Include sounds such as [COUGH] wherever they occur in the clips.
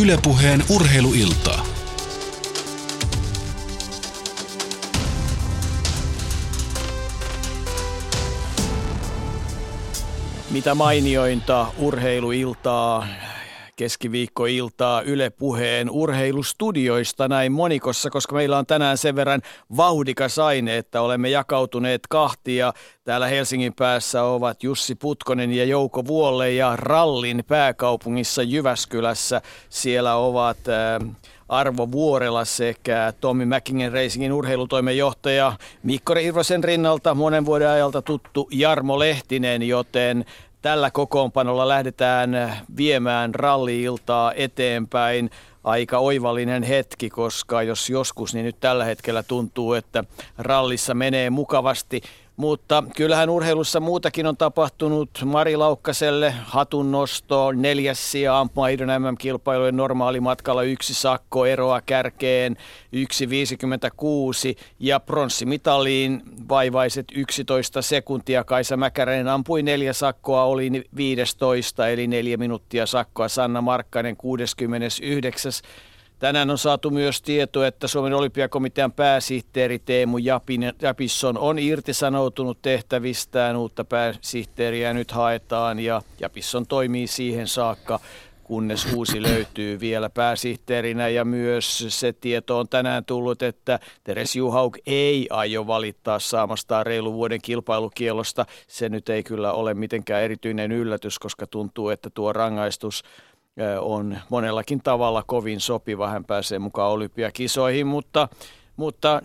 Ylepuheen urheiluiltaa. Mitä mainiointa urheiluiltaa, keskiviikkoiltaa Yle Puheen urheilustudioista näin monikossa, koska meillä on tänään sen verran vauhdikas aine, että olemme jakautuneet kahtia. Täällä Helsingin päässä ovat Jussi Putkonen ja Jouko Vuolle ja Rallin pääkaupungissa Jyväskylässä. Siellä ovat äh, Arvo Vuorela sekä Tommi Mäkingen Racingin urheilutoimenjohtaja Mikko Irvosen rinnalta monen vuoden ajalta tuttu Jarmo Lehtinen, joten tällä kokoonpanolla lähdetään viemään ralliiltaa eteenpäin. Aika oivallinen hetki, koska jos joskus, niin nyt tällä hetkellä tuntuu, että rallissa menee mukavasti. Mutta kyllähän urheilussa muutakin on tapahtunut. Mari Laukkaselle hatunnosto, neljäs sija ampuma-idon MM-kilpailujen normaalimatkalla yksi sakko eroa kärkeen 1.56 ja pronssimitaliin vaivaiset 11 sekuntia. Kaisa Mäkäräinen ampui neljä sakkoa, oli 15 eli neljä minuuttia sakkoa. Sanna Markkainen 69 Tänään on saatu myös tieto, että Suomen olympiakomitean pääsihteeri Teemu Japisson on irtisanoutunut tehtävistään. Uutta pääsihteeriä nyt haetaan ja Japisson toimii siihen saakka, kunnes uusi löytyy vielä pääsihteerinä. Ja myös se tieto on tänään tullut, että Teres Juhauk ei aio valittaa saamastaan reilu vuoden kilpailukielosta. Se nyt ei kyllä ole mitenkään erityinen yllätys, koska tuntuu, että tuo rangaistus on monellakin tavalla kovin sopiva. Hän pääsee mukaan olympiakisoihin, mutta, mutta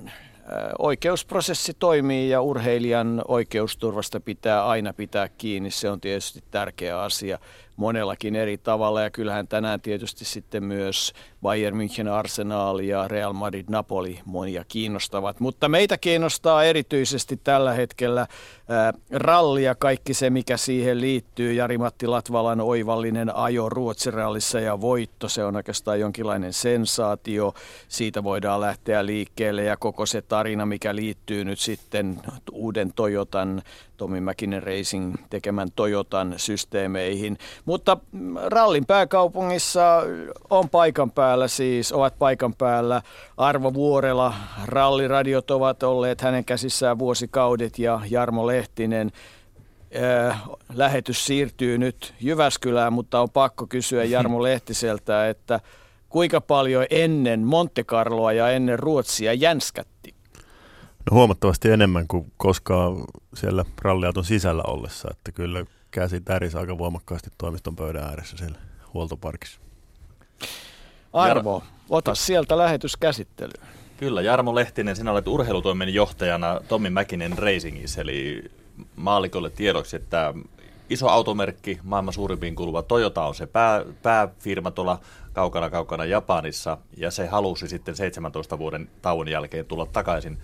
oikeusprosessi toimii ja urheilijan oikeusturvasta pitää aina pitää kiinni. Se on tietysti tärkeä asia monellakin eri tavalla. Ja kyllähän tänään tietysti sitten myös Bayern München, Arsenal ja Real Madrid, Napoli monia kiinnostavat. Mutta meitä kiinnostaa erityisesti tällä hetkellä ää, ralli ja kaikki se, mikä siihen liittyy. Jari-Matti Latvalan oivallinen ajo Ruotsirallissa ja voitto, se on oikeastaan jonkinlainen sensaatio. Siitä voidaan lähteä liikkeelle ja koko se tarina, mikä liittyy nyt sitten uuden Toyotan Tomi Mäkinen Racing tekemän Toyotan systeemeihin. Mutta rallin pääkaupungissa on paikan päällä siis, ovat paikan päällä Arvo Vuorela. Ralliradiot ovat olleet hänen käsissään vuosikaudet ja Jarmo Lehtinen. Äh, lähetys siirtyy nyt Jyväskylään, mutta on pakko kysyä Jarmo [LAUGHS] Lehtiseltä, että kuinka paljon ennen Monte Carloa ja ennen Ruotsia jänskät No huomattavasti enemmän kuin koskaan siellä ralliauton sisällä ollessa, että kyllä käsi tärisi aika voimakkaasti toimiston pöydän ääressä siellä huoltoparkissa. Arvo, ota sieltä lähetyskäsittely. Kyllä, Jarmo Lehtinen, sinä olet urheilutoimen johtajana Tommi Mäkinen Racingissa, eli maalikolle tiedoksi, että iso automerkki, maailman suurimpiin kuuluva Toyota on se pää, pääfirma tuolla kaukana kaukana Japanissa, ja se halusi sitten 17 vuoden tauon jälkeen tulla takaisin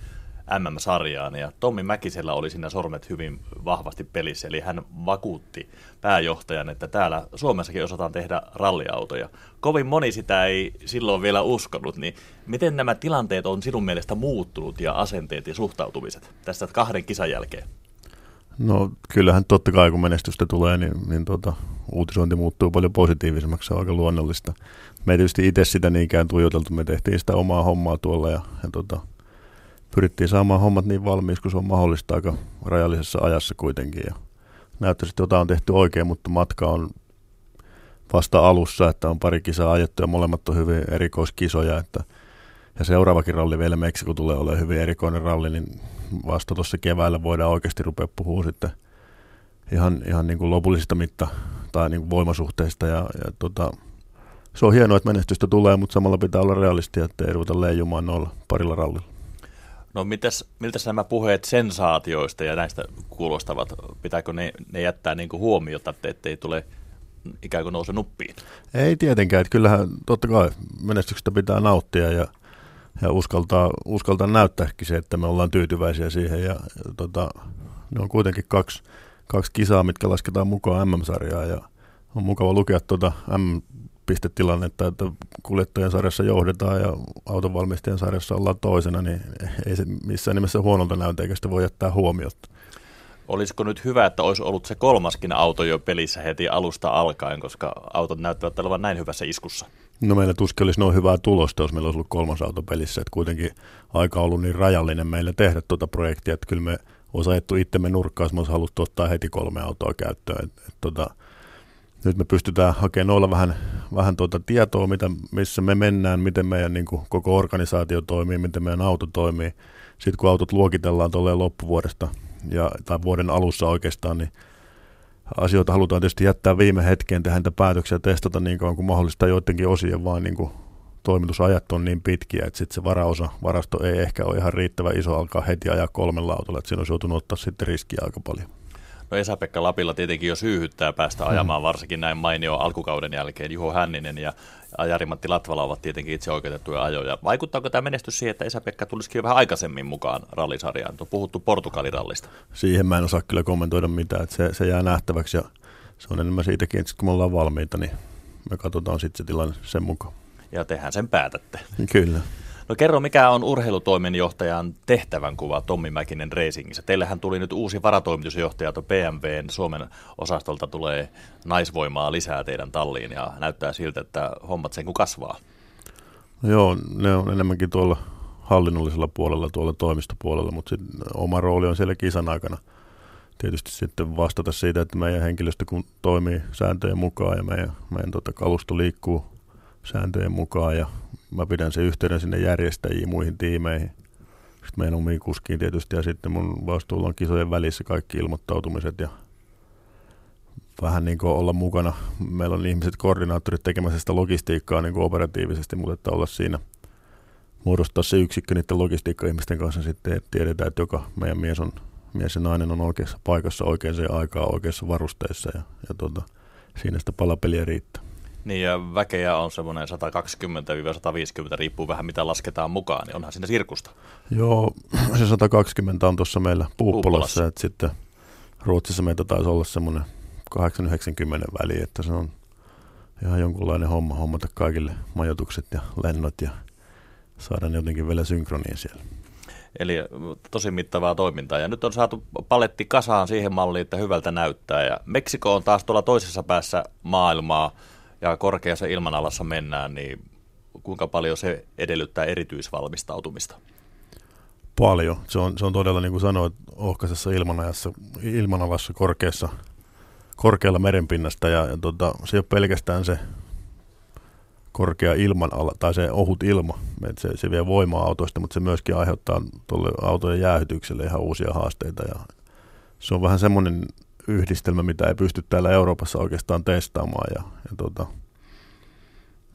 MM-sarjaan ja Tommi Mäkisellä oli siinä sormet hyvin vahvasti pelissä, eli hän vakuutti pääjohtajan, että täällä Suomessakin osataan tehdä ralliautoja. Kovin moni sitä ei silloin vielä uskonut, niin miten nämä tilanteet on sinun mielestä muuttunut ja asenteet ja suhtautumiset tästä kahden kisan jälkeen? No kyllähän totta kai kun menestystä tulee, niin, niin tuota, uutisointi muuttuu paljon positiivisemmaksi, se on aika luonnollista. Me ei tietysti itse sitä niinkään tuijoteltu, me tehtiin sitä omaa hommaa tuolla ja, ja tuota, pyrittiin saamaan hommat niin valmiiksi kuin se on mahdollista aika rajallisessa ajassa kuitenkin. Ja näyttäisi, että jotain on tehty oikein, mutta matka on vasta alussa, että on pari kisaa ajettu ja molemmat on hyvin erikoiskisoja. Että, ja seuraavakin ralli vielä Meksiko tulee olemaan hyvin erikoinen ralli, niin vasta tuossa keväällä voidaan oikeasti rupea puhua sitten ihan, ihan niin kuin lopullisista mitta- tai niin kuin voimasuhteista. Ja, ja tota, se on hienoa, että menestystä tulee, mutta samalla pitää olla realistia, että ei ruveta leijumaan noilla parilla rallilla. No mitäs, miltä nämä puheet sensaatioista ja näistä kuulostavat? Pitääkö ne, ne jättää niin kuin huomiota, että ettei tule ikään kuin nouse nuppiin? Ei tietenkään. Että kyllähän totta kai menestyksestä pitää nauttia ja, ja uskaltaa, uskaltaa näyttääkin se, että me ollaan tyytyväisiä siihen. Ja, ja tota, ne on kuitenkin kaksi, kaksi kisaa, mitkä lasketaan mukaan MM-sarjaa ja on mukava lukea tuota M pistetilannetta, että kuljettajan sarjassa johdetaan ja autonvalmistajan sarjassa ollaan toisena, niin ei se missään nimessä huonolta näytä, eikä sitä voi jättää huomiota. Olisiko nyt hyvä, että olisi ollut se kolmaskin auto jo pelissä heti alusta alkaen, koska autot näyttävät olevan näin hyvässä iskussa? No meillä tuskin olisi noin hyvää tulosta, jos meillä olisi ollut kolmas auto pelissä. Että kuitenkin aika on ollut niin rajallinen meillä tehdä tuota projektia, että kyllä me olisi ajettu itsemme nurkkaan, jos me olisi haluttu ottaa heti kolme autoa käyttöön. Et, et, tota, nyt me pystytään hakemaan noilla vähän, vähän tuota tietoa, mitä, missä me mennään, miten meidän niin kuin, koko organisaatio toimii, miten meidän auto toimii. Sitten kun autot luokitellaan tuolleen loppuvuodesta ja, tai vuoden alussa oikeastaan, niin asioita halutaan tietysti jättää viime hetkeen, tehdä niitä päätöksiä testata niin kauan kuin mahdollista joidenkin osien, vaan niin kuin toimitusajat on niin pitkiä, että sitten se varaosa, varasto ei ehkä ole ihan riittävän iso alkaa heti ajaa kolmella autolla, että siinä olisi joutunut ottaa sitten riskiä aika paljon. No Esa-Pekka Lapilla tietenkin jo syyhyttää päästä hmm. ajamaan, varsinkin näin mainio alkukauden jälkeen. Juho Hänninen ja Jari-Matti Latvala ovat tietenkin itse oikeutettuja ajoja. Vaikuttaako tämä menestys siihen, että Esa-Pekka tulisikin jo vähän aikaisemmin mukaan rallisarjaan? On puhuttu Portugalirallista. Siihen mä en osaa kyllä kommentoida mitään, että se, se jää nähtäväksi ja se on enemmän siitäkin, että kun me ollaan valmiita, niin me katsotaan sitten se tilanne sen mukaan. Ja tehän sen päätätte. Kyllä. No kerro, mikä on urheilutoimenjohtajan tehtävän kuva Tommi Mäkinen Racingissä? Teillähän tuli nyt uusi varatoimitusjohtaja, PMVn Suomen osastolta tulee naisvoimaa lisää teidän talliin ja näyttää siltä, että hommat sen kun kasvaa. No joo, ne on enemmänkin tuolla hallinnollisella puolella, tuolla toimistopuolella, mutta oma rooli on siellä kisan aikana tietysti sitten vastata siitä, että meidän henkilöstö kun toimii sääntöjen mukaan ja meidän, meidän tota kalusto liikkuu sääntöjen mukaan ja mä pidän sen yhteyden sinne järjestäjiin, muihin tiimeihin. Sitten meidän omiin kuskiin tietysti ja sitten mun vastuulla on kisojen välissä kaikki ilmoittautumiset ja vähän niin kuin olla mukana. Meillä on ihmiset, koordinaattorit tekemässä sitä logistiikkaa niin kuin operatiivisesti, mutta että olla siinä muodostaa se yksikkö niiden logistiikka-ihmisten kanssa sitten, että tiedetään, että joka meidän mies, on, mies ja nainen on oikeassa paikassa oikeaan aikaan oikeassa varusteissa ja, ja tuota, siinä sitä palapeliä riittää. Niin ja väkeä on semmoinen 120-150, riippuu vähän mitä lasketaan mukaan, niin onhan siinä sirkusta. Joo, se 120 on tuossa meillä Puuppolassa, että sitten Ruotsissa meitä taisi olla semmoinen 8-90 väli, että se on ihan jonkunlainen homma hommata kaikille majoitukset ja lennot ja saada ne jotenkin vielä synkroniin siellä. Eli tosi mittavaa toimintaa. Ja nyt on saatu paletti kasaan siihen malliin, että hyvältä näyttää. Ja Meksiko on taas tuolla toisessa päässä maailmaa ja korkeassa ilmanalassa mennään, niin kuinka paljon se edellyttää erityisvalmistautumista? Paljon. Se on, se on todella, niin kuin sanoit, ohkaisessa ilmanajassa, ilmanalassa korkeassa, korkealla merenpinnasta ja, ja tota, se ei ole pelkästään se korkea ilmanala tai se ohut ilma, että se, se vie voimaa autoista, mutta se myöskin aiheuttaa tuolle autojen jäähytykselle ihan uusia haasteita ja se on vähän semmoinen yhdistelmä, mitä ei pysty täällä Euroopassa oikeastaan testaamaan. Ja, ja tota,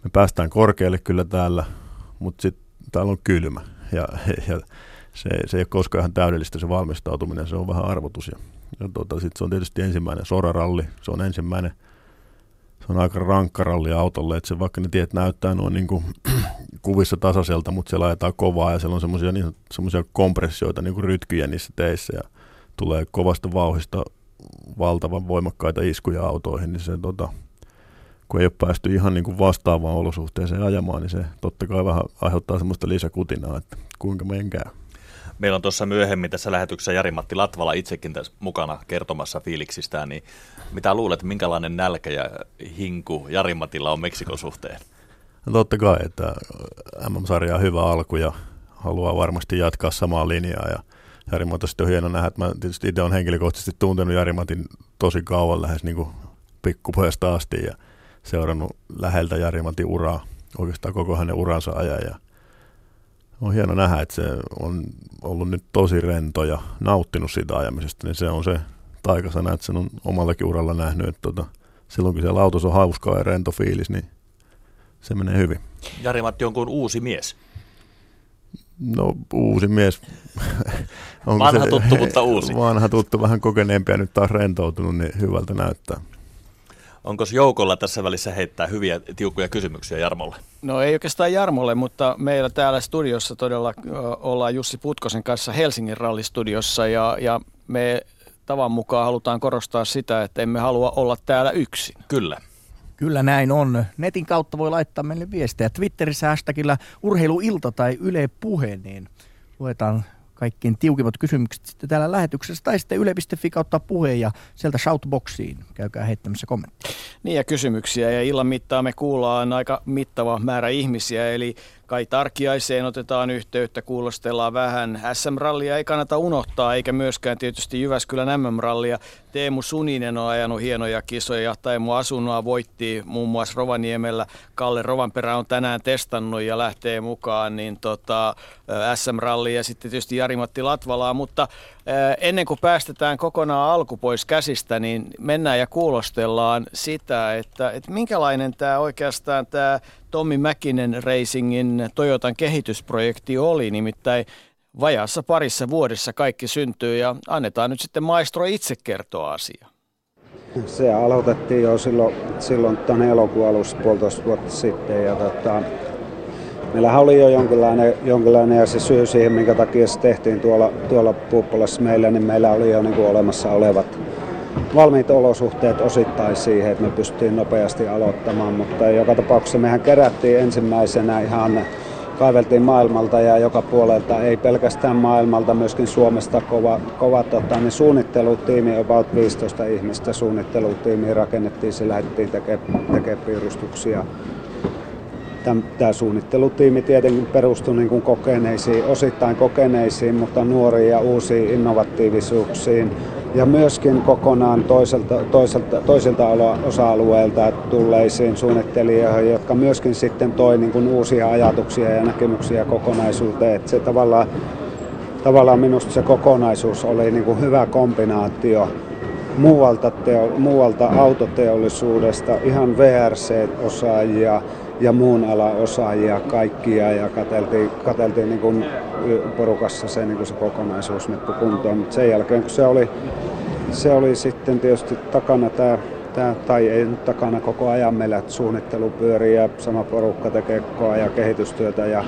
me päästään korkealle kyllä täällä, mutta sitten täällä on kylmä. Ja, [LAUGHS] ja se, se ei ole koskaan ihan täydellistä se valmistautuminen, se on vähän arvotus. Ja, ja tota, sitten se on tietysti ensimmäinen soraralli, se on ensimmäinen, se on aika rankka ralli autolle, että se vaikka ne tiet näyttää noin niin kuin [CLEARS THROAT] kuvissa tasaiselta, mutta se laitetaan kovaa ja siellä on semmoisia niin, kompressioita, niin kuin rytkyjä niissä teissä ja tulee kovasta vauhista valtavan voimakkaita iskuja autoihin, niin se tota, kun ei ole päästy ihan niin kuin vastaavaan olosuhteeseen ajamaan, niin se totta kai vähän aiheuttaa semmoista lisäkutinaa, että kuinka meidän käy. Meillä on tuossa myöhemmin tässä lähetyksessä Jari-Matti Latvala itsekin tässä mukana kertomassa fiiliksistään, niin mitä luulet, minkälainen nälkä ja hinku Jari-Matilla on Meksikon suhteen? No totta kai, että MM-sarja on hyvä alku ja haluaa varmasti jatkaa samaa linjaa ja Jari Matin on hieno nähdä, että mä tietysti itse olen henkilökohtaisesti tuntenut Jari Matin tosi kauan lähes niin pikkupojasta asti ja seurannut läheltä Jari Matin uraa, oikeastaan koko hänen uransa ajan ja on hieno nähdä, että se on ollut nyt tosi rento ja nauttinut siitä ajamisesta, niin se on se taikasana, että sen on omallakin uralla nähnyt, että tota, silloin kun siellä autossa on hauskaa ja rento fiilis, niin se menee hyvin. Jari-Matti on kuin uusi mies. No uusi mies. [LAUGHS] Onko vanha se, tuttu, mutta uusi. Vanha tuttu, vähän kokeneempi ja nyt taas rentoutunut, niin hyvältä näyttää. Onko joukolla tässä välissä heittää hyviä tiukkoja kysymyksiä Jarmolle? No ei oikeastaan Jarmolle, mutta meillä täällä studiossa todella ollaan Jussi Putkosen kanssa Helsingin rallistudiossa ja, ja me tavan mukaan halutaan korostaa sitä, että emme halua olla täällä yksin. Kyllä. Kyllä näin on. Netin kautta voi laittaa meille viestejä. Twitterissä hashtagillä urheiluilta tai Yle Puhe, niin luetaan kaikkein tiukimmat kysymykset sitten täällä lähetyksessä tai sitten yle.fi kautta puheen ja sieltä shoutboxiin käykää heittämässä kommentteja. Niin ja kysymyksiä ja illan mittaan me kuullaan aika mittava määrä ihmisiä eli Kai Tarkiaiseen otetaan yhteyttä, kuulostellaan vähän. SM-rallia ei kannata unohtaa, eikä myöskään tietysti Jyväskylän MM-rallia. Teemu Suninen on ajanut hienoja kisoja. Taimo Asunnoa voitti muun muassa Rovaniemellä. Kalle Rovanperä on tänään testannut ja lähtee mukaan niin tota, SM-rallia ja sitten tietysti Jari-Matti Latvalaa. Mutta ennen kuin päästetään kokonaan alku pois käsistä, niin mennään ja kuulostellaan sitä, että, että minkälainen tämä oikeastaan tämä Tommi Mäkinen Racingin Toyotan kehitysprojekti oli, nimittäin vajaassa parissa vuodessa kaikki syntyy ja annetaan nyt sitten maestro itse kertoa asia. Se aloitettiin jo silloin, silloin tuonne elokuun alussa puolitoista vuotta sitten ja tota, meillähän oli jo jonkinlainen, jonkinlainen ja se syy siihen, minkä takia se tehtiin tuolla, tuolla Puuppolassa meillä, niin meillä oli jo niin kuin olemassa olevat valmiit olosuhteet osittain siihen, että me pystyttiin nopeasti aloittamaan, mutta joka tapauksessa mehän kerättiin ensimmäisenä ihan kaiveltiin maailmalta ja joka puolelta, ei pelkästään maailmalta, myöskin Suomesta kova, kova tota, niin suunnittelutiimi, about 15 ihmistä suunnittelutiimi rakennettiin, se lähdettiin tekemään teke piirustuksia. Tämä suunnittelutiimi tietenkin perustui niin kuin kokeneisiin, osittain kokeneisiin, mutta nuoriin ja uusiin innovatiivisuuksiin ja myöskin kokonaan toiselta, toiselta, toisilta osa-alueilta tulleisiin suunnittelijoihin, jotka myöskin sitten toi niin kuin uusia ajatuksia ja näkemyksiä kokonaisuuteen. Että se tavallaan, tavallaan minusta se kokonaisuus oli niin kuin hyvä kombinaatio muualta, teo, muualta autoteollisuudesta, ihan VRC-osaajia, ja muun alan osaajia kaikkia ja katseltiin, katseltiin niin kuin porukassa se, niin kuin se kokonaisuus nyt kuntoon. Mutta sen jälkeen kun se oli, se oli sitten tietysti takana tämä Tää, tai ei nyt takana koko ajan meillä suunnittelu pyörii ja sama porukka tekee koko ajan kehitystyötä ja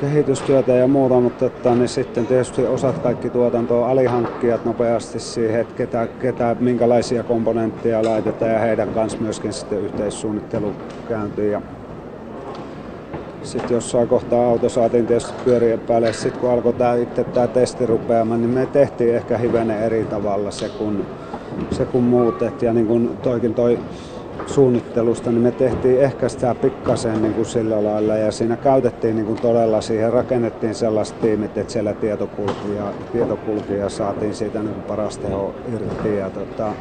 kehitystyötä ja muuta, mutta että, niin sitten tietysti osat kaikki tuotantoa alihankkijat nopeasti siihen, että ketä, ketä, minkälaisia komponentteja laitetaan ja heidän kanssa myöskin sitten yhteissuunnittelu käyntiin. Ja sitten jossain kohtaa auto saatiin tietysti pyörien päälle. Sitten kun alkoi tämä, itse tämä testi rupeamaan, niin me tehtiin ehkä hivenen eri tavalla se kun, se kun muut. Et, ja niin kuin toikin toi suunnittelusta, niin me tehtiin ehkä sitä pikkasen niin kuin sillä lailla. Ja siinä käytettiin niin kuin todella siihen, rakennettiin sellaiset tiimit, että siellä tieto kulki ja, tieto kulki ja saatiin siitä niin paras teho irti. Ja tota,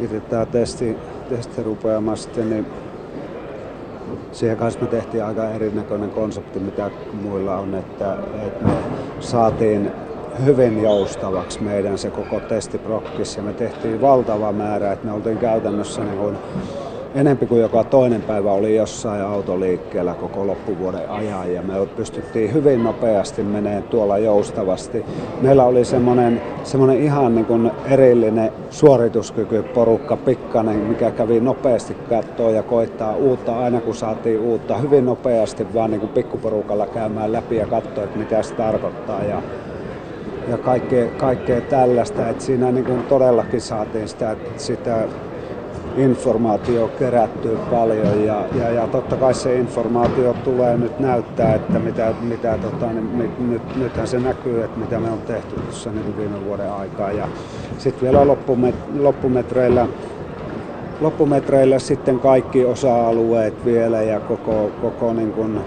irti tämä testi, testi rupeamaan sitten, niin siihen kanssa me tehtiin aika erinäköinen konsepti, mitä muilla on, että, että me saatiin hyvin joustavaksi meidän se koko testiprokkis ja me tehtiin valtava määrä, että me oltiin käytännössä niin kuin enempi kuin joka toinen päivä oli jossain autoliikkeellä koko loppuvuoden ajan ja me pystyttiin hyvin nopeasti menemään tuolla joustavasti. Meillä oli semmoinen, semmoinen ihan niin kuin erillinen suorituskykyporukka, pikkanen, mikä kävi nopeasti kattoon ja koittaa uutta aina kun saatiin uutta. Hyvin nopeasti vaan niin kuin pikkuporukalla käymään läpi ja katsoa, että mitä se tarkoittaa. Ja ja kaikkea, kaikkea tällaista. että siinä niin kuin todellakin saatiin sitä, sitä informaatio kerättyä paljon ja, ja, ja totta kai se informaatio tulee nyt näyttää, että mitä, mitä tota, niin, nyt, nythän se näkyy, että mitä me on tehty tuossa niin viime vuoden aikaa ja sitten vielä loppumet, loppumetreillä loppumetreillä sitten kaikki osa-alueet vielä ja koko, koko niin kuin,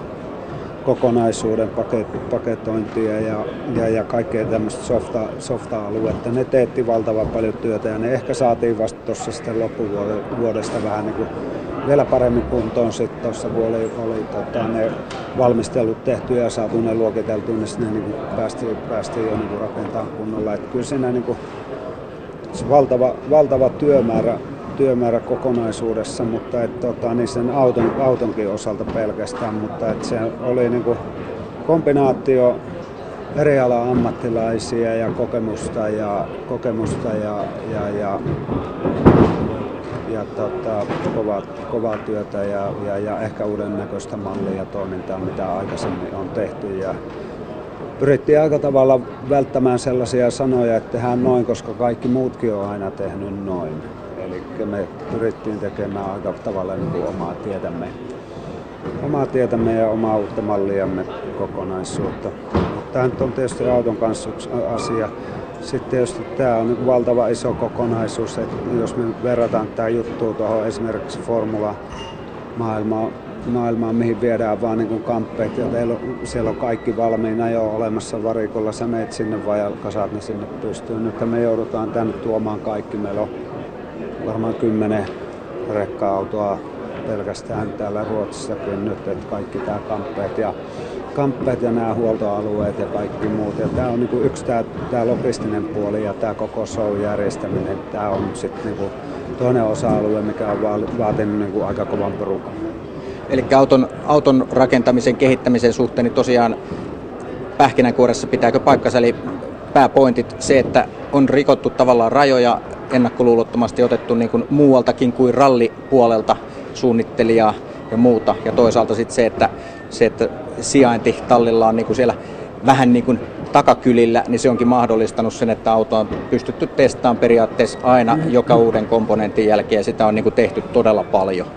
kokonaisuuden paket, paketointia ja, ja, ja kaikkea tämmöistä softa, softa-aluetta. Ne teetti valtavan paljon työtä ja ne ehkä saatiin vasta tuossa sitten loppuvuodesta vähän niin kuin vielä paremmin kuntoon sitten tuossa, kun oli, oli tota, ne valmistelut tehty ja saatu ne luokiteltu, niin sinne niin päästiin, päästiin jo niin rakentamaan kunnolla. Et kyllä siinä niin kuin, se valtava, valtava työmäärä työmäärä kokonaisuudessa, mutta et, tota, niin sen auton, autonkin osalta pelkästään, mutta et se oli niin kuin kombinaatio eri ala ammattilaisia ja kokemusta ja, kokemusta ja, ja, ja, ja tota, kovaa, kovaa työtä ja, ja, ja ehkä uuden näköistä mallia ja toimintaa, mitä aikaisemmin on tehty. Ja pyrittiin aika tavalla välttämään sellaisia sanoja, että tehdään noin, koska kaikki muutkin on aina tehnyt noin. Eli me pyrittiin tekemään aika tavalla niin kuin omaa tietämme, omaa tietämme ja omaa uutta malliamme kokonaisuutta. tämä nyt on tietysti auton kanssa yksi asia. Sitten tietysti tämä on niin valtava iso kokonaisuus, että jos me nyt verrataan tämä juttu tuohon esimerkiksi Formula maailmaan, maailmaan, mihin viedään vaan niin kamppeet ja teillä siellä on kaikki valmiina jo olemassa varikolla. Sä meet sinne vai kasaat ne sinne pystyyn. Nyt me joudutaan tänne tuomaan kaikki. Meillä on varmaan kymmenen rekka-autoa pelkästään täällä Ruotsissakin nyt, että kaikki tämä kamppeet ja, kamppeet ja nämä huoltoalueet ja kaikki muut. Ja tämä on niin kuin yksi tämä, tämä logistinen puoli ja tämä koko show järjestäminen. Tämä on sitten niin kuin toinen osa-alue, mikä on vaatinut niin kuin aika kovan porukan. Eli auton, auton rakentamisen kehittämisen suhteen niin tosiaan pähkinänkuoressa pitääkö paikkansa, eli pääpointit se, että on rikottu tavallaan rajoja, ennakkoluulottomasti otettu niin kuin muualtakin kuin rallipuolelta suunnittelijaa ja muuta. Ja toisaalta sitten se, että, se, että sijainti tallilla on niin kuin siellä vähän niin kuin takakylillä, niin se onkin mahdollistanut sen, että auto on pystytty testaamaan periaatteessa aina joka uuden komponentin jälkeen sitä on niin kuin tehty todella paljon.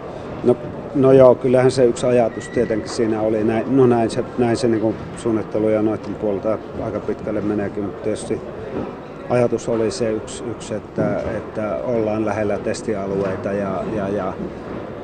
No, no joo, kyllähän se yksi ajatus tietenkin siinä oli. Näin, no näin se, näin se niin kuin suunnittelu ja noiden puolta aika pitkälle meneekin, mutta tietysti ajatus oli se yksi, yksi että, että ollaan lähellä testialueita ja, ja, ja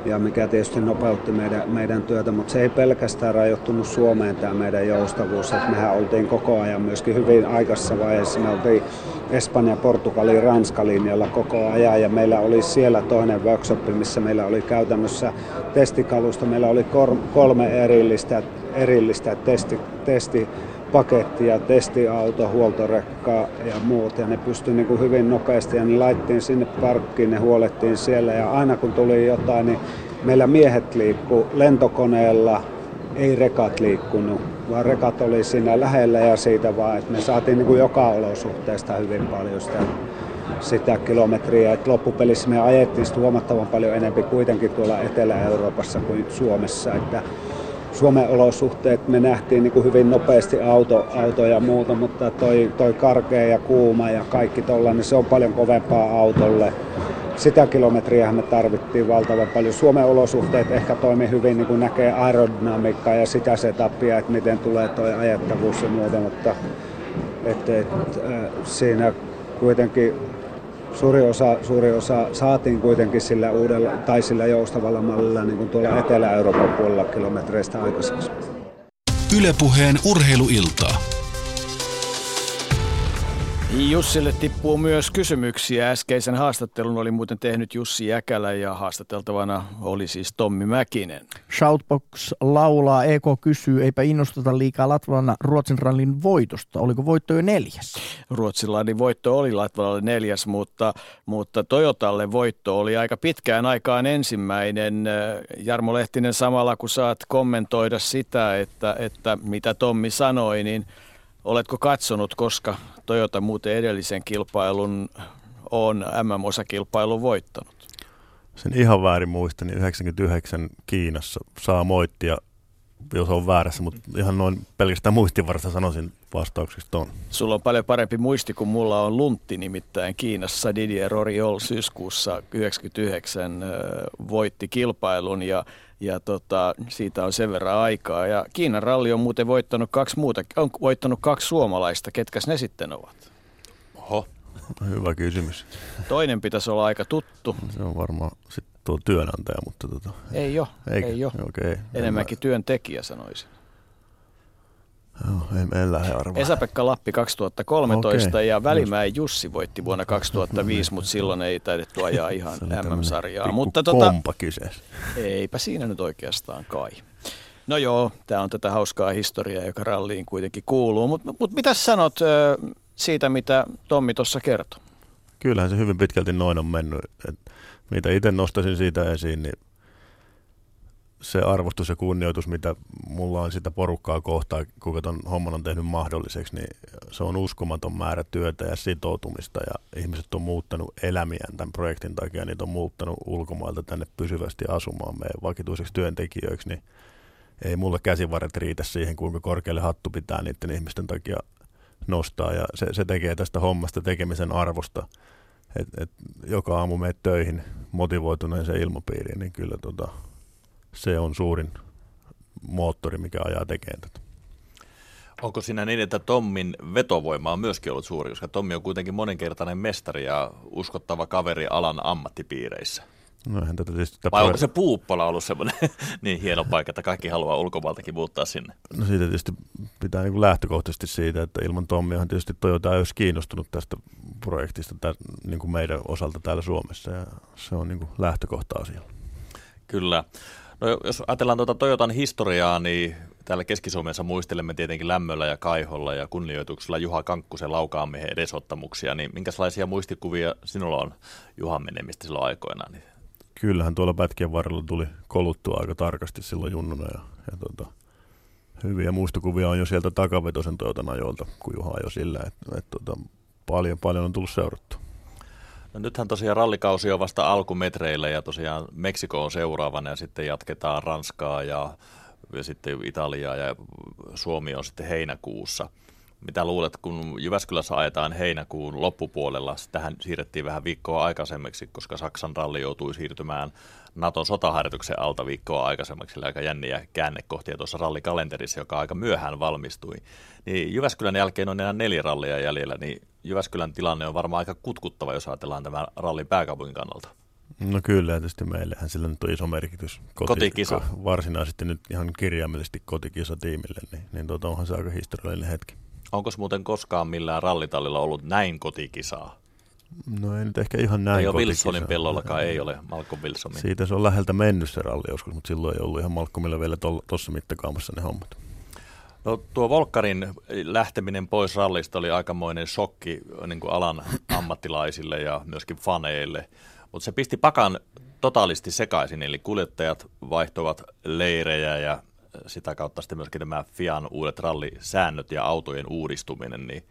ja mikä tietysti nopeutti meidän, meidän työtä, mutta se ei pelkästään rajoittunut Suomeen tämä meidän joustavuus, että mehän oltiin koko ajan myöskin hyvin aikaisessa vaiheessa, me oltiin Espanja, Portugali, Ranska linjalla koko ajan ja meillä oli siellä toinen workshop, missä meillä oli käytännössä testikalusta, meillä oli kolme erillistä, erillistä testi, testi pakettia, testiauto, huoltorekka ja muut. Ja ne pystyi niin kuin hyvin nopeasti ja ne laittiin sinne parkkiin, ne huolettiin siellä. Ja aina kun tuli jotain, niin meillä miehet liikkuu lentokoneella, ei rekat liikkunut, vaan rekat oli siinä lähellä ja siitä vaan, että me saatiin niin kuin joka olosuhteesta hyvin paljon sitä, sitä kilometriä. Et loppupelissä me ajettiin huomattavan paljon enemmän kuitenkin tuolla Etelä-Euroopassa kuin Suomessa. Että Suomen olosuhteet me nähtiin niin kuin hyvin nopeasti auto, auto ja muuta, mutta toi, toi karkea ja kuuma ja kaikki tollainen, se on paljon kovempaa autolle. Sitä kilometriä me tarvittiin valtavan paljon. Suomen olosuhteet ehkä toimi hyvin, niin kuin näkee aerodynamiikkaa ja sitä setupia, että miten tulee tuo ajettavuus ja muuta, mutta et, et, äh, siinä kuitenkin suuri osa, suuri osa saatiin kuitenkin sillä uudella tai sillä joustavalla mallilla niin kuin tuolla Etelä-Euroopan puolella kilometreistä aikaiseksi. Ylepuheen urheiluiltaa. Jussille tippuu myös kysymyksiä. Äskeisen haastattelun oli muuten tehnyt Jussi Jäkälä ja haastateltavana oli siis Tommi Mäkinen. Shoutbox laulaa, EK kysyy, eipä innosteta liikaa Latvalana Ruotsin rallin voitosta. Oliko voitto jo neljäs? Ruotsilainen voitto oli Latvalalle neljäs, mutta, mutta Toyotalle voitto oli aika pitkään aikaan ensimmäinen. Jarmo Lehtinen, samalla kun saat kommentoida sitä, että, että mitä Tommi sanoi, niin – Oletko katsonut, koska Toyota muuten edellisen kilpailun on MM-osakilpailun voittanut? Sen ihan väärin muistan, niin 99 Kiinassa saa moittia, jos on väärässä, mutta ihan noin pelkästään muistivarasta sanoisin vastaukseksi ton. Sulla on paljon parempi muisti kuin mulla on Luntti nimittäin Kiinassa. Didier Roriol syyskuussa 99 voitti kilpailun ja ja tota, siitä on sen verran aikaa. Ja Kiinan ralli on muuten voittanut kaksi muuta, on voittanut kaksi suomalaista. Ketkäs ne sitten ovat? Oho. Hyvä kysymys. Toinen pitäisi olla aika tuttu. Se on varmaan sitten tuo työnantaja, mutta tota... Ei jo, ei jo. Okay. Enemmänkin työntekijä sanoisin. Joo, en, en lähde arvaa. Esa-Pekka Lappi 2013 okay. ja Välimäen Jussi voitti vuonna 2005, mutta silloin ei taidettu [LAUGHS] ajaa ihan MM-sarjaa. Mutta tota, kyseessä. Eipä siinä nyt oikeastaan kai. No joo, tämä on tätä hauskaa historiaa, joka ralliin kuitenkin kuuluu. Mutta mut mitä sanot siitä, mitä Tommi tuossa kertoi? Kyllähän se hyvin pitkälti noin on mennyt. Et mitä itse nostaisin siitä esiin, niin se arvostus ja kunnioitus, mitä mulla on sitä porukkaa kohtaan, kuka ton homman on tehnyt mahdolliseksi, niin se on uskomaton määrä työtä ja sitoutumista ja ihmiset on muuttanut elämiään tämän projektin takia, niitä on muuttanut ulkomailta tänne pysyvästi asumaan meidän vakituiseksi työntekijöiksi, niin ei mulle käsivarret riitä siihen, kuinka korkealle hattu pitää niiden ihmisten takia nostaa ja se, se tekee tästä hommasta tekemisen arvosta, että et joka aamu meet töihin motivoituneeseen ilmapiiriin, niin kyllä tota, se on suurin moottori, mikä ajaa tekemään tätä. Onko siinä niin, että Tommin vetovoima on myöskin ollut suuri, koska Tommi on kuitenkin monenkertainen mestari ja uskottava kaveri alan ammattipiireissä? No, tätä tietysti Vai onko se Puuppola ollut semmoinen [LAUGHS] niin hieno paikka, että kaikki haluaa ulkomailtakin muuttaa sinne? No siitä tietysti pitää niin lähtökohtaisesti siitä, että ilman Tommiahan tietysti Toyota ei olisi kiinnostunut tästä projektista tämän, niin kuin meidän osalta täällä Suomessa ja se on niin kuin lähtökohta asialla. Kyllä. No jos ajatellaan tuota Toyotan historiaa, niin täällä Keski-Suomessa muistelemme tietenkin lämmöllä ja kaiholla ja kunnioituksella Juha Kankkusen laukaamiehen edesottamuksia, niin minkälaisia muistikuvia sinulla on Juhan menemistä silloin aikoinaan? Niin kyllähän tuolla pätkien varrella tuli koluttua aika tarkasti silloin junnuna ja, ja tota, hyviä muistokuvia on jo sieltä takavetosen Toyotan ajoilta, kun Juha jo sillä, että et, tota, paljon, paljon on tullut seurattu. No nythän tosiaan rallikausi on vasta alkumetreillä ja tosiaan Meksiko on seuraavana ja sitten jatketaan Ranskaa ja, ja sitten Italiaa ja Suomi on sitten heinäkuussa – mitä luulet, kun Jyväskylässä ajetaan heinäkuun loppupuolella, tähän siirrettiin vähän viikkoa aikaisemmaksi, koska Saksan ralli joutui siirtymään Naton sotaharjoituksen alta viikkoa aikaisemmaksi, eli aika jänniä käännekohtia tuossa rallikalenterissa, joka aika myöhään valmistui. Niin Jyväskylän jälkeen on enää neljä rallia jäljellä, niin Jyväskylän tilanne on varmaan aika kutkuttava, jos ajatellaan tämän rallin pääkaupungin kannalta. No kyllä, tietysti meillähän sillä nyt on iso merkitys. Koti, kotikisa. Varsinaisesti nyt ihan kirjaimellisesti kotikisa tiimille, niin, niin tuota, onhan se aika historiallinen hetki. Onko muuten koskaan millään rallitallilla ollut näin kotikisaa? No ei nyt ehkä ihan näin Ei ole Wilsonin pellollakaan, ei ole Malcolm Wilsonin. Siitä se on läheltä mennyt se ralli joskus, mutta silloin ei ollut ihan Malcolmilla vielä tuossa mittakaamassa ne hommat. No tuo Volkkarin lähteminen pois rallista oli aikamoinen shokki niin kuin alan ammattilaisille ja myöskin faneille, mutta se pisti pakan totaalisti sekaisin, eli kuljettajat vaihtoivat leirejä ja sitä kautta sitten myöskin nämä FIAN uudet rallisäännöt ja autojen uudistuminen, niin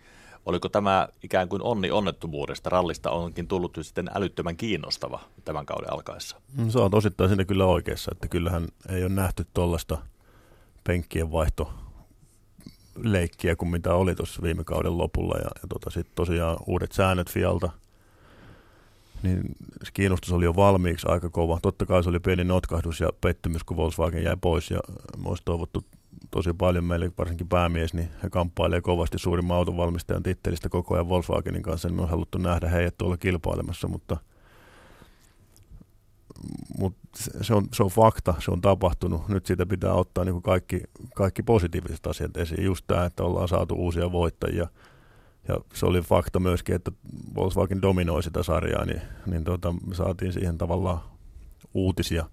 oliko tämä ikään kuin onni onnettomuudesta? Rallista onkin tullut sitten älyttömän kiinnostava tämän kauden alkaessa. Se on osittain sinne kyllä oikeassa, että kyllähän ei ole nähty tuollaista penkkien vaihto leikkiä kuin mitä oli tuossa viime kauden lopulla. Ja, ja tota, sitten tosiaan uudet säännöt Fialta – niin kiinnostus oli jo valmiiksi aika kova. Totta kai se oli pieni notkahdus ja pettymys, kun Volkswagen jäi pois. Ja olisi toivottu tosi paljon meille, varsinkin päämies, niin he kamppailee kovasti suurimman autonvalmistajan tittelistä koko ajan Volkswagenin kanssa, niin on haluttu nähdä heidät tuolla kilpailemassa, mutta, mutta se, on, se on fakta, se on tapahtunut. Nyt siitä pitää ottaa niin kuin kaikki, kaikki positiiviset asiat esiin. Just tämä, että ollaan saatu uusia voittajia – ja se oli fakta myöskin, että Volkswagen dominoi sitä sarjaa, niin, niin tota, me saatiin siihen tavallaan uutisia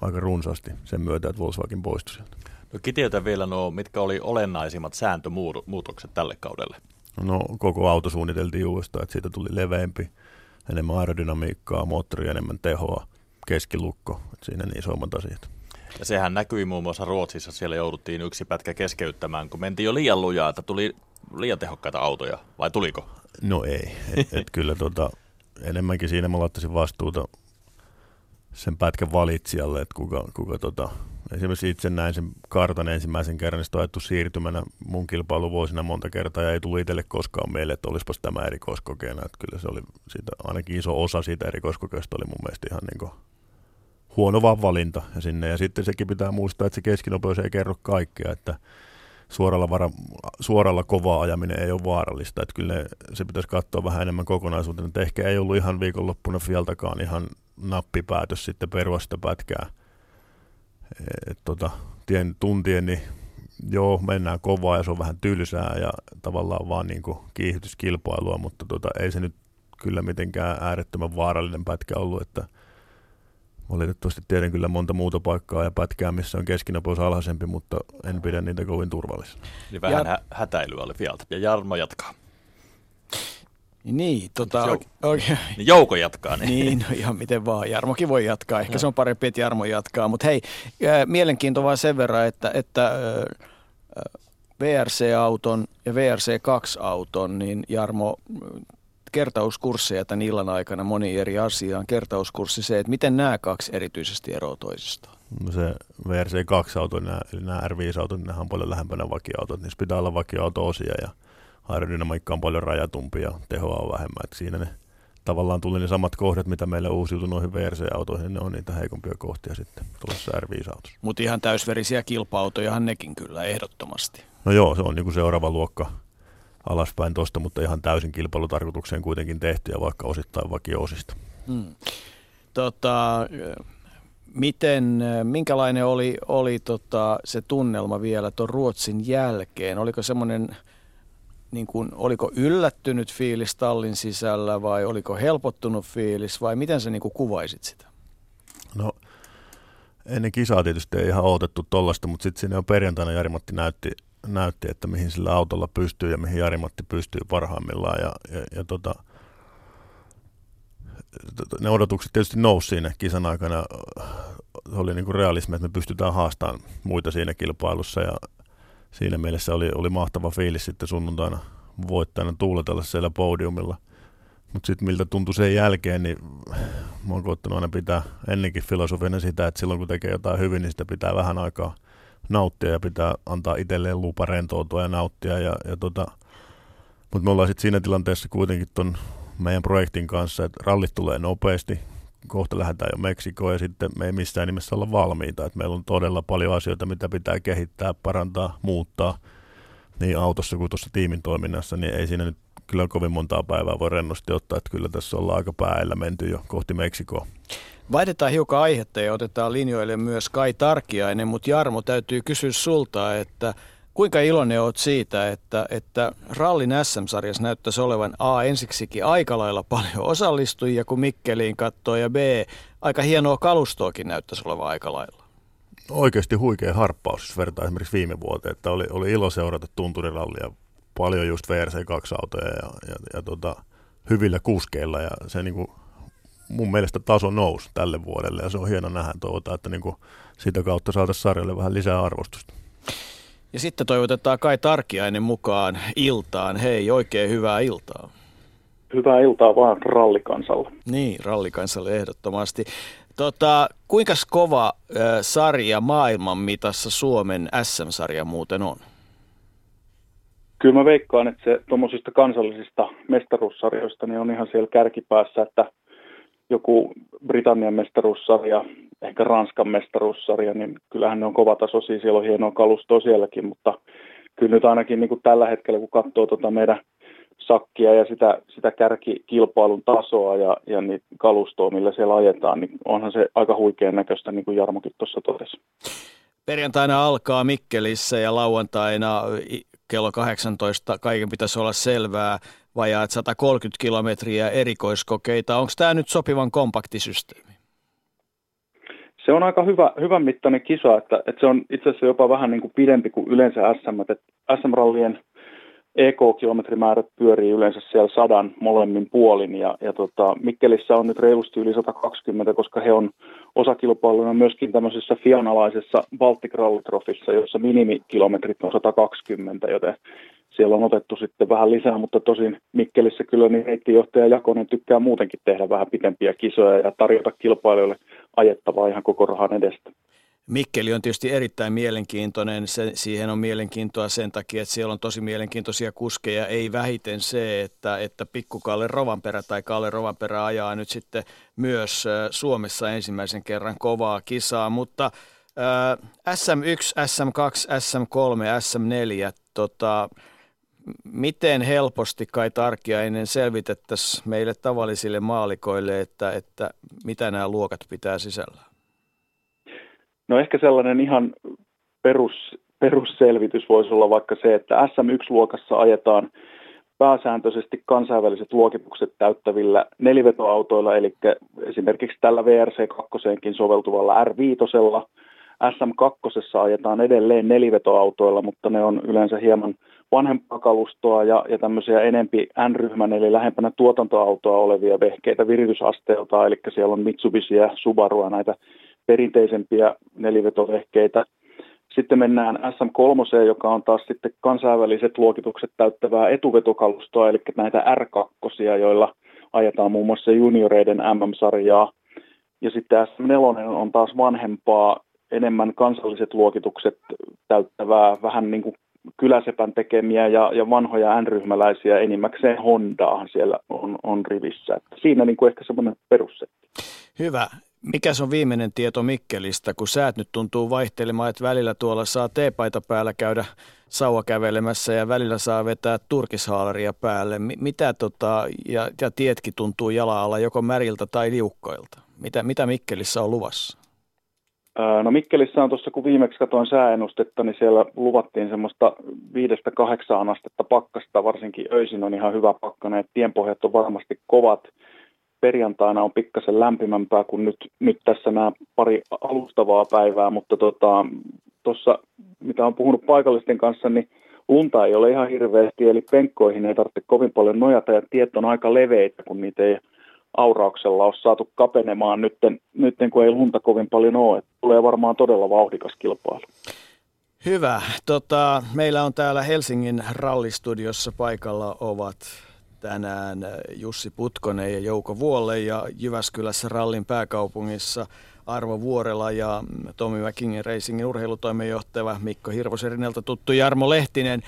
aika runsaasti sen myötä, että Volkswagen poistui sieltä. No kiteytä vielä nuo, mitkä oli olennaisimmat sääntömuutokset tälle kaudelle? No koko auto suunniteltiin uudestaan, että siitä tuli leveämpi, enemmän aerodynamiikkaa, moottori enemmän tehoa, keskilukko, että siinä niin isommat asiat. Ja sehän näkyi muun muassa Ruotsissa, siellä jouduttiin yksi pätkä keskeyttämään, kun mentiin jo liian lujaa, että tuli liian tehokkaita autoja, vai tuliko? No ei, et, et kyllä tota, enemmänkin siinä mä laittaisin vastuuta sen pätkän valitsijalle, että kuka, kuka tota, esimerkiksi itse näin sen kartan ensimmäisen kerran, niin ajettu siirtymänä mun kilpailuvuosina monta kertaa ja ei tullut itselle koskaan meille, että olisipas tämä erikoiskokeena. Että kyllä se oli siitä, ainakin iso osa siitä erikoiskokeesta oli mun mielestä ihan niin huono valinta sinne. Ja sitten sekin pitää muistaa, että se keskinopeus ei kerro kaikkea, että suoralla, vara, suoralla kovaa ajaminen ei ole vaarallista. Että kyllä ne, se pitäisi katsoa vähän enemmän kokonaisuutena. Että ehkä ei ollut ihan viikonloppuna Fialtakaan ihan nappipäätös sitten perua sitä pätkää. Et tota, tien, tuntien, niin joo, mennään kovaa ja se on vähän tylsää ja tavallaan vaan niin kuin kiihytyskilpailua, mutta tota, ei se nyt kyllä mitenkään äärettömän vaarallinen pätkä ollut, että – Valitettavasti tiedän kyllä monta muuta paikkaa ja pätkää, missä on keskinopeus alhaisempi, mutta en pidä niitä kovin turvallisena. Niin vähän ja... hätäilyä oli Fialta. Ja Jarmo jatkaa. Niin, tota, Jouk- okay. niin Jouko jatkaa. Niin. niin, no ihan miten vaan. Jarmokin voi jatkaa. Ehkä no. se on parempi, että Jarmo jatkaa. Mutta hei, äh, mielenkiintoa sen verran, että, että VRC-auton ja VRC2-auton, niin Jarmo kertauskursseja tämän illan aikana moni eri asiaan. Kertauskurssi se, että miten nämä kaksi erityisesti eroavat toisistaan. No se VRC2-auto, nämä, eli nämä R5-autot, nämä on paljon lähempänä vakioautot. Niissä pitää olla vakioauto-osia ja aerodynamiikka on paljon rajatumpi ja tehoa on vähemmän. Että siinä ne tavallaan tuli ne samat kohdat, mitä meillä uusiutui noihin VRC-autoihin, ne on niitä heikompia kohtia sitten tuossa R5-autossa. Mutta ihan täysverisiä kilpa-autojahan nekin kyllä ehdottomasti. No joo, se on niin kuin seuraava luokka alaspäin tuosta, mutta ihan täysin kilpailutarkoitukseen kuitenkin tehty ja vaikka osittain vakioosista. Hmm. Tota, miten, minkälainen oli, oli tota, se tunnelma vielä tuon Ruotsin jälkeen? Oliko semmoinen, niin kuin, oliko yllättynyt fiilis tallin sisällä vai oliko helpottunut fiilis vai miten sä niin kuin kuvaisit sitä? No ennen kisaa tietysti ei ihan odotettu tollasta, mutta sitten siinä on perjantaina Jari-Matti näytti, näytti, että mihin sillä autolla pystyy ja mihin Jari-Matti pystyy parhaimmillaan. Ja, ja, ja tota, ne odotukset tietysti nousi siinä kisan aikana. Se oli niin kuin realismi, että me pystytään haastamaan muita siinä kilpailussa ja siinä mielessä oli, oli mahtava fiilis sitten sunnuntaina voittajana tuuletella siellä podiumilla. Mutta sitten miltä tuntui sen jälkeen, niin mä oon koittanut aina pitää ennenkin filosofiana sitä, että silloin kun tekee jotain hyvin, niin sitä pitää vähän aikaa nauttia ja pitää antaa itselleen lupa rentoutua ja nauttia. Ja, ja tota, mutta me ollaan sitten siinä tilanteessa kuitenkin ton meidän projektin kanssa, että rallit tulee nopeasti, kohta lähdetään jo Meksikoon ja sitten me ei missään nimessä olla valmiita. Että meillä on todella paljon asioita, mitä pitää kehittää, parantaa, muuttaa niin autossa kuin tuossa tiimin toiminnassa, niin ei siinä nyt kyllä kovin montaa päivää voi rennosti ottaa, että kyllä tässä ollaan aika päällä menty jo kohti Meksikoa. Vaihdetaan hiukan aihetta ja otetaan linjoille myös Kai Tarkiainen, mutta Jarmo täytyy kysyä sulta, että kuinka iloinen olet siitä, että, että rallin SM-sarjassa näyttäisi olevan A ensiksikin aika lailla paljon osallistujia, kun Mikkeliin katsoo, ja B aika hienoa kalustoakin näyttäisi olevan aika lailla? Oikeasti huikea harppaus, jos vertaa esimerkiksi viime vuoteen, että oli, oli ilo seurata tunturirallia, paljon just VRC2-autoja ja, ja, ja tota, hyvillä kuskeilla, ja se niin kuin mun mielestä taso nousi tälle vuodelle ja se on hieno nähdä tuota, että niin kuin sitä kautta saataisiin sarjalle vähän lisää arvostusta. Ja sitten toivotetaan Kai Tarkiainen mukaan iltaan. Hei, oikein hyvää iltaa. Hyvää iltaa vaan rallikansalle. Niin, rallikansalle ehdottomasti. Tota, kuinka kova äh, sarja maailman mitassa Suomen SM-sarja muuten on? Kyllä mä veikkaan, että se tuommoisista kansallisista mestaruussarjoista niin on ihan siellä kärkipäässä, että joku Britannian mestaruussarja, ehkä Ranskan mestaruussarja, niin kyllähän ne on kovatasoisia, siellä on hienoa kalustoa sielläkin, mutta kyllä nyt ainakin niin kuin tällä hetkellä, kun katsoo tuota meidän sakkia ja sitä, sitä kärkikilpailun tasoa ja, ja niitä kalustoa, millä siellä ajetaan, niin onhan se aika huikean näköistä, niin kuin Jarmokin tuossa totesi. Perjantaina alkaa Mikkelissä ja lauantaina kello 18 kaiken pitäisi olla selvää vajaat 130 kilometriä erikoiskokeita. Onko tämä nyt sopivan kompaktisysteemi? Se on aika hyvä, hyvän mittainen kisa, että, että se on itse asiassa jopa vähän niin kuin pidempi kuin yleensä SM. Että SM-rallien EK-kilometrimäärät pyörii yleensä siellä sadan molemmin puolin ja, ja tota, Mikkelissä on nyt reilusti yli 120, koska he on osakilpailuna myöskin tämmöisessä fianalaisessa Baltic Rally jossa minimikilometrit on 120, joten siellä on otettu sitten vähän lisää, mutta tosin Mikkelissä kyllä niin reittijohtaja Jakonen tykkää muutenkin tehdä vähän pitempiä kisoja ja tarjota kilpailijoille ajettavaa ihan koko rahan edestä. Mikkeli on tietysti erittäin mielenkiintoinen. Se, siihen on mielenkiintoa sen takia, että siellä on tosi mielenkiintoisia kuskeja. Ei vähiten se, että, että pikkukalle Rovanperä tai Kalle Rovanperä ajaa nyt sitten myös Suomessa ensimmäisen kerran kovaa kisaa. Mutta äh, SM1, SM2, SM3, SM4, tota, miten helposti Kai Tarkiainen selvitettäisiin meille tavallisille maalikoille, että, että mitä nämä luokat pitää sisällään? No ehkä sellainen ihan perus, perusselvitys voisi olla vaikka se, että SM1-luokassa ajetaan pääsääntöisesti kansainväliset luokitukset täyttävillä nelivetoautoilla, eli esimerkiksi tällä VRC2 soveltuvalla R5. SM2 ajetaan edelleen nelivetoautoilla, mutta ne on yleensä hieman vanhempaa kalustoa ja, ja tämmöisiä enempi N-ryhmän eli lähempänä tuotantoautoa olevia vehkeitä viritysasteelta, eli siellä on Mitsubishi ja Subarua näitä perinteisempiä nelivetovehkeitä. Sitten mennään SM3, joka on taas sitten kansainväliset luokitukset täyttävää etuvetokalustoa, eli näitä R2, joilla ajetaan muun muassa junioreiden MM-sarjaa. Ja sitten SM4 on taas vanhempaa, enemmän kansalliset luokitukset täyttävää, vähän niin kuin kyläsepän tekemiä ja, ja vanhoja N-ryhmäläisiä enimmäkseen Hondaahan siellä on, on rivissä. Että siinä niin kuin ehkä semmoinen perussetti. Hyvä. Mikä on viimeinen tieto Mikkelistä, kun säät nyt tuntuu vaihtelemaan, että välillä tuolla saa teepaita päällä käydä sauva kävelemässä ja välillä saa vetää turkishaalaria päälle. Mitä tota, ja, ja tietkin tuntuu jala joko märiltä tai liukkoilta. Mitä, mitä Mikkelissä on luvassa? No Mikkelissä on tuossa, kun viimeksi katsoin sääennustetta, niin siellä luvattiin semmoista viidestä kahdeksaan astetta pakkasta, varsinkin öisin on ihan hyvä pakkane, että tienpohjat on varmasti kovat. Perjantaina on pikkasen lämpimämpää kuin nyt, nyt tässä nämä pari alustavaa päivää, mutta tuossa, tota, mitä on puhunut paikallisten kanssa, niin lunta ei ole ihan hirveästi, eli penkkoihin ei tarvitse kovin paljon nojata ja tiet on aika leveitä, kun niitä ei aurauksella ole saatu kapenemaan nyt, nytten kun ei lunta kovin paljon ole. Tulee varmaan todella vauhdikas kilpailu. Hyvä. Tota, meillä on täällä Helsingin rallistudiossa paikalla ovat tänään Jussi Putkonen ja Jouko Vuolle ja Jyväskylässä rallin pääkaupungissa Arvo Vuorela ja Tomi Mäkingin Racingin urheilutoimenjohtaja Mikko Hirvoserineltä tuttu Jarmo Lehtinen.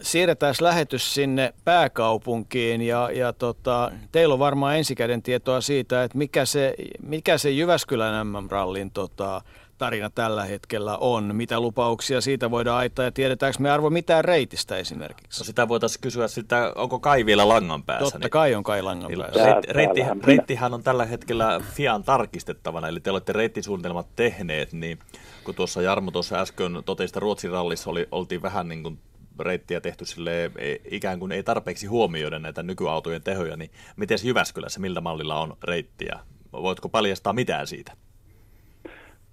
siirretään lähetys sinne pääkaupunkiin ja, ja tota, teillä on varmaan ensikäden tietoa siitä, että mikä se, mikä se Jyväskylän MM-rallin tota, tarina tällä hetkellä on? Mitä lupauksia siitä voidaan aittaa ja tiedetäänkö me arvo mitään reitistä esimerkiksi? No sitä voitaisiin kysyä sitä, onko Kai vielä langan päässä? Totta niin, kai on Kai langan niin, päässä. Reitti, reitti, reittihän on tällä hetkellä Fian tarkistettavana, eli te olette reittisuunnitelmat tehneet, niin kun tuossa Jarmo tuossa äsken totesi, että Ruotsin rallissa oli, oltiin vähän niin kuin reittiä tehty sille ikään kuin ei tarpeeksi huomioida näitä nykyautojen tehoja, niin miten Jyväskylässä, miltä mallilla on reittiä? Voitko paljastaa mitään siitä?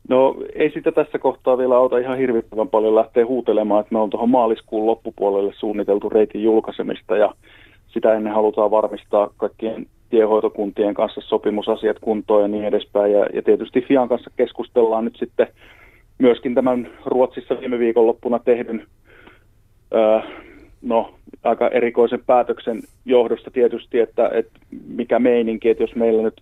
No ei sitä tässä kohtaa vielä auta ihan hirvittävän paljon lähteä huutelemaan, että me on tuohon maaliskuun loppupuolelle suunniteltu reitin julkaisemista ja sitä ennen halutaan varmistaa kaikkien tiehoitokuntien kanssa sopimusasiat kuntoon ja niin edespäin. Ja, ja tietysti Fian kanssa keskustellaan nyt sitten myöskin tämän Ruotsissa viime viikonloppuna tehdyn öö, no, aika erikoisen päätöksen johdosta tietysti, että, että mikä meininki, että jos meillä nyt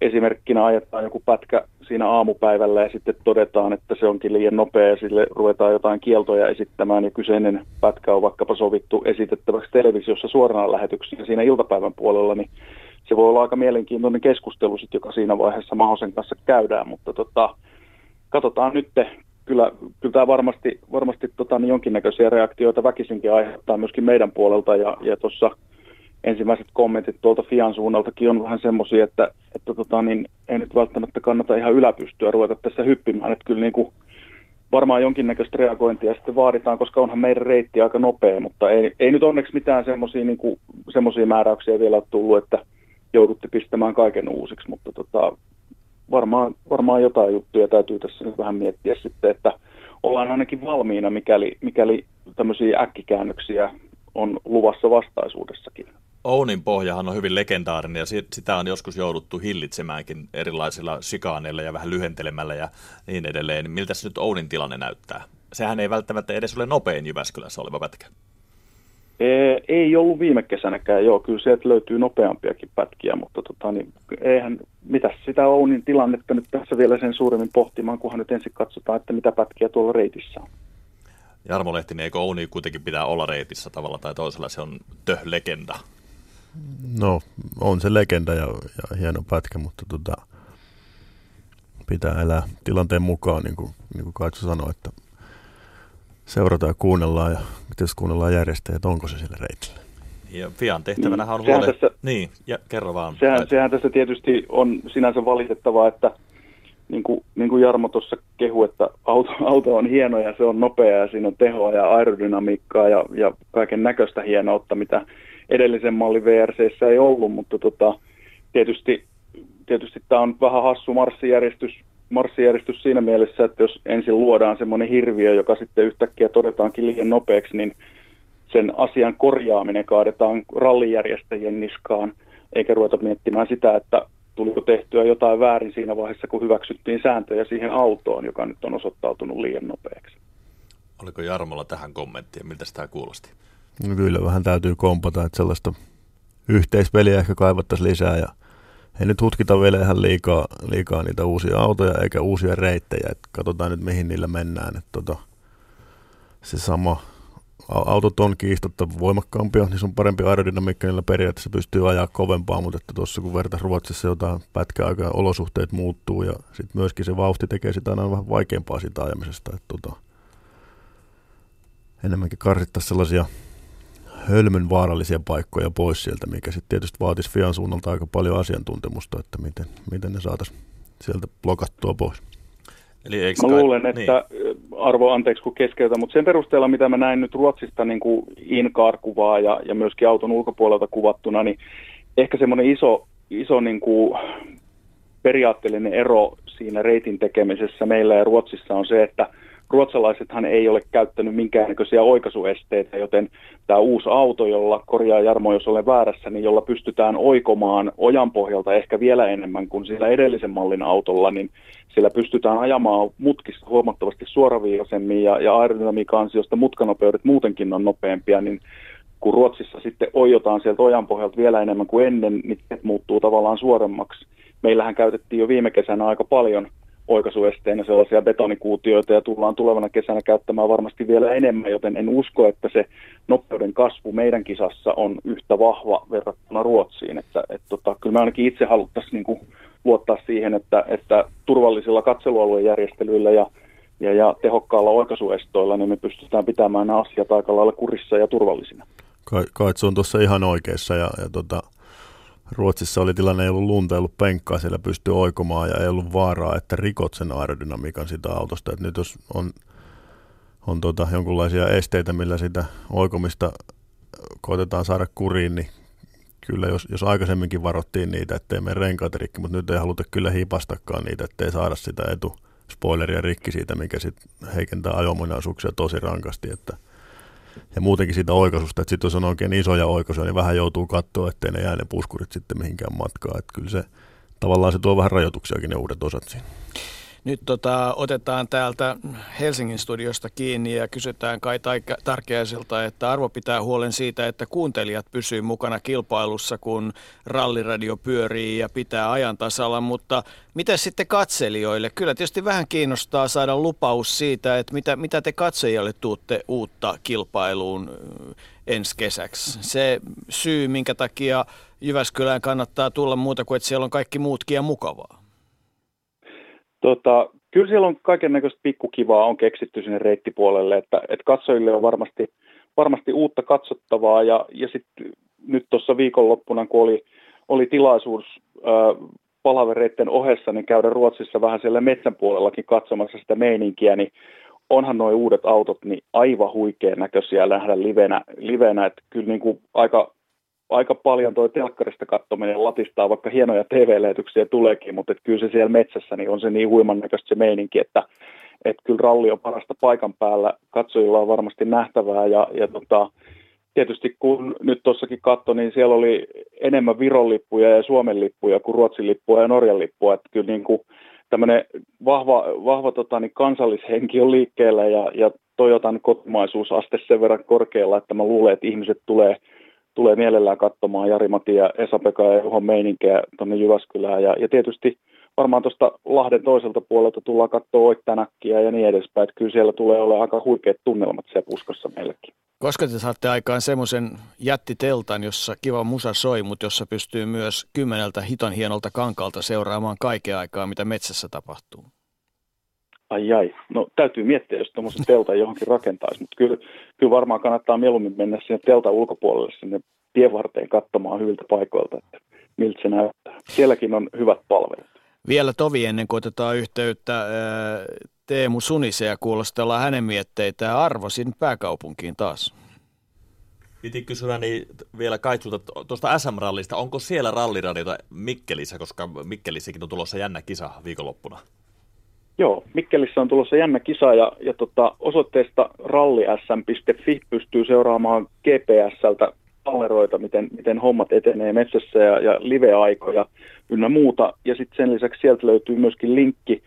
esimerkkinä ajetaan joku pätkä siinä aamupäivällä ja sitten todetaan, että se onkin liian nopea ja sille ruvetaan jotain kieltoja esittämään ja kyseinen pätkä on vaikkapa sovittu esitettäväksi televisiossa suorana lähetyksiä siinä iltapäivän puolella, niin se voi olla aika mielenkiintoinen keskustelu, sit, joka siinä vaiheessa Mahosen kanssa käydään, mutta tota, katsotaan nyt. Kyllä, kyllä tämä varmasti, varmasti tota, niin jonkinnäköisiä reaktioita väkisinkin aiheuttaa myöskin meidän puolelta ja, ja tuossa ensimmäiset kommentit tuolta Fian suunnaltakin on vähän semmoisia, että, että tota, niin ei nyt välttämättä kannata ihan yläpystyä ruveta tässä hyppimään, että kyllä niin kuin varmaan jonkinnäköistä reagointia sitten vaaditaan, koska onhan meidän reitti aika nopea, mutta ei, ei nyt onneksi mitään semmoisia niin määräyksiä vielä ole tullut, että joudutte pistämään kaiken uusiksi, mutta tota, varmaan, varmaan jotain juttuja täytyy tässä nyt vähän miettiä sitten, että ollaan ainakin valmiina, mikäli, mikäli tämmöisiä äkkikäännöksiä on luvassa vastaisuudessakin. Ounin pohjahan on hyvin legendaarinen ja sitä on joskus jouduttu hillitsemäänkin erilaisilla sikaaneilla ja vähän lyhentelemällä ja niin edelleen. Miltä se nyt Ounin tilanne näyttää? Sehän ei välttämättä edes ole nopein Jyväskylässä oleva pätkä. Ei ollut viime kesänäkään, joo, kyllä sieltä löytyy nopeampiakin pätkiä, mutta tota, niin, eihän, mitä sitä Ounin tilannetta nyt tässä vielä sen suuremmin pohtimaan, kunhan nyt ensin katsotaan, että mitä pätkiä tuolla reitissä on. Jarmo Lehtinen, eikö Ouni kuitenkin pitää olla reitissä tavalla tai toisella, se on tö-legenda? No, on se legenda ja, ja hieno pätkä, mutta tota, pitää elää tilanteen mukaan, niin kuin, niin kuin Kaitsu sanoi, että seurataan ja kuunnellaan ja jos kuunnellaan järjestäjät, onko se sillä reitillä. Ja Fian tehtävänä on huole... Tässä, niin, ja kerro vaan. Sehän, sehän tässä tietysti on sinänsä valitettavaa, että niin kuin, niin kuin Jarmo tuossa kehu, että auto, [LAUGHS] auto on hieno ja se on nopea ja siinä on tehoa ja aerodynamiikkaa ja, ja kaiken näköistä hienoutta, mitä edellisen mallin VRCssä ei ollut, mutta tota, tietysti, tietysti tämä on vähän hassu marssijärjestys, marssijärjestys siinä mielessä, että jos ensin luodaan semmoinen hirviö, joka sitten yhtäkkiä todetaankin liian nopeaksi, niin sen asian korjaaminen kaadetaan rallijärjestäjien niskaan, eikä ruveta miettimään sitä, että tuliko tehtyä jotain väärin siinä vaiheessa, kun hyväksyttiin sääntöjä siihen autoon, joka nyt on osoittautunut liian nopeaksi. Oliko Jarmolla tähän kommenttia? Miltä tämä kuulosti? No kyllä vähän täytyy kompata, että sellaista yhteispeliä ehkä kaivattaisiin lisää ja ei nyt hutkita vielä ihan liikaa, liikaa niitä uusia autoja eikä uusia reittejä, että katsotaan nyt mihin niillä mennään. Että tota, se sama, autot on kiistatta voimakkaampia, niin se on parempi aerodynamiikka, niillä periaatteessa pystyy ajaa kovempaa, mutta että tuossa kun vertaisi Ruotsissa jotain pätkää aikaa, olosuhteet muuttuu ja sitten myöskin se vauhti tekee sitä aina vähän vaikeampaa siitä ajamisesta, että tota, enemmänkin karsittaisiin sellaisia hölmön vaarallisia paikkoja pois sieltä, mikä sitten tietysti vaatisi Fian suunnalta aika paljon asiantuntemusta, että miten, miten ne saataisiin sieltä blokattua pois. Eli eikö mä luulen, että niin. arvo anteeksi kun keskeytän, mutta sen perusteella mitä mä näin nyt Ruotsista niin kuin in-car-kuvaa ja, ja myöskin auton ulkopuolelta kuvattuna, niin ehkä semmoinen iso, iso niin kuin periaatteellinen ero siinä reitin tekemisessä meillä ja Ruotsissa on se, että ruotsalaisethan ei ole käyttänyt minkäännäköisiä oikaisuesteitä, joten tämä uusi auto, jolla korjaa Jarmo, jos olen väärässä, niin jolla pystytään oikomaan ojan pohjalta ehkä vielä enemmän kuin sillä edellisen mallin autolla, niin sillä pystytään ajamaan mutkista huomattavasti suoraviivaisemmin ja, ja aerodynamiikan ansiosta mutkanopeudet muutenkin on nopeampia, niin kun Ruotsissa sitten ojotaan sieltä ojan pohjalta vielä enemmän kuin ennen, niin muuttuu tavallaan suoremmaksi. Meillähän käytettiin jo viime kesänä aika paljon – oikaisuesteenä sellaisia betonikuutioita ja tullaan tulevana kesänä käyttämään varmasti vielä enemmän, joten en usko, että se nopeuden kasvu meidän kisassa on yhtä vahva verrattuna Ruotsiin. Että, et tota, kyllä me ainakin itse haluttaisiin niin luottaa siihen, että, että turvallisilla katselualuejärjestelyillä ja, ja, ja tehokkaalla oikaisuestoilla niin me pystytään pitämään nämä asiat aika lailla kurissa ja turvallisina. Kai, kai se on tuossa ihan oikeassa ja, ja tota, Ruotsissa oli tilanne, ei ollut lunta, ei ollut penkkaa, siellä pystyi oikomaan ja ei ollut vaaraa, että rikot sen aerodynamiikan sitä autosta. Et nyt jos on, on tota jonkinlaisia esteitä, millä sitä oikomista koitetaan saada kuriin, niin kyllä jos, jos aikaisemminkin varottiin niitä, ettei mene renkaat rikki, mutta nyt ei haluta kyllä hipastakaan niitä, ettei saada sitä etu spoileria rikki siitä, mikä sitten heikentää ajomuinaisuuksia tosi rankasti, että – ja muutenkin siitä oikaisusta, että sitten jos on oikein isoja oikaisuja, niin vähän joutuu katsoa, ettei ne jää ne puskurit sitten mihinkään matkaan. Että kyllä se tavallaan se tuo vähän rajoituksiakin ne uudet osat siinä. Nyt tota, otetaan täältä Helsingin studiosta kiinni ja kysytään Kai Tarkeaiselta, että Arvo pitää huolen siitä, että kuuntelijat pysyvät mukana kilpailussa, kun ralliradio pyörii ja pitää ajan tasalla, mutta mitä sitten katselijoille? Kyllä tietysti vähän kiinnostaa saada lupaus siitä, että mitä, mitä te katselijoille tuutte uutta kilpailuun ensi kesäksi. Se syy, minkä takia Jyväskylään kannattaa tulla muuta kuin, että siellä on kaikki muutkin ja mukavaa. Tota, kyllä siellä on kaiken näköistä pikkukivaa on keksitty sinne reittipuolelle, että, että katsojille on varmasti, varmasti uutta katsottavaa. Ja, ja sitten nyt tuossa viikonloppuna, kun oli, oli tilaisuus äh, palavereiden ohessa, niin käydä Ruotsissa vähän siellä metsän puolellakin katsomassa sitä meininkiä, niin onhan nuo uudet autot niin aivan huikean näköisiä nähdä livenä, livenä. Että kyllä niin kuin aika aika paljon tuo telkkarista katsominen latistaa, vaikka hienoja TV-lähetyksiä tuleekin, mutta että kyllä se siellä metsässä niin on se niin huiman näköistä se meininki, että, että kyllä ralli on parasta paikan päällä, katsojilla on varmasti nähtävää ja, ja tota, tietysti kun nyt tuossakin katsoin, niin siellä oli enemmän Viron lippuja ja Suomen lippuja kuin Ruotsin lippuja ja Norjan lippua, että kyllä niin kuin tämmöinen vahva, vahva tota, niin kansallishenki on liikkeellä ja, ja Toyotan kotimaisuusaste sen verran korkealla, että mä luulen, että ihmiset tulee – tulee mielellään katsomaan Jari Mati ja Esa-Pekka ja Juhon meininkiä tuonne Jyväskylään. Ja, ja tietysti varmaan tuosta Lahden toiselta puolelta tullaan katsoa Oittanäkkiä ja niin edespäin. Että kyllä siellä tulee olemaan aika huikeat tunnelmat siellä puskassa meillekin. Koska te saatte aikaan semmoisen jättiteltan, jossa kiva musa soi, mutta jossa pystyy myös kymmeneltä hiton hienolta kankalta seuraamaan kaiken aikaa, mitä metsässä tapahtuu? Ai ai, no täytyy miettiä, jos tuommoisen teltan johonkin rakentaisi, mutta kyllä, kyllä varmaan kannattaa mieluummin mennä sinne teltan ulkopuolelle sinne tienvarteen katsomaan hyviltä paikoilta, että miltä se näyttää. Sielläkin on hyvät palvelut. Vielä tovi ennen kuin otetaan yhteyttä Teemu Sunise ja kuulostellaan hänen mietteitä arvosin pääkaupunkiin taas. Piti kysyä niin vielä Kaitsulta tuosta SM-rallista. Onko siellä ralliradiota Mikkelissä, koska Mikkelissäkin on tulossa jännä kisa viikonloppuna? Joo, Mikkelissä on tulossa jännä kisa ja, ja tota, osoitteesta rallism.fi pystyy seuraamaan GPSltä talleroita, miten, miten hommat etenee metsässä ja, ja live-aikoja ynnä muuta. Ja sitten sen lisäksi sieltä löytyy myöskin linkki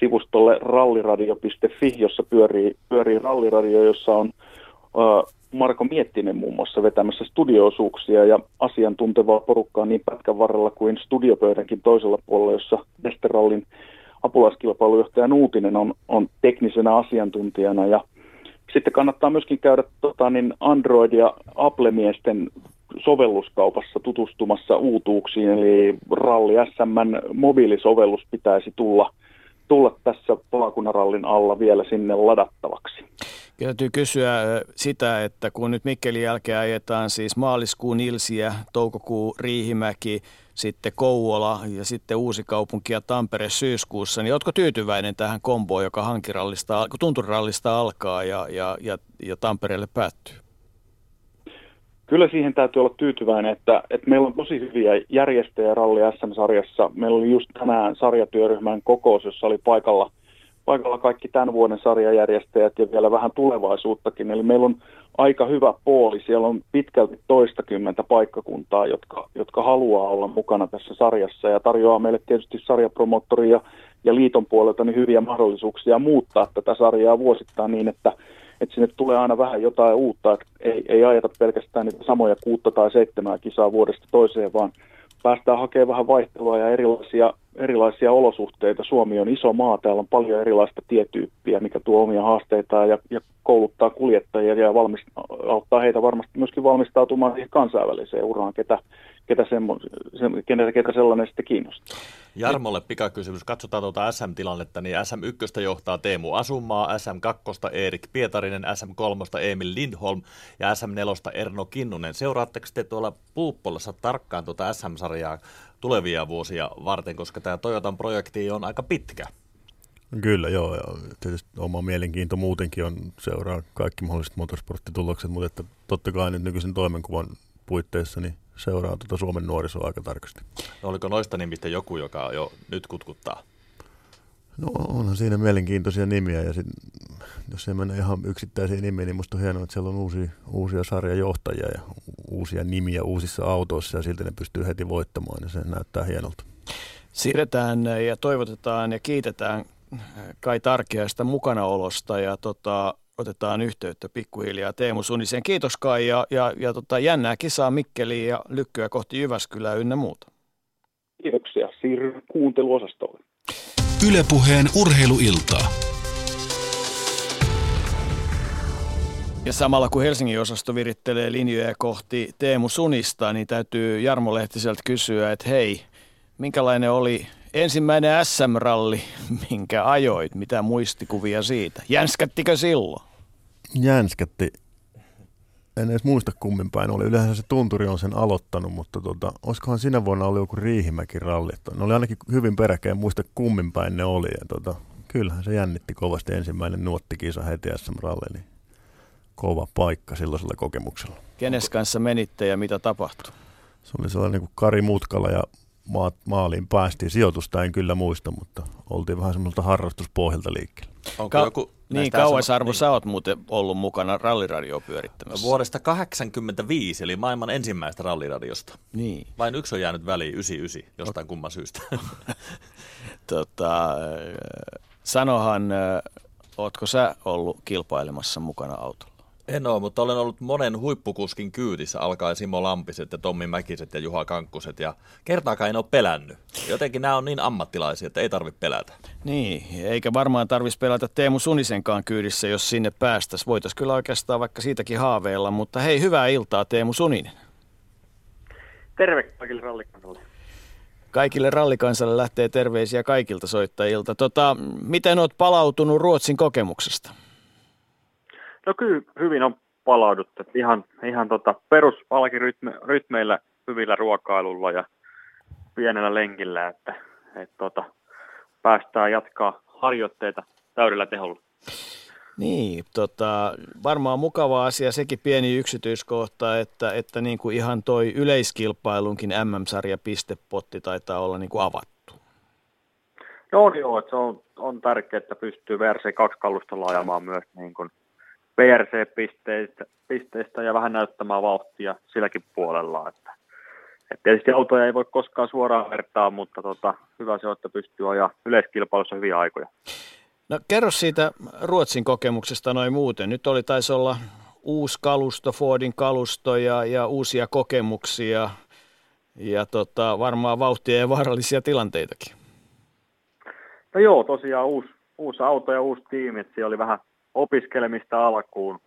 sivustolle ralliradio.fi, jossa pyörii, pyörii ralliradio, jossa on uh, Marko Miettinen muun muassa vetämässä studioosuuksia ja asiantuntevaa porukkaa niin pätkän varrella kuin studiopöydänkin toisella puolella, jossa Westerallin apulaiskilpailujohtaja Nuutinen on, on teknisenä asiantuntijana ja Sitten kannattaa myöskin käydä tota, niin Android- ja Apple-miesten sovelluskaupassa tutustumassa uutuuksiin, eli Ralli SM mobiilisovellus pitäisi tulla, tulla tässä vaakunarallin alla vielä sinne ladattavaksi. Täytyy kysyä sitä, että kun nyt Mikkelin jälkeen ajetaan siis maaliskuun Ilsiä, toukokuu Riihimäki, sitten Kouvola ja sitten uusi kaupunki ja Tampere syyskuussa, niin oletko tyytyväinen tähän komboon, joka hankirallista, tunturirallista alkaa ja, ja, ja, ja Tampereelle päättyy? Kyllä siihen täytyy olla tyytyväinen, että, että meillä on tosi hyviä järjestäjä ralli SM-sarjassa. Meillä oli just tänään sarjatyöryhmän kokous, jossa oli paikalla, paikalla kaikki tämän vuoden sarjajärjestäjät ja vielä vähän tulevaisuuttakin. Eli meillä on aika hyvä puoli. Siellä on pitkälti toistakymmentä paikkakuntaa, jotka, jotka haluaa olla mukana tässä sarjassa ja tarjoaa meille tietysti sarjapromottoria ja, ja liiton puolelta niin hyviä mahdollisuuksia muuttaa tätä sarjaa vuosittain niin, että että sinne tulee aina vähän jotain uutta, että ei, ei ajeta pelkästään niitä samoja kuutta tai seitsemää kisaa vuodesta toiseen, vaan päästään hakemaan vähän vaihtelua ja erilaisia, erilaisia olosuhteita. Suomi on iso maa, täällä on paljon erilaista tietyyppiä, mikä tuo omia haasteitaan ja, ja kouluttaa kuljettajia ja valmist, auttaa heitä varmasti myöskin valmistautumaan siihen kansainväliseen uraan, ketä, ketä, semmo, se, ketä, ketä sellainen sitten kiinnostaa. Jarmolle pikakysymys. Katsotaan tuota SM-tilannetta, niin SM1 johtaa Teemu Asumaa, SM2 Erik Pietarinen, SM3 Emil Lindholm ja SM4 Erno Kinnunen. Seuraatteko te tuolla Puuppolassa tarkkaan tuota SM-sarjaa tulevia vuosia varten, koska tämä Toyotan projekti on aika pitkä? Kyllä, joo. Ja tietysti oma mielenkiinto muutenkin on seuraa kaikki mahdolliset motorsporttitulokset, mutta että totta kai nyt nykyisen toimenkuvan puitteissa niin seuraa tuota Suomen nuorisoa aika tarkasti. No oliko noista nimistä joku, joka jo nyt kutkuttaa? No onhan siinä mielenkiintoisia nimiä ja sit, jos ei mennä ihan yksittäisiin nimiin, niin musta on hienoa, että siellä on uusia, uusia sarjajohtajia ja uusia nimiä uusissa autoissa ja silti ne pystyy heti voittamaan ja se näyttää hienolta. Siirretään ja toivotetaan ja kiitetään Kai Tarkiaista mukanaolosta ja tota, otetaan yhteyttä pikkuhiljaa Teemu Sunisen. Kiitos Kai ja, ja, ja tota, jännää kisaa Mikkeliin ja lykkyä kohti Jyväskylää ynnä muuta. Kiitoksia. Siirryn kuunteluosastolle. Ylepuheen urheiluiltaa. Ja samalla kun Helsingin osasto virittelee linjoja kohti Teemu Sunista, niin täytyy Jarmo Lehtiseltä kysyä, että hei, minkälainen oli ensimmäinen SM-ralli, minkä ajoit? Mitä muistikuvia siitä? Jänskättikö silloin? Jänskätti. En edes muista kummin päin oli. Yleensä se tunturi on sen aloittanut, mutta tota, olisikohan sinä vuonna oli joku Riihimäki ralli. Ne oli ainakin hyvin peräkkäin, muista kummin päin ne oli. Ja tota, kyllähän se jännitti kovasti ensimmäinen nuottikisa heti SM-ralli. Niin kova paikka silloisella kokemuksella. Kenes kanssa menitte ja mitä tapahtui? Se oli sellainen kuin Kari Mutkala ja ma- maaliin päästiin. Sijoitusta en kyllä muista, mutta oltiin vähän semmoista harrastuspohjalta liikkeelle. Onko Ka- joku niin, kauas Arvo, niin. sä oot muuten ollut mukana ralliradioa pyörittämässä. Vuodesta 1985, eli maailman ensimmäistä ralliradiosta. Niin. Vain yksi on jäänyt väliin, 99, jostain Ot- kumman syystä. [LAUGHS] tota, sanohan, ootko sä ollut kilpailemassa mukana autolla? En ole, mutta olen ollut monen huippukuskin kyydissä, alkaen Simo Lampiset ja Tommi Mäkiset ja Juha Kankkuset, ja kertaakaan en ole pelännyt. Jotenkin nämä on niin ammattilaisia, että ei tarvitse pelätä. Niin, eikä varmaan tarvitsisi pelätä Teemu Sunisenkaan kyydissä, jos sinne päästäisiin. Voitaisiin kyllä oikeastaan vaikka siitäkin haaveilla, mutta hei, hyvää iltaa Teemu Suninen. Terve kaikille rallikansalle. Kaikille rallikansalle lähtee terveisiä kaikilta soittajilta. Tota, miten olet palautunut Ruotsin kokemuksesta? No kyllä hyvin on palauduttu. Ihan, ihan tota perusvalkirytmeillä, hyvillä ruokailulla ja pienellä lenkillä, että, että tota, päästään jatkaa harjoitteita täydellä teholla. Niin, tota, varmaan mukava asia sekin pieni yksityiskohta, että, että niin kuin ihan toi yleiskilpailunkin MM-sarja pistepotti taitaa olla niin kuin avattu. No joo, että se on, on tärkeää, että pystyy VRC2-kalustolla ajamaan myös niin kuin VRC-pisteistä pisteistä ja vähän näyttämään vauhtia silläkin puolella. Että, että tietysti autoja ei voi koskaan suoraan vertaa, mutta tota, hyvä se on, että pystyy ajaa yleiskilpailussa hyviä aikoja. No kerro siitä Ruotsin kokemuksesta noin muuten. Nyt oli taisi olla uusi kalusto, Fordin kalusto ja, ja uusia kokemuksia ja tota, varmaan vauhtia ja vaarallisia tilanteitakin. No joo, tosiaan uusi, uusi auto ja uusi tiimi, siellä oli vähän opiskelemista alkuun.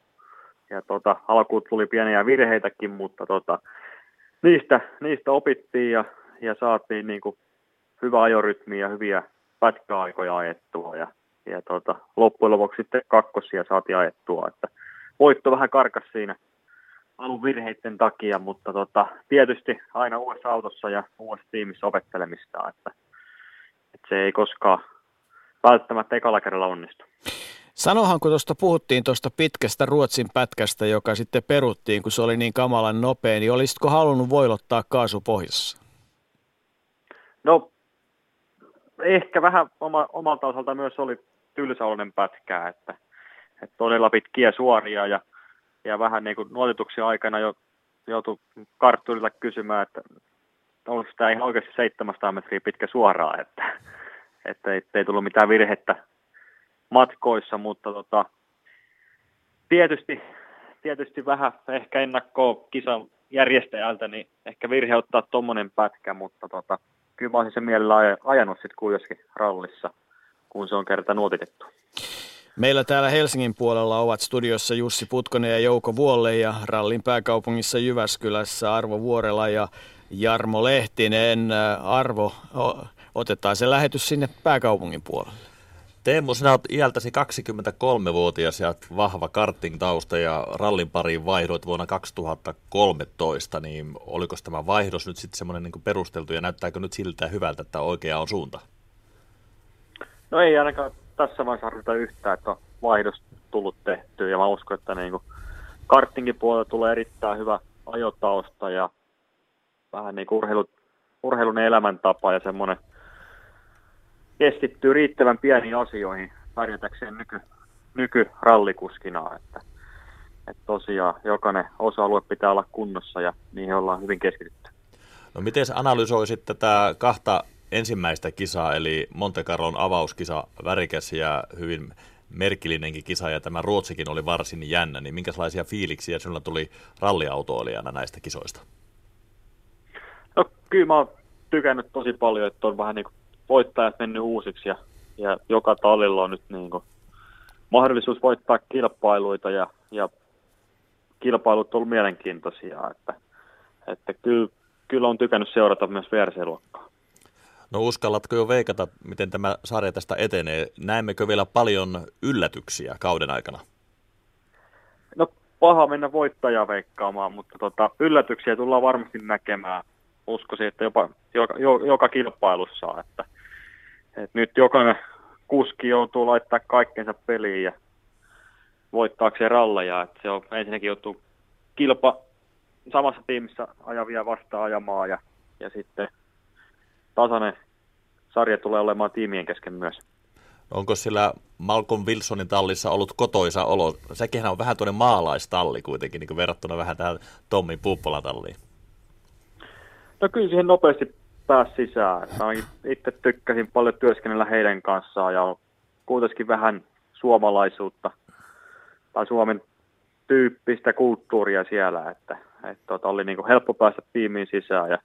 Ja tota, alkuun tuli pieniä virheitäkin, mutta tota, niistä, niistä opittiin ja, ja saatiin niin kuin hyvä ajorytmi ja hyviä pätkäaikoja ajettua. Ja, ja tota, loppujen lopuksi sitten kakkosia saatiin ajettua. Että voitto vähän karkas siinä alun virheiden takia, mutta tota, tietysti aina uudessa autossa ja uudessa tiimissä opettelemista, että, että se ei koskaan välttämättä ekalla kerralla onnistu. Sanohan, kun tuosta puhuttiin tuosta pitkästä Ruotsin pätkästä, joka sitten peruttiin, kun se oli niin kamalan nopea, niin olisitko halunnut voilottaa kaasupohjassa? No, ehkä vähän oma, omalta osalta myös oli tylsäoloinen pätkää, että, että todella pitkiä suoria ja, ja vähän niin kuin aikana jo joutui kartturilla kysymään, että onko tämä ihan oikeasti 700 metriä pitkä suoraa, että, että ei, ei tullut mitään virhettä matkoissa, mutta tota, tietysti, tietysti vähän ehkä ennakkoa kisan järjestäjältä, niin ehkä virhe ottaa tuommoinen pätkä, mutta tota, kyllä mä olisin sen mielellä ajanut sitten kuitenkin rallissa, kun se on kerta nuotitettu. Meillä täällä Helsingin puolella ovat studiossa Jussi Putkonen ja Jouko Vuolle ja rallin pääkaupungissa Jyväskylässä Arvo Vuorela ja Jarmo Lehtinen. Arvo, otetaan se lähetys sinne pääkaupungin puolelle. Teemu, sinä olet iältäsi 23-vuotias ja vahva karting-tausta ja rallin pariin vaihdoit vuonna 2013, niin oliko tämä vaihdos nyt sitten semmoinen niin perusteltu ja näyttääkö nyt siltä hyvältä, että oikea on suunta? No ei ainakaan tässä vaiheessa arvita yhtään, että on vaihdos tullut tehty ja mä uskon, että niin kartingin puolella tulee erittäin hyvä ajotausta ja vähän niin kuin urheilu, urheilun elämäntapa ja semmoinen keskittyy riittävän pieniin asioihin pärjätäkseen nyky, nykyrallikuskina, että, että tosiaan jokainen osa-alue pitää olla kunnossa ja niihin ollaan hyvin keskitytty. No miten analysoisit tätä kahta ensimmäistä kisaa, eli Monte Carlon avauskisa, värikäs ja hyvin merkillinenkin kisa, ja tämä Ruotsikin oli varsin jännä, niin minkälaisia fiiliksiä sinulla tuli ralliautoilijana näistä kisoista? No kyllä mä oon tykännyt tosi paljon, että on vähän niin kuin voittajat mennyt uusiksi ja, ja joka tallilla on nyt niin kuin mahdollisuus voittaa kilpailuita ja, ja kilpailut on ollut mielenkiintoisia, että, että kyllä, kyllä on tykännyt seurata myös VRC-luokkaa. No uskallatko jo veikata, miten tämä sarja tästä etenee? Näemmekö vielä paljon yllätyksiä kauden aikana? No paha mennä voittajaa veikkaamaan, mutta tota, yllätyksiä tullaan varmasti näkemään. Uskoisin, että jopa joka, joka kilpailussa, että et nyt jokainen kuski joutuu laittaa kaikkensa peliin ja voittaakseen ralleja. Et se on ensinnäkin joutuu kilpa samassa tiimissä ajavia vastaan ajamaan ja, ja sitten tasainen sarja tulee olemaan tiimien kesken myös. Onko sillä Malcolm Wilsonin tallissa ollut kotoisa olo? Sekin on vähän tuonne maalaistalli kuitenkin, niin verrattuna vähän tähän Tommin Puuppolan talliin. No kyllä siihen nopeasti pääsi sisään. Mä itse tykkäsin paljon työskennellä heidän kanssaan ja kuitenkin vähän suomalaisuutta tai Suomen tyyppistä kulttuuria siellä, että, että tota, oli niin kuin helppo päästä tiimiin sisään ja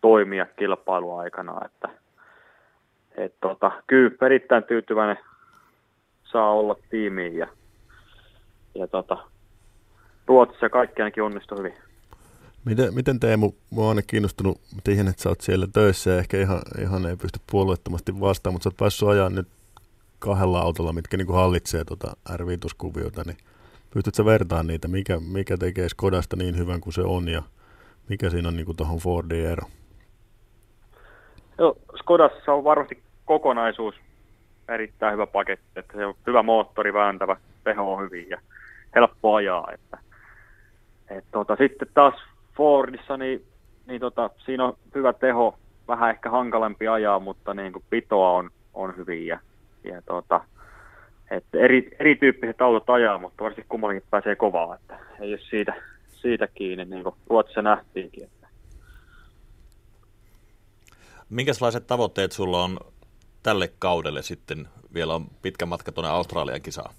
toimia kilpailuaikana, että et tota, kyllä erittäin tyytyväinen saa olla tiimiin ja, ja tota, Ruotsissa kaikki ainakin onnistui hyvin. Miten, miten Teemu, mä oon aina kiinnostunut siihen, että sä oot siellä töissä ja ehkä ihan, ihan ei pysty puolueettomasti vastaan, mutta sä oot päässyt ajaa nyt kahdella autolla, mitkä niin kuin hallitsee tuota r kuviota niin pystyt sä vertaan niitä, mikä, mikä tekee Skodasta niin hyvän kuin se on ja mikä siinä on niin tuohon Fordin ero? Joo, Skodassa on varmasti kokonaisuus erittäin hyvä paketti, että se on hyvä moottori vääntävä, teho on hyvin ja helppo ajaa. Että, et tota, sitten taas Fordissa, niin, niin tota, siinä on hyvä teho, vähän ehkä hankalampi ajaa, mutta niin kuin pitoa on, on hyvin ja, ja tota, että eri, erityyppiset autot ajaa, mutta varsinkin kummallakin pääsee kovaa, että ei ole siitä, siitä kiinni, niin kuin Ruotsissa nähtiinkin. Että. Minkälaiset tavoitteet sulla on tälle kaudelle sitten? Vielä on pitkä matka tuonne Australian kisaan.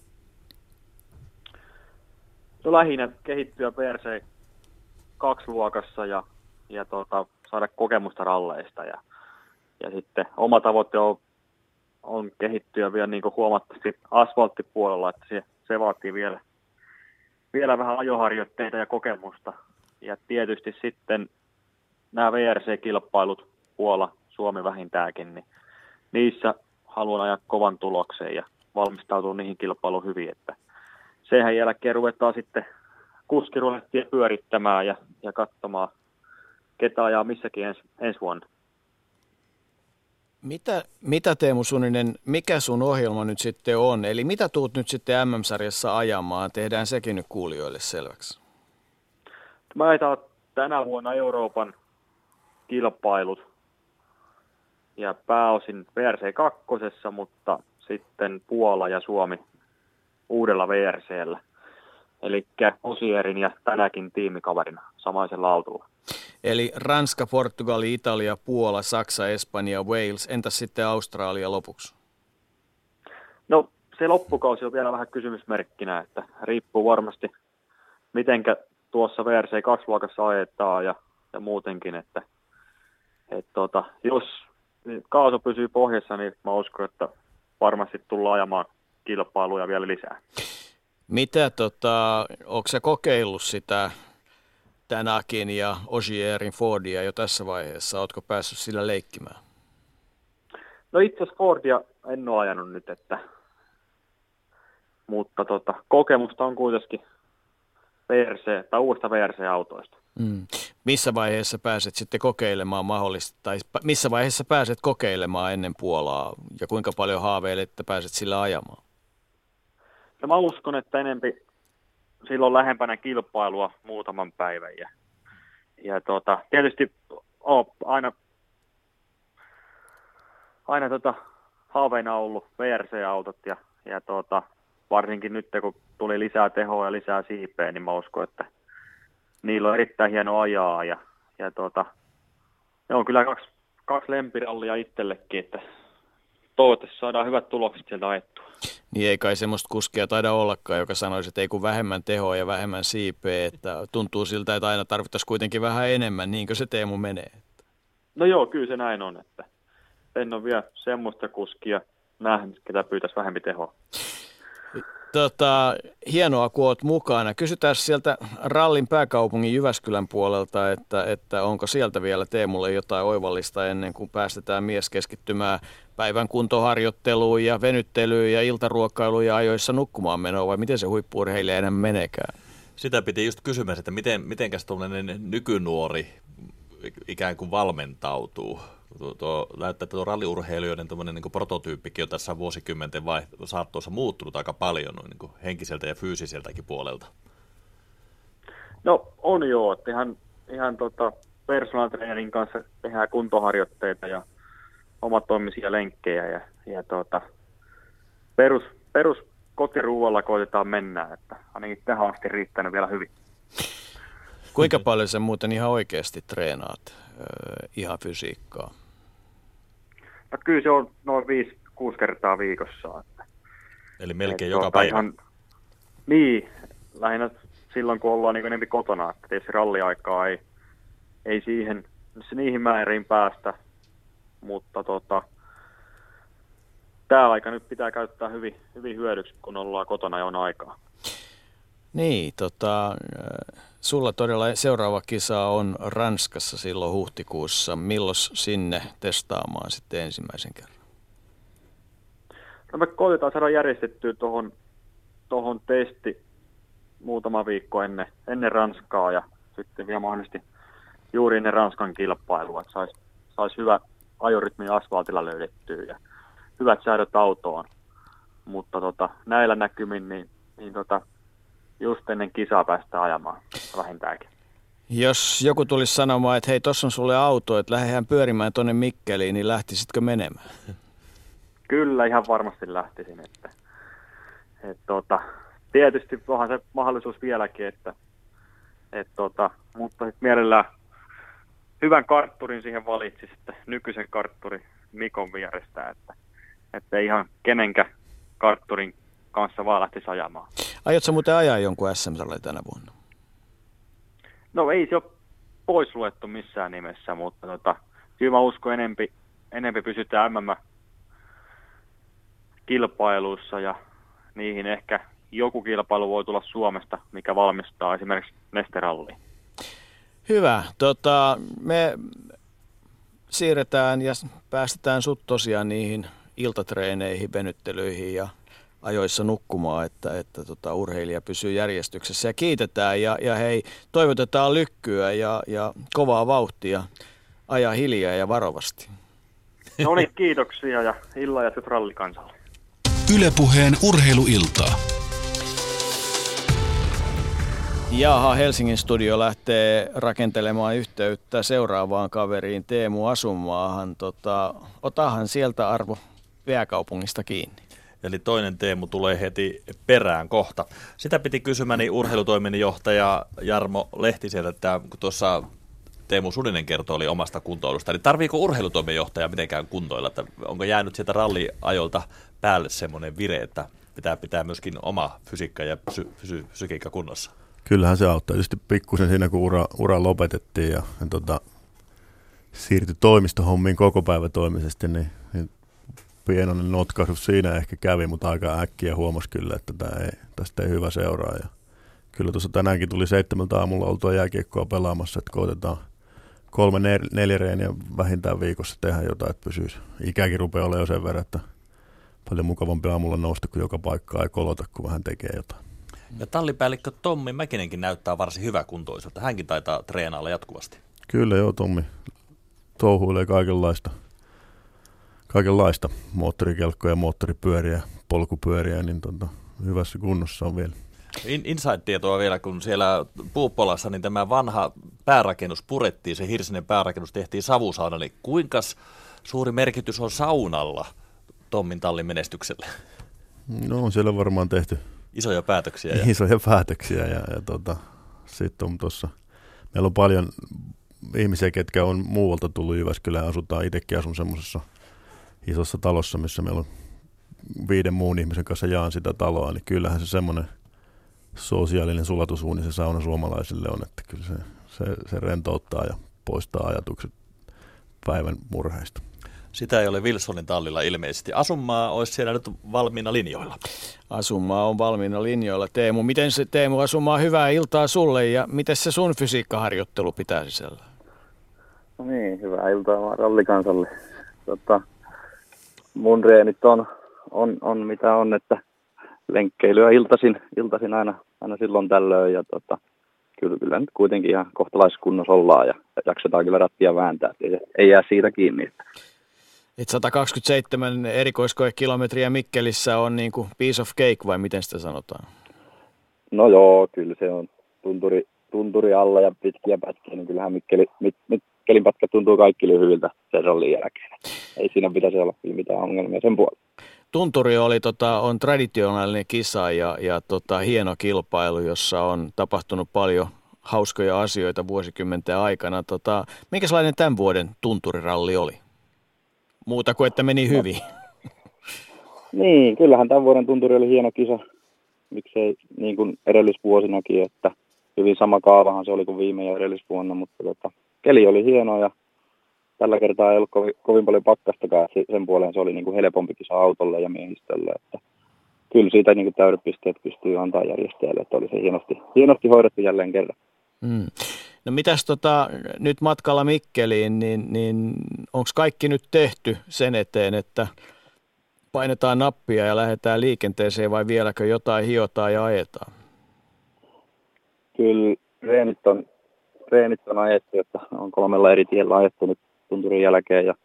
No lähinnä kehittyä PRC kaksi luokassa ja, ja tota, saada kokemusta ralleista. Ja, ja sitten oma tavoite on, on kehittyä vielä niin huomattavasti asfalttipuolella, että se, se vaatii vielä, vielä vähän ajoharjoitteita ja kokemusta. Ja tietysti sitten nämä VRC-kilpailut, Puola, Suomi vähintäänkin, niin niissä haluan ajaa kovan tuloksen ja valmistautua niihin kilpailuun hyvin, että sehän jälkeen ruvetaan sitten kuskirulettia pyörittämään ja, ja katsomaan, ketä ajaa missäkin ens, ensi vuonna. Mitä, mitä Teemu Suninen, mikä sun ohjelma nyt sitten on? Eli mitä tuut nyt sitten MM-sarjassa ajamaan? Tehdään sekin nyt kuulijoille selväksi. Mä ajetaan tänä vuonna Euroopan kilpailut ja pääosin VRC 2, mutta sitten Puola ja Suomi uudella VRCllä. Eli Osierin ja tänäkin tiimikaverina samaisella autolla. Eli Ranska, Portugali, Italia, Puola, Saksa, Espanja, Wales. Entäs sitten Australia lopuksi? No se loppukausi on vielä vähän kysymysmerkkinä, että riippuu varmasti mitenkä tuossa VRC 2 luokassa ajetaan ja, ja muutenkin, että et tota, jos kaasu pysyy pohjassa, niin mä uskon, että varmasti tullaan ajamaan kilpailuja vielä lisää. Mitä, tota, onko se kokeillut sitä Tänakin ja Osierin Fordia jo tässä vaiheessa? Oletko päässyt sillä leikkimään? No itse asiassa Fordia en ole ajanut nyt, että, mutta tota, kokemusta on kuitenkin VRC, tai uudesta VRC-autoista. Mm. Missä vaiheessa pääset sitten kokeilemaan mahdollista, tai missä vaiheessa pääset kokeilemaan ennen Puolaa, ja kuinka paljon haaveilet, että pääset sillä ajamaan? No mä uskon, että enempi silloin lähempänä kilpailua muutaman päivän. Ja, ja tota, tietysti on aina, aina tota, haaveina ollut VRC-autot ja, ja tota, varsinkin nyt kun tuli lisää tehoa ja lisää siipeä, niin mä uskon, että niillä on erittäin hieno ajaa ja, ja tota, ne on kyllä kaksi, kaksi lempirallia itsellekin, että toivottavasti saadaan hyvät tulokset sieltä ajettua. Niin ei kai semmoista kuskia taida ollakaan, joka sanoisi, että ei kun vähemmän tehoa ja vähemmän siipeä, että tuntuu siltä, että aina tarvittaisiin kuitenkin vähän enemmän, niinkö se Teemu menee? No joo, kyllä se näin on, että en ole vielä semmoista kuskia nähnyt, ketä pyytäisi vähempi tehoa. Tota, hienoa, kun olet mukana. Kysytään sieltä rallin pääkaupungin Jyväskylän puolelta, että, että onko sieltä vielä Teemulle jotain oivallista ennen kuin päästetään mies keskittymään päivän kuntoharjoitteluun ja venyttelyyn ja iltaruokkailuun ja ajoissa nukkumaan menoa, vai miten se huippuurheilija enää menekään? Sitä piti just kysyä, että miten, mitenkäs tuollainen nykynuori ikään kuin valmentautuu tuo, tuo, näyttää, että tuo ralliurheilijoiden niin prototyyppikin on tässä vuosikymmenten vai, saattoissa muuttunut aika paljon noin niin henkiseltä ja fyysiseltäkin puolelta. No on joo, että ihan, ihan tota, personal trainerin kanssa tehdään kuntoharjoitteita ja omatoimisia lenkkejä ja, ja tota, perus, perus kotiruualla koitetaan mennä, että ainakin tähän asti riittänyt vielä hyvin. Kuinka paljon sä muuten ihan oikeasti treenaat äh, ihan fysiikkaa? No kyllä se on noin 5-6 kertaa viikossa. Että, Eli melkein joka tuota, päivä? Ihan, niin, lähinnä silloin kun ollaan niin enemmän kotona, että tietysti ralliaikaa ei, ei siihen, niihin määriin päästä, mutta tota, tämä aika nyt pitää käyttää hyvin, hyvin hyödyksi, kun ollaan kotona jo on aikaa. Niin, tota, sulla todella seuraava kisa on Ranskassa silloin huhtikuussa. Milloin sinne testaamaan sitten ensimmäisen kerran? No me koitetaan saada järjestettyä tuohon tohon testi muutama viikko ennen, ennen Ranskaa ja sitten vielä mahdollisesti juuri ennen Ranskan kilpailua, että saisi sais hyvä ajorytmi asfaltilla löydettyä ja hyvät säädöt autoon. Mutta tota, näillä näkymin niin, niin tota, just ennen kisaa päästä ajamaan vähintäänkin. Jos joku tulisi sanomaan, että hei, tuossa on sulle auto, että lähdehän pyörimään tuonne Mikkeliin, niin lähtisitkö menemään? Kyllä, ihan varmasti lähtisin. Että, että tota, tietysti onhan se mahdollisuus vieläkin, että, että tota, mutta mielellään hyvän kartturin siihen valitsisi, että nykyisen kartturin Mikon vierestä, että, että ihan kenenkä kartturin kanssa vaan lähtisi ajamaan. Aiotko muuten ajaa jonkun sm tänä vuonna? No ei se ole pois luettu missään nimessä, mutta tota, kyllä mä uskon enempi, enempi pysytään MM kilpailuissa ja niihin ehkä joku kilpailu voi tulla Suomesta, mikä valmistaa esimerkiksi Nesteralliin. Hyvä. Tota, me siirretään ja päästetään sut tosiaan niihin iltatreeneihin, venyttelyihin ja ajoissa nukkumaan, että, että tota, urheilija pysyy järjestyksessä. Ja kiitetään ja, ja hei, toivotetaan lykkyä ja, ja kovaa vauhtia. Aja hiljaa ja varovasti. No niin, kiitoksia ja illan ja rallikansalle. Ylepuheen urheiluiltaa. Jaha, Helsingin studio lähtee rakentelemaan yhteyttä seuraavaan kaveriin Teemu Asumaahan. Tota, otahan sieltä Arvo Pääkaupungista kiinni. Eli toinen Teemu tulee heti perään kohta. Sitä piti kysymäni urheilutoiminnanjohtaja Jarmo Lehtiseltä, että kun tuossa Teemu Sudinen kertoi oli omasta kuntoilusta, niin tarviiko urheilutoiminnanjohtaja mitenkään kuntoilla? Että onko jäänyt sieltä ralliajolta päälle semmoinen vire, että pitää pitää myöskin oma fysiikka ja psy, psy, psykiikka kunnossa? Kyllähän se auttaa. Tietysti pikkusen siinä, kun ura, ura lopetettiin ja, ja tota, siirtyi toimistohommiin koko päivä toimisesti, niin, niin pienoinen notkahdus siinä ehkä kävi, mutta aika äkkiä huomasi kyllä, että tämä ei, tästä ei hyvä seuraa. Ja kyllä tuossa tänäänkin tuli seitsemältä aamulla oltua jääkiekkoa pelaamassa, että koitetaan kolme, neljä reeniä vähintään viikossa tehdä jotain, että pysyisi. Ikäkin rupeaa olemaan jo sen verran, että paljon mukavampi aamulla nousta, kun joka paikkaa ei kolota, kun vähän tekee jotain. Ja tallipäällikkö Tommi Mäkinenkin näyttää varsin hyväkuntoiselta. Hänkin taitaa treenailla jatkuvasti. Kyllä joo, Tommi touhuilee kaikenlaista, kaikenlaista moottorikelkkoja, moottoripyöriä, polkupyöriä, niin tota, hyvässä kunnossa on vielä. In, Inside-tietoa vielä, kun siellä Puuppolassa niin tämä vanha päärakennus purettiin, se hirsinen päärakennus tehtiin savusauna, niin kuinka suuri merkitys on saunalla Tommin tallin menestykselle? No on siellä varmaan tehty isoja päätöksiä. Ja... Isoja päätöksiä ja, ja tota, sitten on tuossa, meillä on paljon ihmisiä, ketkä on muualta tullut Jyväskylään, asutaan, itsekin asun semmoisessa isossa talossa, missä meillä on viiden muun ihmisen kanssa jaan sitä taloa, niin kyllähän se semmoinen sosiaalinen sulatusuuni se sauna suomalaisille on, että kyllä se, se, se rentouttaa ja poistaa ajatukset päivän murheista. Sitä ei ole Wilsonin tallilla ilmeisesti. Asumaa olisi siellä nyt valmiina linjoilla. Asumaa on valmiina linjoilla. Teemu, miten se Teemu Asumaa, hyvää iltaa sulle ja miten se sun fysiikkaharjoittelu pitää sisällä? No niin, hyvää iltaa vaan rallikansalle. Tota, mun reenit on, on, on, mitä on, että lenkkeilyä iltasin, iltasin aina, aina silloin tällöin ja tota, kyllä, kyllä nyt kuitenkin ihan kohtalaiskunnossa ollaan ja, ja jaksetaan kyllä rattia vääntää, ei, ei jää siitä kiinni. Et 127 erikoiskoekilometriä Mikkelissä on niin kuin piece of cake vai miten sitä sanotaan? No joo, kyllä se on tunturi, tunturi alla ja pitkiä pätkiä, niin kyllähän Mikkeli, Mik, Mikkelin pätkä tuntuu kaikki lyhyiltä sen rollin jälkeen. Ei siinä pitäisi olla mitään ongelmia sen puolella. Tunturi oli, tota, on traditionaalinen kisa ja, ja tota, hieno kilpailu, jossa on tapahtunut paljon hauskoja asioita vuosikymmenten aikana. Tota, minkälainen tämän vuoden tunturiralli oli? Muuta kuin, että meni hyvin. Niin, kyllähän tämän vuoden tunturi oli hieno kisa. Miksei niin kuin edellisvuosinakin, että hyvin sama kaavahan se oli kuin viime ja edellisvuonna, mutta tota, keli oli hieno ja tällä kertaa ei ollut kovin, kovin paljon pakkastakaan, sen puoleen se oli niin kuin helpompi kisa autolle ja miehistölle, että kyllä siitä niin täydet pisteet pystyy antaa järjestäjälle, että oli se hienosti, hienosti hoidettu jälleen kerran. Mm. No mitäs tota, nyt matkalla Mikkeliin, niin, niin onko kaikki nyt tehty sen eteen, että painetaan nappia ja lähdetään liikenteeseen vai vieläkö jotain hiotaan ja ajetaan? Kyllä reenit on, reenit on ajettu, että on kolmella eri tiellä ajettu nyt tunturin jälkeen ja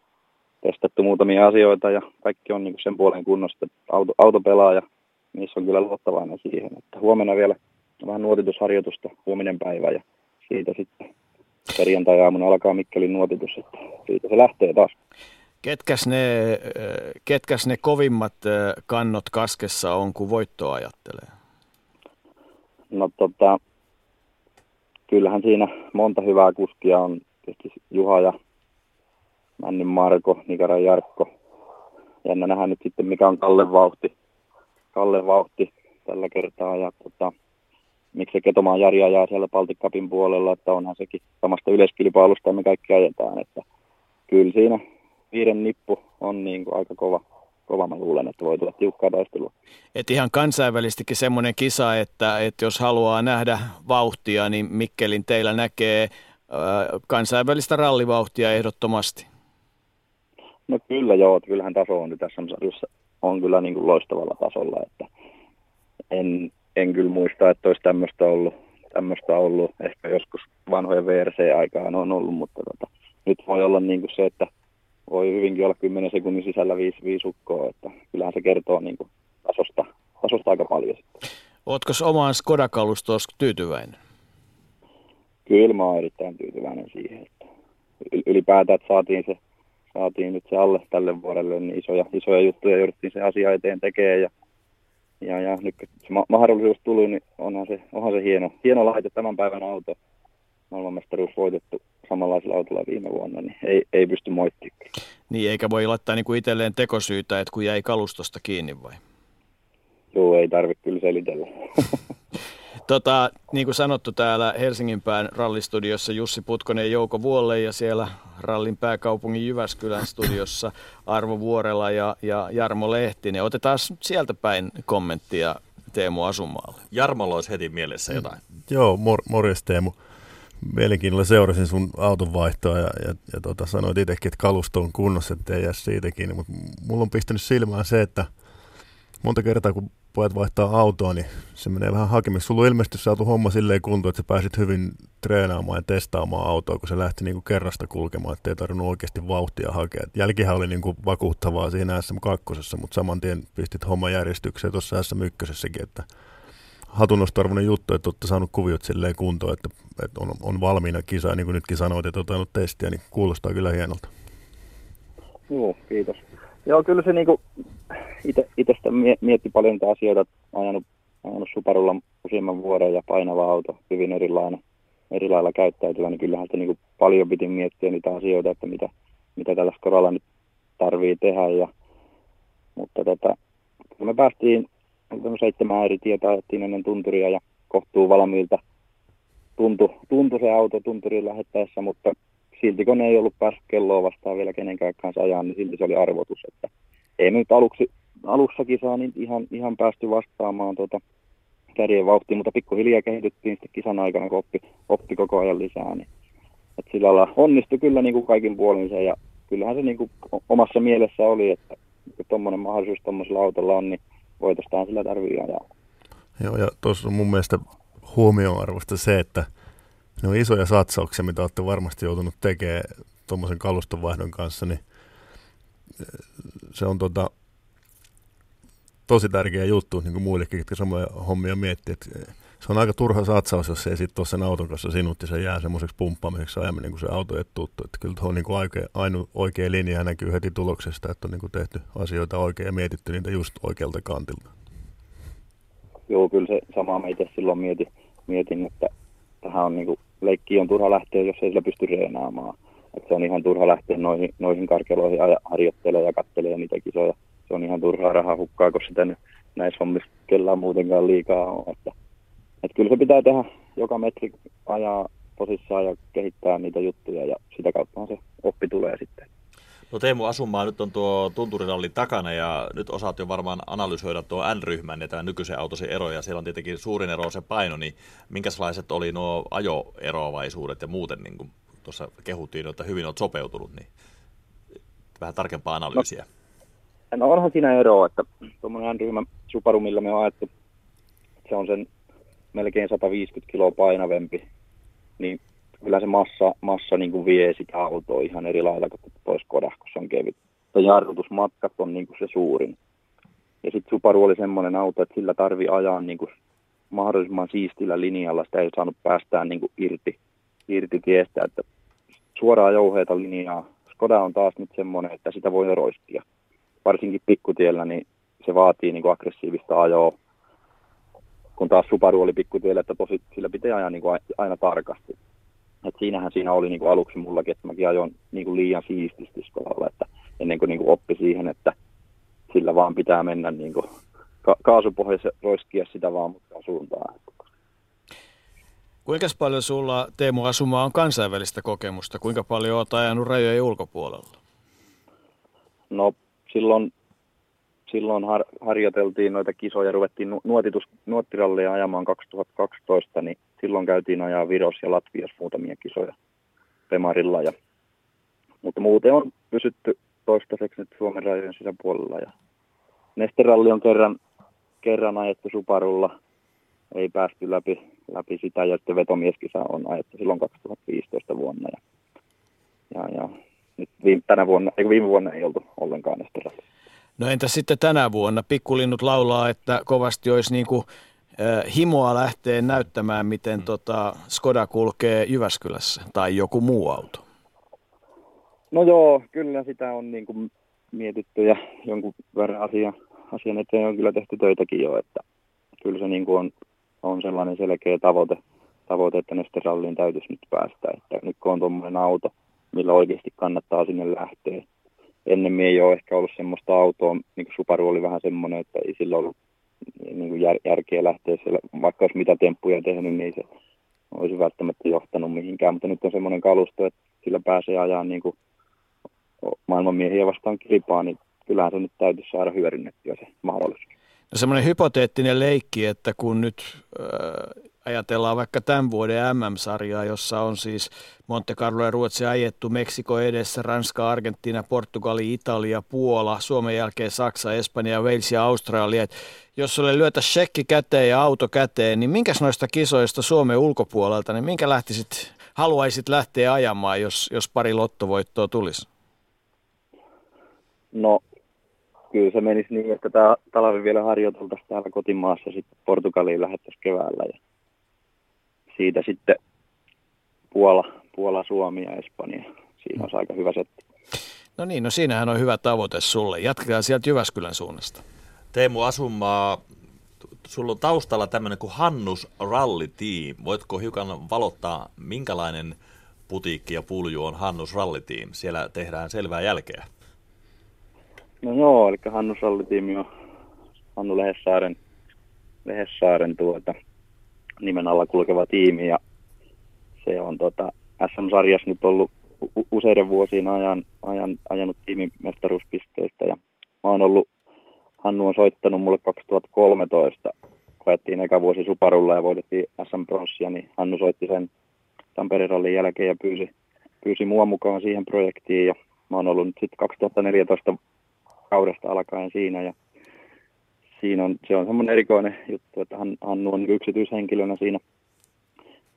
testattu muutamia asioita ja kaikki on niin sen puolen kunnosta. Auto, auto pelaa ja niissä on kyllä luottavainen siihen, että huomenna vielä vähän nuotitusharjoitusta, huominen päivä ja siitä sitten perjantai-aamuna alkaa Mikkelin nuotitus, että siitä se lähtee taas. Ketkäs ne, ketkäs ne kovimmat kannot kaskessa on, kun voittoa ajattelee? No tota, kyllähän siinä monta hyvää kuskia on. Tietysti Juha ja Männin Marko, Nikaran Jarkko. Jännä nähdä nyt sitten, mikä on Kalle vauhti, Kalle vauhti tällä kertaa. Ja tota, miksi Ketomaan Jari ajaa siellä Baltikapin puolella, että onhan sekin samasta yleiskilpailusta me kaikki ajetaan, että kyllä siinä viiden nippu on niin kuin aika kova, kova mä luulen, että voi tulla tiukkaa taistelua. Et ihan kansainvälistikin semmoinen kisa, että, että jos haluaa nähdä vauhtia, niin Mikkelin teillä näkee kansainvälistä rallivauhtia ehdottomasti. No kyllä joo, että kyllähän taso on tässä sarjassa on kyllä niin kuin loistavalla tasolla, että en, en kyllä muista, että olisi tämmöistä ollut, tämmöistä ollut. Ehkä joskus vanhojen VRC-aikaan on ollut, mutta tota, nyt voi olla niin kuin se, että voi hyvinkin olla 10 sekunnin sisällä viisi, viisi ukkoa, että kyllähän se kertoo niin kuin tasosta, tasosta aika paljon. Oletko omaan Skoda-kalustoon tyytyväinen? Kyllä mä oon erittäin tyytyväinen siihen, että ylipäätään, että saatiin se saatiin nyt se alle tälle vuodelle, niin isoja, isoja juttuja jouduttiin se asia eteen tekemään ja, ja, ja nyt kun se ma- mahdollisuus tuli, niin onhan se, onhan se hieno, hieno laite tämän päivän auto. Maailmanmestaruus voitettu samanlaisella autolla viime vuonna, niin ei, ei pysty moittimaan. Niin, eikä voi laittaa niin kuin itselleen tekosyytä, että kun jäi kalustosta kiinni vai? Joo, ei tarvitse kyllä selitellä. [LAUGHS] Tota, niin kuin sanottu täällä Helsingin pään rallistudiossa Jussi Putkonen ja Jouko Vuolle ja siellä rallin pääkaupungin Jyväskylän studiossa Arvo Vuorela ja, ja Jarmo Lehtinen. Otetaan sieltä päin kommenttia Teemu Asumaalle. Jarmolla olisi heti mielessä jotain. Mm, joo, mor- morjes Teemu. Mielenkiinnolla seurasin sun auton vaihtoa ja, ja, ja tota, sanoit itsekin, että kalusto on kunnossa, ettei jää siitäkin. Mutta mulla on pistänyt silmään se, että monta kertaa kun pojat vaihtaa autoa, niin se menee vähän hakemiksi. Sulla on ilmeisesti saatu homma silleen kuntoon, että sä pääsit hyvin treenaamaan ja testaamaan autoa, kun se lähti niin kuin kerrasta kulkemaan, että ei tarvinnut oikeasti vauhtia hakea. Jälkihän oli niin kuin vakuuttavaa siinä SM2, mutta saman tien pistit homma järjestykseen tuossa SM1, että hatunnostarvoinen juttu, että olette saanut kuviot silleen kuntoon, että, että on, on valmiina kisa, niin kuin nytkin sanoit, että olet testiä, niin kuulostaa kyllä hienolta. Joo, kiitos. Joo, kyllä se niinku, itse mietti paljon niitä asioita, ajanut, ajanut Subarulla useamman vuoden ja painava auto, hyvin erilainen, eri lailla käyttäytyvä, niin kyllähän sitä niinku paljon piti miettiä niitä asioita, että mitä, mitä tällä Skoralla nyt tarvii tehdä. Ja, mutta tota, kun me päästiin seitsemän eri tietä ajettiin ennen tunturia ja kohtuu valmiilta tuntui, tuntui se auto tunturiin lähettäessä, mutta silti kun ne ei ollut päässyt kelloa vastaan vielä kenenkään kanssa ajaa, niin silti se oli arvotus. Että ei me nyt aluksi, alussakin saa niin ihan, ihan päästy vastaamaan tuota kärjen vauhtiin, mutta pikkuhiljaa kehityttiin sitten kisan aikana, kun oppi, oppi koko ajan lisää. Niin, että sillä lailla onnistui kyllä niin kuin kaikin puolin se, ja kyllähän se niin kuin omassa mielessä oli, että kun tuommoinen mahdollisuus tuommoisella autolla on, niin voitostaan sillä tarvii ajaa. Joo, ja tuossa on mun mielestä huomioarvosta se, että ne on isoja satsauksia, mitä olette varmasti joutunut tekemään tuommoisen kalustovaihdon kanssa, niin eh, se on tota, tosi tärkeä juttu niin kuin muillekin, jotka samoja hommia miettii. Että eh, se on aika turha satsaus, jos ei sitten sen auton kanssa sinut ja se jää semmoiseksi pumppaamiseksi ajaminen, kun se auto ei tuttu. Että kyllä tuo on niin oikea, ainu, oikea linja ja näkyy heti tuloksesta, että on niin kuin tehty asioita oikein ja mietitty niitä just oikealta kantilta. Joo, kyllä se sama me itse silloin mietin, mietin että tähän on niin kuin leikkiin on turha lähteä, jos ei sillä pysty reenaamaan. Et se on ihan turha lähteä noihin, noihin karkeloihin ja harjoittelemaan ja katselemaan niitä kisoja. Se on ihan turhaa rahaa hukkaa, kun sitä nyt näissä hommissa kellään muutenkaan liikaa on. Että, et kyllä se pitää tehdä joka metri ajaa tosissaan ja kehittää niitä juttuja ja sitä kautta se oppi tulee sitten. No Teemu Asumaa nyt on tuo tunturirallin takana ja nyt osaat jo varmaan analysoida tuo N-ryhmän ja tämän nykyisen autosen eroja. Siellä on tietenkin suurin ero se paino, niin minkälaiset oli nuo ajoeroavaisuudet ja muuten, niin kuin tuossa kehuttiin, että hyvin olet sopeutunut, niin vähän tarkempaa analyysiä. No, no onhan siinä eroa, että tuommoinen N-ryhmä Subaru, millä me on ajettu, se on sen melkein 150 kiloa painavempi, niin kyllä se massa, massa niin kuin vie sitä autoa ihan eri lailla kuin kun se on kevyt. Ja jarrutusmatkat on niin kuin se suurin. Ja sitten Subaru oli semmoinen auto, että sillä tarvii ajaa niin kuin mahdollisimman siistillä linjalla. Sitä ei saanut päästään niin kuin irti, irti tiestä, että suoraa jouheita linjaa. Skoda on taas nyt semmoinen, että sitä voi roiskia. Varsinkin pikkutiellä, niin se vaatii niin kuin aggressiivista ajoa. Kun taas Subaru oli pikkutiellä, että tosi, sillä pitää ajaa niin kuin aina tarkasti. Et siinähän siinä oli niin kuin aluksi mullakin, että mäkin ajoin niin kuin liian siististi skolalla, että ennen kuin, niin kuin oppi siihen, että sillä vaan pitää mennä niin kuin ka- kaasupohjassa roiskia sitä vaan mutta suuntaan. Kuinka paljon sulla Teemu Asuma on kansainvälistä kokemusta? Kuinka paljon olet ajanut rajojen ulkopuolella? No silloin silloin har, harjoiteltiin noita kisoja, ruvettiin nuotitus, nuottirallia ajamaan 2012, niin silloin käytiin ajaa Viros ja Latvias muutamia kisoja Pemarilla. Ja, mutta muuten on pysytty toistaiseksi nyt Suomen rajojen sisäpuolella. Ja Nesteralli on kerran, kerran ajettu Suparulla, ei päästy läpi, läpi sitä, ja sitten vetomieskisa on ajettu silloin 2015 vuonna. Ja, ja, ja nyt viime, tänä vuonna, eikö viime vuonna ei oltu ollenkaan Nesteralli. No entä sitten tänä vuonna? Pikkulinnut laulaa, että kovasti olisi niin kuin, äh, himoa lähteä näyttämään, miten mm. tota Skoda kulkee Jyväskylässä tai joku muu auto. No joo, kyllä sitä on niin kuin mietitty ja jonkun verran asia, asian eteen on kyllä tehty töitäkin jo, että kyllä se niin kuin on, on sellainen selkeä tavoite, tavoite että Nesteralliin täytyisi nyt päästä, että nyt kun on tuommoinen auto, millä oikeasti kannattaa sinne lähteä, ennemmin ei ole ehkä ollut semmoista autoa, niin kuin Subaru oli vähän semmoinen, että ei sillä ollut niin kuin jär, järkeä lähteä siellä, vaikka olisi mitä temppuja tehnyt, niin se olisi välttämättä johtanut mihinkään, mutta nyt on semmoinen kalusto, että sillä pääsee ajaa niin kuin maailmanmiehiä vastaan kilpaa, niin kyllähän se nyt täytyisi saada hyödynnettyä se mahdollisuus. No semmoinen hypoteettinen leikki, että kun nyt äh, ajatellaan vaikka tämän vuoden MM-sarjaa, jossa on siis Monte Carlo ja Ruotsi ajettu Meksiko edessä, Ranska, Argentiina, Portugali, Italia, Puola, Suomen jälkeen Saksa, Espanja, Wales ja Australia. Et jos sulle lyötä shekki käteen ja auto käteen, niin minkäs noista kisoista Suomen ulkopuolelta, niin minkä lähtisit, haluaisit lähteä ajamaan, jos, jos pari lottovoittoa tulisi? No kyllä se menisi niin, että tämä talvi vielä harjoiteltaisiin täällä kotimaassa, sitten Portugaliin lähettäisiin keväällä ja siitä sitten Puola, Puola, Suomi ja Espanja. Siinä on aika hyvä setti. No niin, no siinähän on hyvä tavoite sulle. Jatketaan sieltä Jyväskylän suunnasta. Teemu Asumaa, sulla on taustalla tämmöinen kuin Hannus Rally Team. Voitko hiukan valottaa, minkälainen putiikki ja pulju on Hannus Rally Team? Siellä tehdään selvää jälkeä. No joo, eli Hannus Rally Team on Hannu Lehessaaren, Lehessaaren tuota, nimen alla kulkeva tiimi ja se on tota, SM-sarjassa nyt ollut useiden vuosien ajan, ajan ajanut tiimin mestaruuspisteistä ja mä oon ollut, Hannu on soittanut mulle 2013, kun ajettiin eka vuosi Suparulla ja voitettiin SM Bronssia, niin Hannu soitti sen Tampereen rallin jälkeen ja pyysi, pyysi mua mukaan siihen projektiin ja mä oon ollut nyt sitten 2014 kaudesta alkaen siinä ja siinä on, se on semmoinen erikoinen juttu, että hän, Hannu on yksityishenkilönä siinä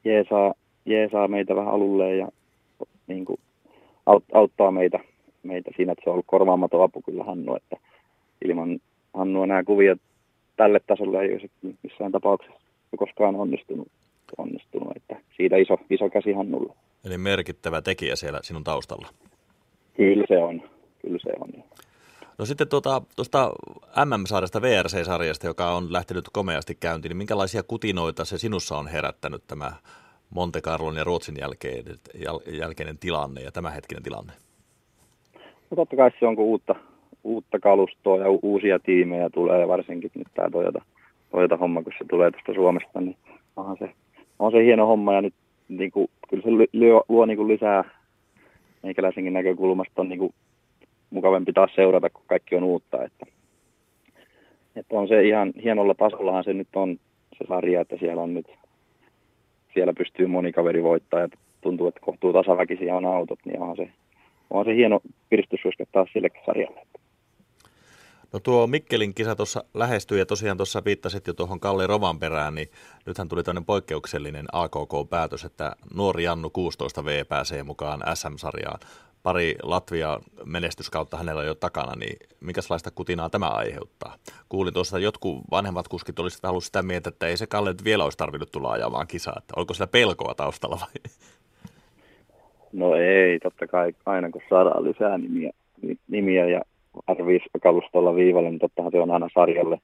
jeesaa, jeesaa meitä vähän alulle ja niin kuin, aut, auttaa meitä, meitä siinä, että se on ollut korvaamaton apu kyllä Hannu, että ilman Hannua nämä kuviot tälle tasolle ei olisi missään tapauksessa koskaan onnistunut, onnistunut että siitä iso, iso käsi Hannulle. Eli merkittävä tekijä siellä sinun taustalla. Kyllä se on, kyllä se on. No sitten tuota, tuosta MM-sarjasta, VRC-sarjasta, joka on lähtenyt komeasti käyntiin, niin minkälaisia kutinoita se sinussa on herättänyt tämä Monte Carlon ja Ruotsin jälkeinen, jälkeinen tilanne ja tämänhetkinen tilanne? No totta kai se on, kun uutta, uutta kalustoa ja uusia tiimejä tulee, varsinkin nyt tämä Toyota, Toyota-homma, kun se tulee tuosta Suomesta, niin onhan se, on se hieno homma ja nyt niin kuin, kyllä se luo, luo niin kuin lisää meikäläisenkin näkökulmasta on niin kuin mukavampi taas seurata, kun kaikki on uutta. Että, että on se ihan hienolla tasollahan se nyt on se sarja, että siellä on nyt, siellä pystyy moni kaveri voittaa ja tuntuu, että kohtuu tasaväkisiä on autot, niin onhan se, onhan se hieno piristysryske taas sillekin sarjalle. No tuo Mikkelin kisa tuossa lähestyy ja tosiaan tuossa viittasit jo tuohon Kalle Rovan perään, niin nythän tuli tämmöinen poikkeuksellinen AKK-päätös, että nuori Jannu 16V pääsee mukaan SM-sarjaan pari Latvia menestyskautta hänellä jo takana, niin minkälaista kutinaa tämä aiheuttaa? Kuulin tuossa, että jotkut vanhemmat kuskit olisivat halunneet sitä mieltä, että ei se Kalle vielä olisi tarvinnut tulla ajamaan kisaa. Että onko sillä pelkoa taustalla vai? No ei, totta kai aina kun saadaan lisää nimiä, nimiä ja R5-kalustolla viivalle, niin tottahan se on aina sarjalle,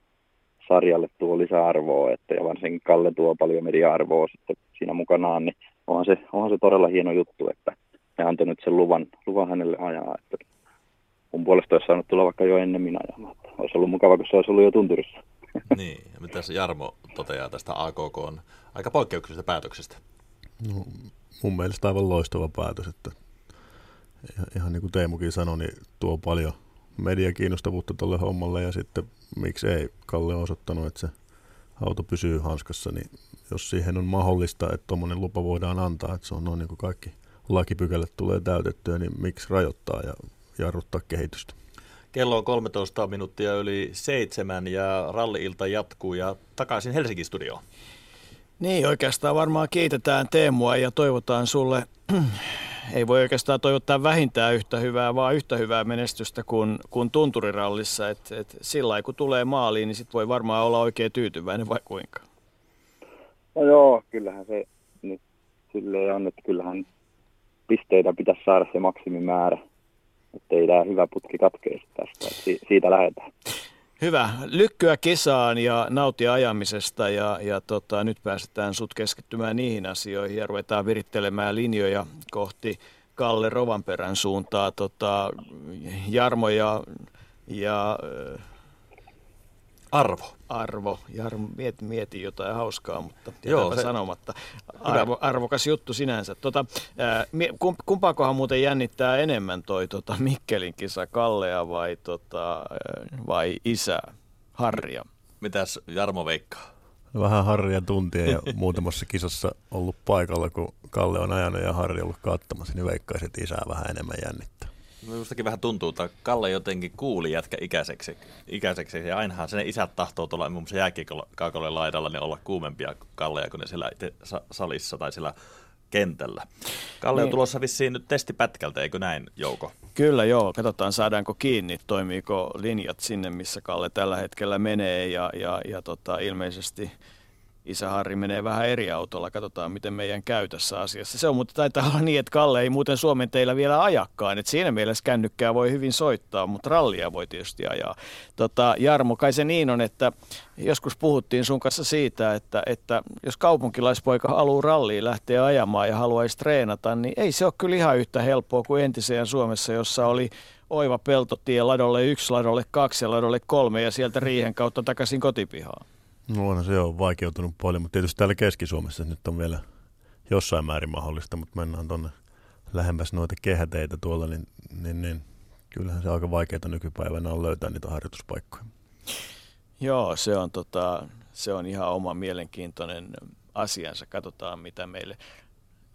sarjalle tuo lisäarvoa, että ja varsinkin Kalle tuo paljon media-arvoa sitten siinä mukanaan, niin onhan se, onhan se todella hieno juttu, että ne antoi nyt sen luvan, luvan hänelle ajaa. Että mun puolesta olisi saanut tulla vaikka jo ennen minä ajamaan. Olisi ollut mukava, kun se olisi ollut jo tunturissa. [LAUGHS] Niin, ja mitä Jarmo toteaa tästä AKK on aika poikkeuksellisesta päätöksestä? No, mun mielestä aivan loistava päätös, että ihan niin kuin Teemukin sanoi, niin tuo paljon, media kiinnostavuutta tuolle hommalle ja sitten miksi ei Kalle on osoittanut, että se auto pysyy hanskassa, niin jos siihen on mahdollista, että tuommoinen lupa voidaan antaa, että se on noin niin kuin kaikki lakipykälät tulee täytettyä, niin miksi rajoittaa ja jarruttaa kehitystä? Kello on 13 minuuttia yli seitsemän ja ralli-ilta jatkuu ja takaisin Helsingin studioon. Niin, oikeastaan varmaan kiitetään Teemua ja toivotaan sulle, [CLEARS THROAT] ei voi oikeastaan toivottaa vähintään yhtä hyvää, vaan yhtä hyvää menestystä kuin, kuin tunturirallissa. Et, et sillä kun tulee maaliin, niin sit voi varmaan olla oikein tyytyväinen vai kuinka? No joo, kyllähän se nyt silleen on, että kyllähän pisteitä pitäisi saada se maksimimäärä, ei tämä hyvä putki katkeisi tästä, että siitä lähdetään. Hyvä. Lykkyä kisaan ja nautia ajamisesta ja, ja tota, nyt pääsetään sut keskittymään niihin asioihin ja ruvetaan virittelemään linjoja kohti Kalle Rovanperän suuntaa. Tota, Jarmo ja, ja Arvo. Arvo. Jarmo, mieti, mieti jotain hauskaa, mutta Joo, se... sanomatta. Arvo, arvokas juttu sinänsä. Tota, kumpaakohan muuten jännittää enemmän toi tota, Mikkelin kisa, Kallea vai, tota, vai isää, Harria? Mitäs Jarmo veikkaa? Vähän Harria tuntia ja [LAUGHS] muutamassa kisassa ollut paikalla, kun Kalle on ajanut ja Harri ollut katsomassa, niin veikkaisin, että isää vähän enemmän jännittää. Minustakin vähän tuntuu, että Kalle jotenkin kuuli jätkä ikäiseksi, ikäiseksi ja ainahan sen isät tahtoo tuolla muun muassa jääkiekolle laidalla niin olla kuumempia Kalleja kuin ne siellä salissa tai siellä kentällä. Kalle niin. on tulossa vissiin nyt testipätkältä, eikö näin Jouko? Kyllä joo, katsotaan saadaanko kiinni, toimiiko linjat sinne, missä Kalle tällä hetkellä menee ja, ja, ja tota, ilmeisesti – isä Harri menee vähän eri autolla, katsotaan miten meidän käytössä asiassa. Se on, mutta taitaa olla niin, että Kalle ei muuten Suomen teillä vielä ajakkaan, että siinä mielessä kännykkää voi hyvin soittaa, mutta rallia voi tietysti ajaa. Tota, Jarmo, kai se niin on, että joskus puhuttiin sun kanssa siitä, että, että jos kaupunkilaispoika haluaa ralliin lähteä ajamaan ja haluaisi treenata, niin ei se ole kyllä ihan yhtä helppoa kuin entiseen Suomessa, jossa oli oiva peltotie ladolle yksi, ladolle kaksi ja ladolle kolme ja sieltä riihen kautta takaisin kotipihaan. No on se on vaikeutunut paljon, mutta tietysti täällä Keski-Suomessa nyt on vielä jossain määrin mahdollista, mutta mennään tuonne lähemmäs noita kehäteitä tuolla, niin, niin, niin kyllähän se aika vaikeaa nykypäivänä on löytää niitä harjoituspaikkoja. Joo, se on, tota, se on ihan oma mielenkiintoinen asiansa. Katsotaan, mitä meille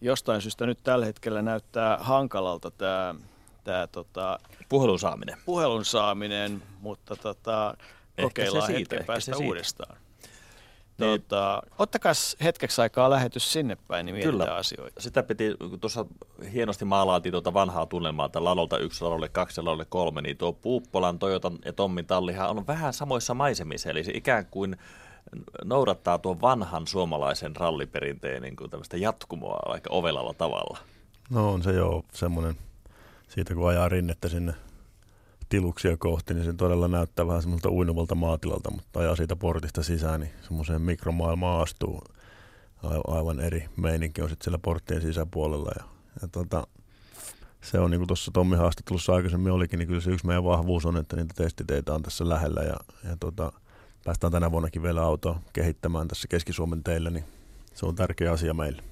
jostain syystä nyt tällä hetkellä näyttää hankalalta tämä tämä tota, puhelun saaminen. Puhelun saaminen, mutta tota, kokeillaan siitä, hetken päästä uudestaan. Niin, tota, ottakaa hetkeksi aikaa lähetys sinne päin, niin mietitään kyllä. asioita. Sitä piti, kun tuossa hienosti maalaatiin tuota vanhaa tunnelmaa, että ladolta yksi, ladolta kaksi ladolta kolme, niin tuo Puuppolan, Toyotan ja Tommin tallihan on vähän samoissa maisemissa, eli se ikään kuin noudattaa tuon vanhan suomalaisen ralliperinteen niin kuin tämmöistä jatkumoa aika ovelalla tavalla. No on se joo, semmoinen, siitä kun ajaa rinnettä sinne tiluksia kohti, niin se todella näyttää vähän semmoista uinuvalta maatilalta, mutta ajaa siitä portista sisään, niin semmoiseen mikromaailmaan astuu. Aivan eri meininki on sitten siellä porttien sisäpuolella. Ja, ja tota, se on niin kuin tuossa Tommi haastattelussa aikaisemmin olikin, niin kyllä se yksi meidän vahvuus on, että niitä testiteitä on tässä lähellä ja, ja tota, päästään tänä vuonnakin vielä autoa kehittämään tässä Keski-Suomen teillä, niin se on tärkeä asia meille.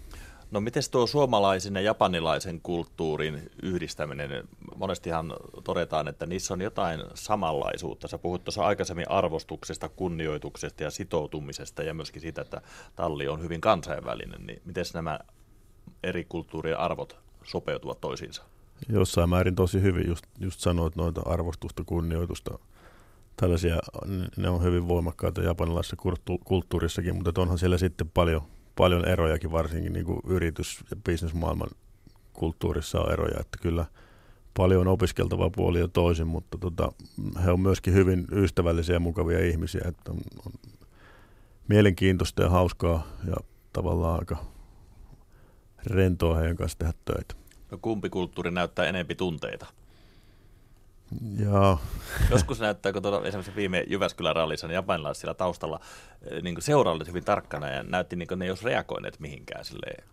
No miten tuo suomalaisen ja japanilaisen kulttuurin yhdistäminen, monestihan todetaan, että niissä on jotain samanlaisuutta. Sä puhut tuossa aikaisemmin arvostuksesta, kunnioituksesta ja sitoutumisesta ja myöskin siitä, että talli on hyvin kansainvälinen. Niin miten nämä eri kulttuurien arvot sopeutuvat toisiinsa? Jossain määrin tosi hyvin, just, just sanoit noita arvostusta, kunnioitusta. Tällaisia, ne on hyvin voimakkaita japanilaisessa kulttuurissakin, mutta onhan siellä sitten paljon paljon erojakin, varsinkin niin kuin yritys- ja bisnesmaailman kulttuurissa on eroja, että kyllä paljon on opiskeltavaa puoli toisin, mutta tota, he on myöskin hyvin ystävällisiä ja mukavia ihmisiä, että on, on mielenkiintoista ja hauskaa ja tavallaan aika rentoa heidän kanssa tehdä töitä. No kumpi kulttuuri näyttää enempi tunteita? Joo. Joskus näyttää, kun tuolla esimerkiksi viime Jyväskylän rallissa, niin japanilaiset siellä taustalla eh, niin seuraalivat hyvin tarkkana ja näytti, niin kuin ne ei olisi reagoineet mihinkään silleen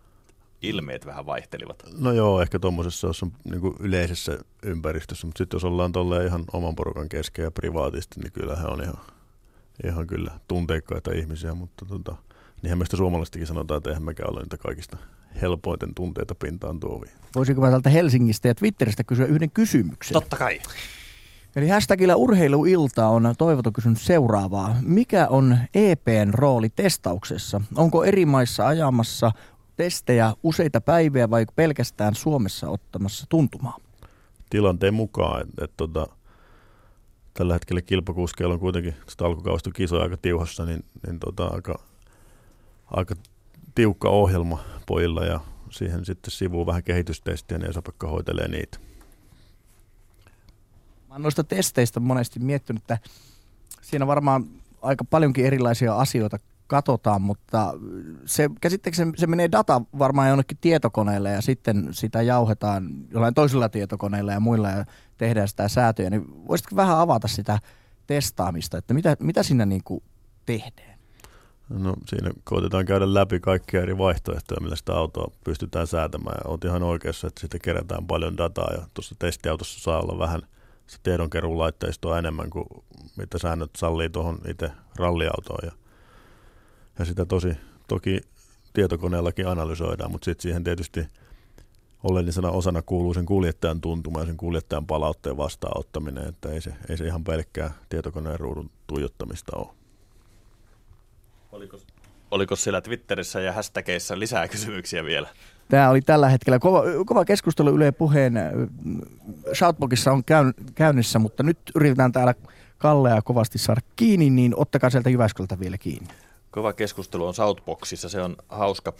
ilmeet vähän vaihtelivat. No joo, ehkä tuommoisessa on niin yleisessä ympäristössä, mutta sitten jos ollaan tolleen ihan oman porukan kesken ja privaatisti, niin kyllä he on ihan, ihan kyllä tunteikkaita ihmisiä, mutta tota, niinhän meistä suomalaistikin sanotaan, että eihän mekään ole niitä kaikista helpoiten tunteita pintaan tuoviin. Voisiko mä täältä Helsingistä ja Twitteristä kysyä yhden kysymyksen? Totta kai. Eli hashtagillä urheiluilta on Toivoto kysynyt seuraavaa. Mikä on EPn rooli testauksessa? Onko eri maissa ajamassa testejä useita päiviä vai pelkästään Suomessa ottamassa tuntumaa? Tilanteen mukaan, että et, tota, tällä hetkellä kilpakuskeilla on kuitenkin alkukausta kisoja aika tiuhassa, niin, niin tota, aika, aika tiukka ohjelma pojilla ja siihen sitten sivuun vähän kehitystestiä, niin Esa-Pekka hoitelee niitä. Mä oon noista testeistä monesti miettinyt, että siinä varmaan aika paljonkin erilaisia asioita katsotaan, mutta se, käsitteeksi se menee data varmaan jonnekin tietokoneelle ja sitten sitä jauhetaan jollain toisella tietokoneella ja muilla ja tehdään sitä säätöjä. Niin voisitko vähän avata sitä testaamista, että mitä, mitä siinä niin kuin tehdään? No siinä koitetaan käydä läpi kaikkia eri vaihtoehtoja, millä sitä autoa pystytään säätämään. Ja olet ihan oikeassa, että sitten kerätään paljon dataa ja tuossa testiautossa saa olla vähän se tiedonkeruun laitteistoa enemmän kuin mitä säännöt sallii tuohon itse ralliautoon. Ja ja sitä tosi, toki tietokoneellakin analysoidaan, mutta sitten siihen tietysti oleellisena osana kuuluu sen kuljettajan tuntuma ja sen kuljettajan palautteen vastaanottaminen, että ei se, ei se ihan pelkkää tietokoneen ruudun tuijottamista ole. Oliko, oliko siellä Twitterissä ja hashtageissa lisää kysymyksiä vielä? Tämä oli tällä hetkellä kova, kova keskustelu Yle puheen Shoutboxissa on käynnissä, mutta nyt yritetään täällä Kallea kovasti saada kiinni, niin ottakaa sieltä Jyväskylältä vielä kiinni. Kova keskustelu on Southboxissa, se on hauska.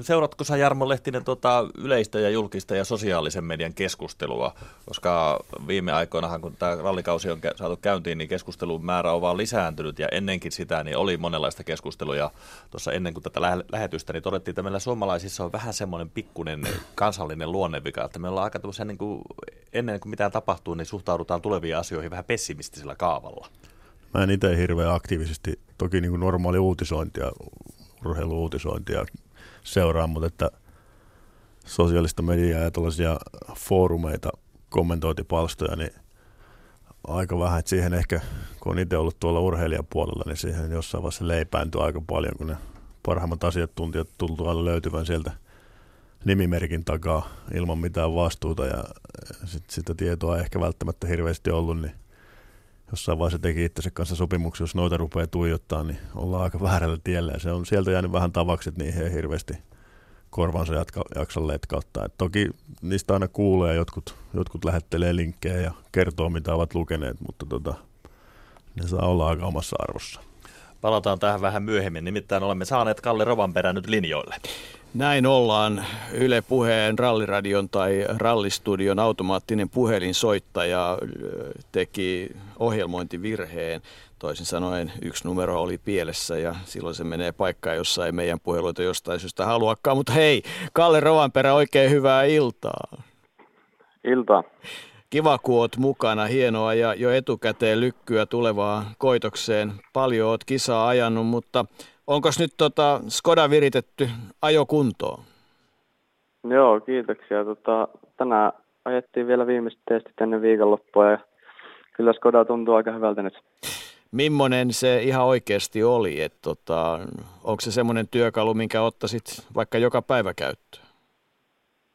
Seuratko sä Jarmo Lehtinen tuota yleistä ja julkista ja sosiaalisen median keskustelua? Koska viime aikoinahan, kun tämä rallikausi on saatu käyntiin, niin keskustelun määrä on vaan lisääntynyt ja ennenkin sitä niin oli monenlaista keskustelua. Tuossa ennen kuin tätä lähetystä, niin todettiin, että meillä suomalaisissa on vähän semmoinen pikkuinen kansallinen luonnevika, että me ollaan aika niin kuin, ennen kuin mitään tapahtuu, niin suhtaudutaan tuleviin asioihin vähän pessimistisellä kaavalla. Mä en itse hirveän aktiivisesti, toki niin kuin normaali uutisointia, urheiluuutisointia seuraan, mutta että sosiaalista mediaa ja tällaisia foorumeita, kommentointipalstoja, niin aika vähän, että siihen ehkä, kun on itse ollut tuolla urheilijapuolella, niin siihen jossain vaiheessa leipääntyy aika paljon, kun ne parhaimmat asiantuntijat tultua löytyvän sieltä nimimerkin takaa ilman mitään vastuuta ja sit, sitä tietoa ehkä välttämättä hirveästi ollut, niin jossain vaiheessa teki itsensä kanssa sopimuksia, jos noita rupeaa tuijottaa, niin ollaan aika väärällä tiellä. Ja se on sieltä jäänyt vähän tavaksi, että niihin ei hirveästi korvansa jatka, jaksa letkauttaa. Et toki niistä aina kuulee, jotkut, jotkut lähettelee linkkejä ja kertoo, mitä ovat lukeneet, mutta tota, ne saa olla aika omassa arvossa. Palataan tähän vähän myöhemmin, nimittäin olemme saaneet Kalle Rovanperän nyt linjoille. Näin ollaan Yle Puheen ralliradion tai rallistudion automaattinen puhelinsoittaja teki ohjelmointivirheen. Toisin sanoen yksi numero oli pielessä ja silloin se menee paikkaan, jossa ei meidän puheluita jostain syystä haluakaan. Mutta hei, Kalle Rovanperä, oikein hyvää iltaa. Iltaa. Kiva, kun oot mukana. Hienoa ja jo etukäteen lykkyä tulevaa koitokseen. Paljon oot kisaa ajanut, mutta onko nyt tota Skoda viritetty ajokuntoon? Joo, kiitoksia. Tota, tänään ajettiin vielä viimeiset testit ennen viikonloppua ja kyllä Skoda tuntuu aika hyvältä nyt. Mimmonen se ihan oikeasti oli? Et tota, onko se semmoinen työkalu, minkä ottaisit vaikka joka päivä käyttöön?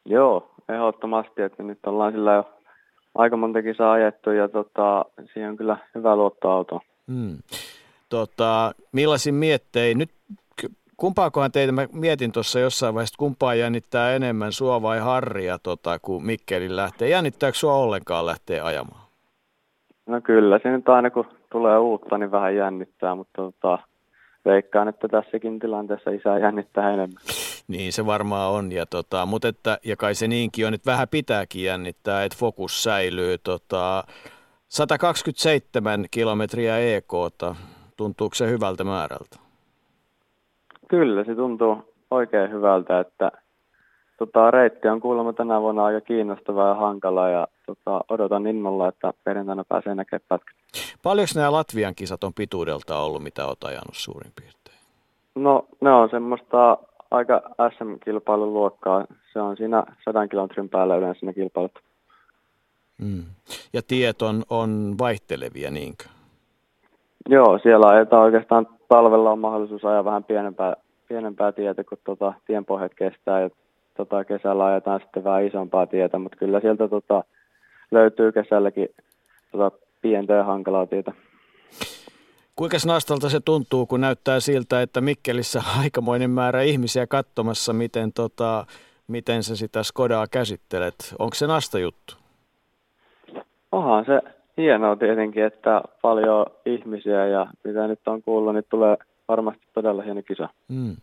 Joo, ehdottomasti, että nyt ollaan sillä jo aika monta kisaa ajettu ja tota, siihen on kyllä hyvä luottoauto. Hmm. Tota, millaisin miettein, nyt kumpaakohan teitä, mä mietin tuossa jossain vaiheessa, kumpaa jännittää enemmän, sua vai Harria, tota, kun Mikkelin lähtee. Jännittääkö sua ollenkaan lähtee ajamaan? No kyllä, se nyt aina kun tulee uutta, niin vähän jännittää, mutta tota, veikkaan, että tässäkin tilanteessa isä jännittää enemmän. Niin se varmaan on, ja, tota, mutta että, ja kai se niinkin on, että vähän pitääkin jännittää, että fokus säilyy. Tota, 127 kilometriä EK, tuntuuko se hyvältä määrältä? Kyllä, se tuntuu oikein hyvältä, että tota, reitti on kuulemma tänä vuonna aika kiinnostava ja hankala ja tota, odotan innolla, että perjantaina pääsee näkemään pätkät. Paljonko nämä Latvian kisat on pituudelta ollut, mitä olet ajanut suurin piirtein? No ne on semmoista aika SM-kilpailun luokkaa. Se on siinä sadan kilometrin päällä yleensä ne kilpailut. Mm. Ja tiet on, on vaihtelevia, niinkö? Joo, siellä ajetaan oikeastaan talvella on mahdollisuus ajaa vähän pienempää, pienempää tietä, kun tota, tienpohjat kestää. Ja tota, kesällä ajetaan sitten vähän isompaa tietä, mutta kyllä sieltä tota, löytyy kesälläkin tota pientä ja hankalaa tietä. Kuinka nastalta se tuntuu, kun näyttää siltä, että Mikkelissä aikamoinen määrä ihmisiä katsomassa, miten, tota, miten sä sitä Skodaa käsittelet? Onko se nasta juttu? Onhan se hienoa tietenkin, että paljon ihmisiä ja mitä nyt on kuullut, niin tulee varmasti todella hieno kisa. Mm.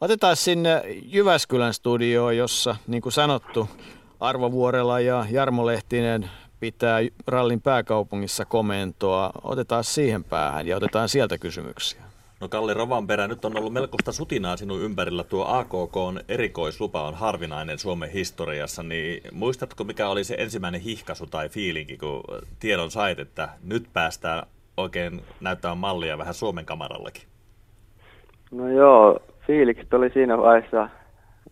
Otetaan sinne Jyväskylän studioon, jossa niin kuin sanottu Arvo Vuorela ja Jarmo Lehtinen pitää rallin pääkaupungissa komentoa. Otetaan siihen päähän ja otetaan sieltä kysymyksiä. No Kalli Rovanperä, nyt on ollut melkoista sutinaa sinun ympärillä. Tuo AKK on erikoislupa on harvinainen Suomen historiassa, niin muistatko mikä oli se ensimmäinen hihkasu tai fiilinki, kun tiedon sait, että nyt päästään oikein näyttämään mallia vähän Suomen kamarallakin? No joo, fiilikset oli siinä vaiheessa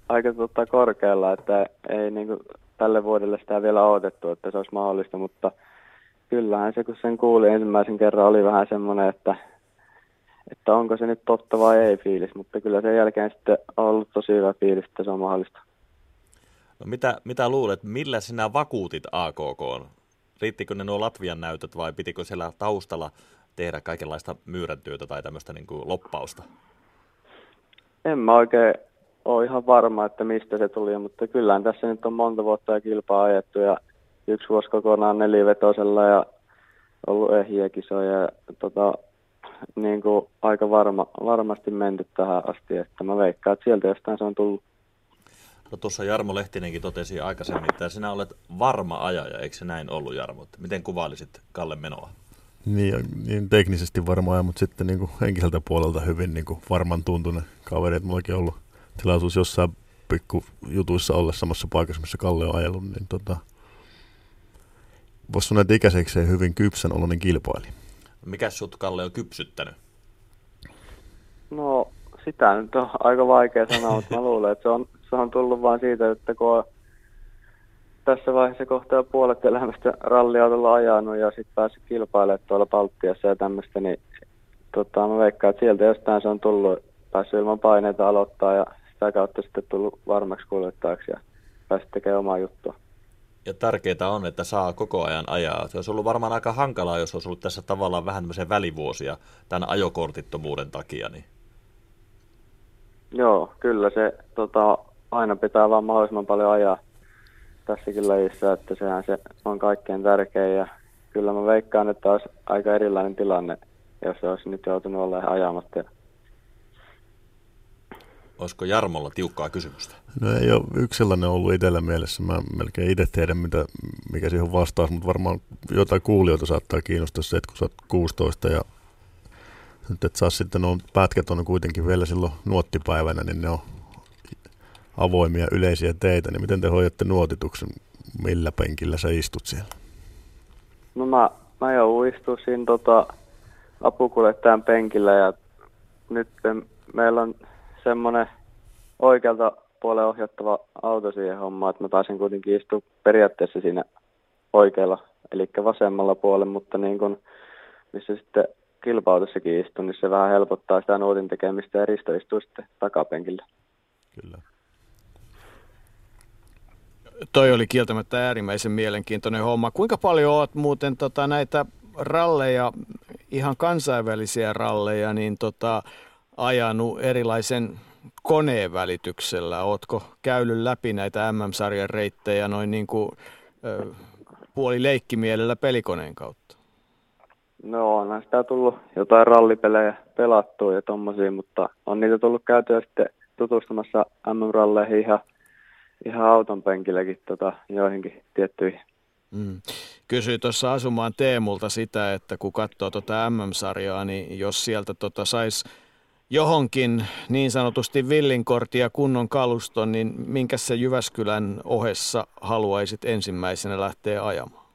aika tota korkealla, että ei niin kuin tälle vuodelle sitä vielä odotettu, että se olisi mahdollista, mutta kyllähän se, kun sen kuuli ensimmäisen kerran, oli vähän semmoinen, että, että onko se nyt totta vai ei fiilis, mutta kyllä sen jälkeen sitten on ollut tosi hyvä fiilis, että se on mahdollista. No mitä, mitä luulet, millä sinä vakuutit AKK? Riittikö ne nuo Latvian näytöt vai pitikö siellä taustalla tehdä kaikenlaista myyräntyötä tai tämmöistä niin kuin loppausta? En mä oikein ole ihan varma, että mistä se tuli, mutta kyllähän tässä nyt on monta vuotta ja kilpaa ajettu ja yksi vuosi kokonaan nelivetosella ja ollut ehjiä kisoja ja tota, niin kuin aika varma, varmasti menty tähän asti, että mä veikkaan, että sieltä jostain se on tullut. No tuossa Jarmo Lehtinenkin totesi aikaisemmin, että sinä olet varma ajaja, eikö se näin ollut Jarmo? Miten kuvailisit Kalle menoa? Niin, niin teknisesti varmaan, mutta sitten niin kuin henkiseltä puolelta hyvin niin kuin varman tuntunen kaveri. Että mullakin on ollut tilaisuus jossain pikku jutuissa olla samassa paikassa, missä Kalle on ajellut, niin tota, voisi sanoa, että ikäisekseen hyvin kypsän oloinen kilpaili. Mikä sut Kalle on kypsyttänyt? No sitä nyt on aika vaikea sanoa, mutta mä [LAUGHS] luulen, että se on, se on tullut vain siitä, että kun on tässä vaiheessa kohtaa puolet elämästä ralliautolla ajanut ja sitten päässyt kilpailemaan tuolla Baltiassa ja tämmöistä, niin tota, mä veikkaan, että sieltä jostain se on tullut, päässyt ilman paineita aloittaa ja sitä kautta sitten tullut varmaksi kuljettajaksi ja päässyt tekemään omaa juttua. Ja tärkeää on, että saa koko ajan ajaa. Se olisi ollut varmaan aika hankalaa, jos olisi ollut tässä tavallaan vähän tämmöisiä välivuosia tämän ajokortittomuuden takia. Niin. Joo, kyllä se tota, aina pitää vaan mahdollisimman paljon ajaa tässäkin lajissa, että sehän se on kaikkein tärkein ja kyllä mä veikkaan, että olisi aika erilainen tilanne, jos se olisi nyt joutunut olla ajamatta. Olisiko Jarmolla tiukkaa kysymystä? No ei ole yksi sellainen ollut itsellä mielessä. Mä melkein itse tiedän, mitä, mikä siihen on vastaus, mutta varmaan jotain kuulijoita saattaa kiinnostaa se, että kun sä oot 16 ja nyt et saa sitten, nuo pätkät on kuitenkin vielä silloin nuottipäivänä, niin ne on avoimia yleisiä teitä, niin miten te hoidatte nuotituksen? Millä penkillä sä istut siellä? No mä, mä jo istuin siinä tota, apukuljettajan penkillä ja nyt meillä on semmoinen oikealta puolella ohjattava auto siihen hommaan, että mä pääsen kuitenkin istumaan periaatteessa siinä oikealla, eli vasemmalla puolella, mutta niin kun, missä sitten kilpautossakin istun, niin se vähän helpottaa sitä nuotin tekemistä ja Risto istuu sitten takapenkillä. Kyllä. Toi oli kieltämättä äärimmäisen mielenkiintoinen homma. Kuinka paljon oot muuten tota, näitä ralleja, ihan kansainvälisiä ralleja, niin tota, ajanut erilaisen koneen välityksellä? Ootko käynyt läpi näitä MM-sarjan reittejä noin niin kuin, ö, puoli leikkimielellä pelikoneen kautta? No on sitä tullut jotain rallipelejä pelattua ja tommosia, mutta on niitä tullut käytyä sitten tutustumassa MM-ralleihin ihan ihan auton penkilläkin tota, joihinkin tiettyihin. Mm. Kysyi tuossa asumaan Teemulta sitä, että kun katsoo tuota MM-sarjaa, niin jos sieltä tota saisi johonkin niin sanotusti villinkortti ja kunnon kaluston, niin minkä se Jyväskylän ohessa haluaisit ensimmäisenä lähteä ajamaan?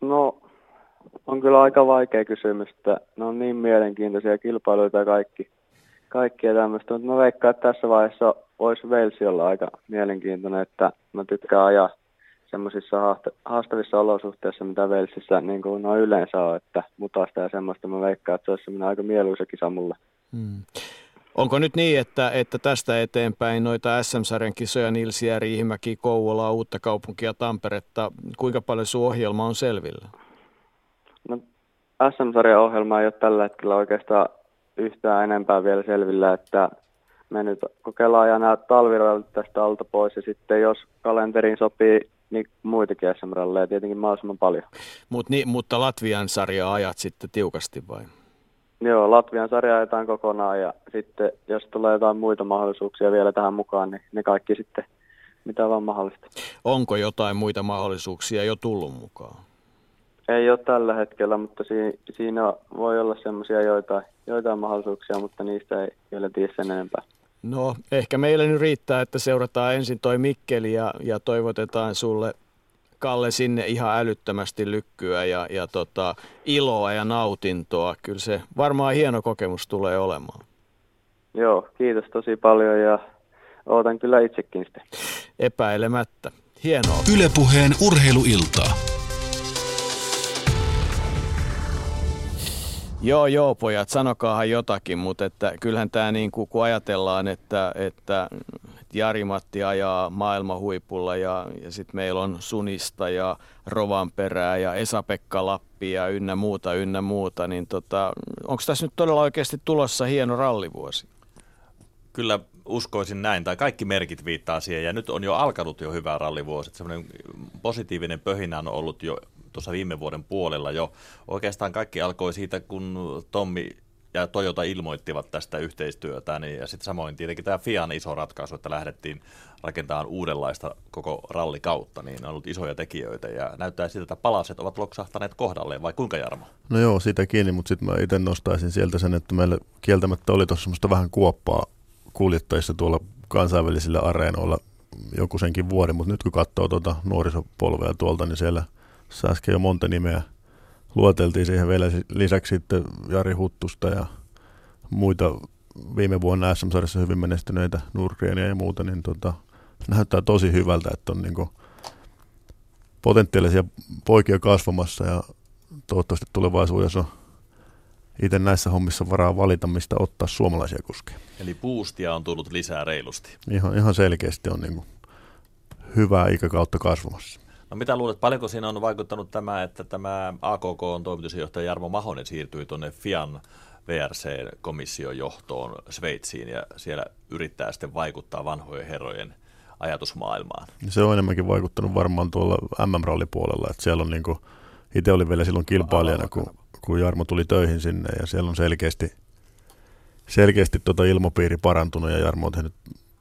No, on kyllä aika vaikea kysymys, että ne on niin mielenkiintoisia kilpailuita kaikki, kaikkia tämmöistä, mutta mä veikkaan, että tässä vaiheessa voisi Velsi olla aika mielenkiintoinen, että mä tykkään ajaa semmoisissa haastavissa olosuhteissa, mitä Velsissä niin kuin no yleensä on, että mutasta ja semmoista mä veikkaan, että se olisi semmoinen aika mieluisa kisa mulle. Hmm. Onko nyt niin, että, että tästä eteenpäin noita SM-sarjan kisoja, Nilsiä, Riihimäki, Kouvolaa, Uutta kaupunkia, Tamperetta, kuinka paljon sun ohjelma on selvillä? No, SM-sarjan ohjelma ei ole tällä hetkellä oikeastaan yhtään enempää vielä selvillä, että me nyt kokeillaan ajan nämä tästä alta pois ja sitten jos kalenteriin sopii, niin muitakin SM-ralleja tietenkin mahdollisimman paljon. Mut niin, mutta Latvian sarja ajat sitten tiukasti vai? Joo, Latvian sarja ajetaan kokonaan ja sitten jos tulee jotain muita mahdollisuuksia vielä tähän mukaan, niin ne kaikki sitten mitä vaan mahdollista. Onko jotain muita mahdollisuuksia jo tullut mukaan? Ei ole tällä hetkellä, mutta si- siinä voi olla semmoisia joitain, joitain mahdollisuuksia, mutta niistä ei vielä tiedä sen enempää. No, ehkä meillä nyt riittää, että seurataan ensin toi Mikkeli ja, ja toivotetaan sulle Kalle sinne ihan älyttömästi lykkyä ja, ja tota, iloa ja nautintoa. Kyllä se varmaan hieno kokemus tulee olemaan. Joo, kiitos tosi paljon ja ootan kyllä itsekin sitä. Epäilemättä. Hienoa. Ylepuheen urheiluiltaa. Joo, joo, pojat, sanokaahan jotakin, mutta että kyllähän tämä niin kuin, kun ajatellaan, että, että Jari-Matti ajaa maailman huipulla ja, ja sitten meillä on Sunista ja Rovanperää ja Esa-Pekka Lappi ja ynnä muuta, ynnä muuta, niin tota, onko tässä nyt todella oikeasti tulossa hieno rallivuosi? Kyllä uskoisin näin, tai kaikki merkit viittaa siihen, ja nyt on jo alkanut jo hyvä rallivuosi. Semmoinen positiivinen pöhinä on ollut jo tuossa viime vuoden puolella jo. Oikeastaan kaikki alkoi siitä, kun Tommi ja Toyota ilmoittivat tästä yhteistyötä, niin, ja sitten samoin tietenkin tämä Fian iso ratkaisu, että lähdettiin rakentamaan uudenlaista koko rallikautta, niin on ollut isoja tekijöitä, ja näyttää siltä, että palaset ovat loksahtaneet kohdalleen, vai kuinka Jarmo? No joo, siitä kiinni, mutta sitten mä itse nostaisin sieltä sen, että meillä kieltämättä oli tuossa semmoista vähän kuoppaa kuljettajissa tuolla kansainvälisillä areenoilla joku senkin vuoden, mutta nyt kun katsoo tuota nuorisopolvea tuolta, niin siellä äsken jo monta nimeä luoteltiin siihen vielä lisäksi sitten Jari Huttusta ja muita viime vuonna SM-sarjassa hyvin menestyneitä Nurgreenia ja muuta, niin tota, näyttää tosi hyvältä, että on niin potentiaalisia poikia kasvamassa ja toivottavasti tulevaisuudessa on itse näissä hommissa varaa valita, mistä ottaa suomalaisia kuskeja. Eli puustia on tullut lisää reilusti. Ihan, ihan selkeästi on niin hyvää ikäkautta kasvamassa. No mitä luulet, paljonko siinä on vaikuttanut tämä, että tämä AKK on toimitusjohtaja Jarmo Mahonen siirtyi tuonne FIAN VRC-komission johtoon Sveitsiin ja siellä yrittää sitten vaikuttaa vanhojen herrojen ajatusmaailmaan. Se on enemmänkin vaikuttanut varmaan tuolla MM-rallipuolella, että siellä on niin kuin, itse oli vielä silloin kilpailijana, kun, kun Jarmo tuli töihin sinne ja siellä on selkeästi, selkeästi tuota ilmapiiri parantunut ja Jarmo on tehnyt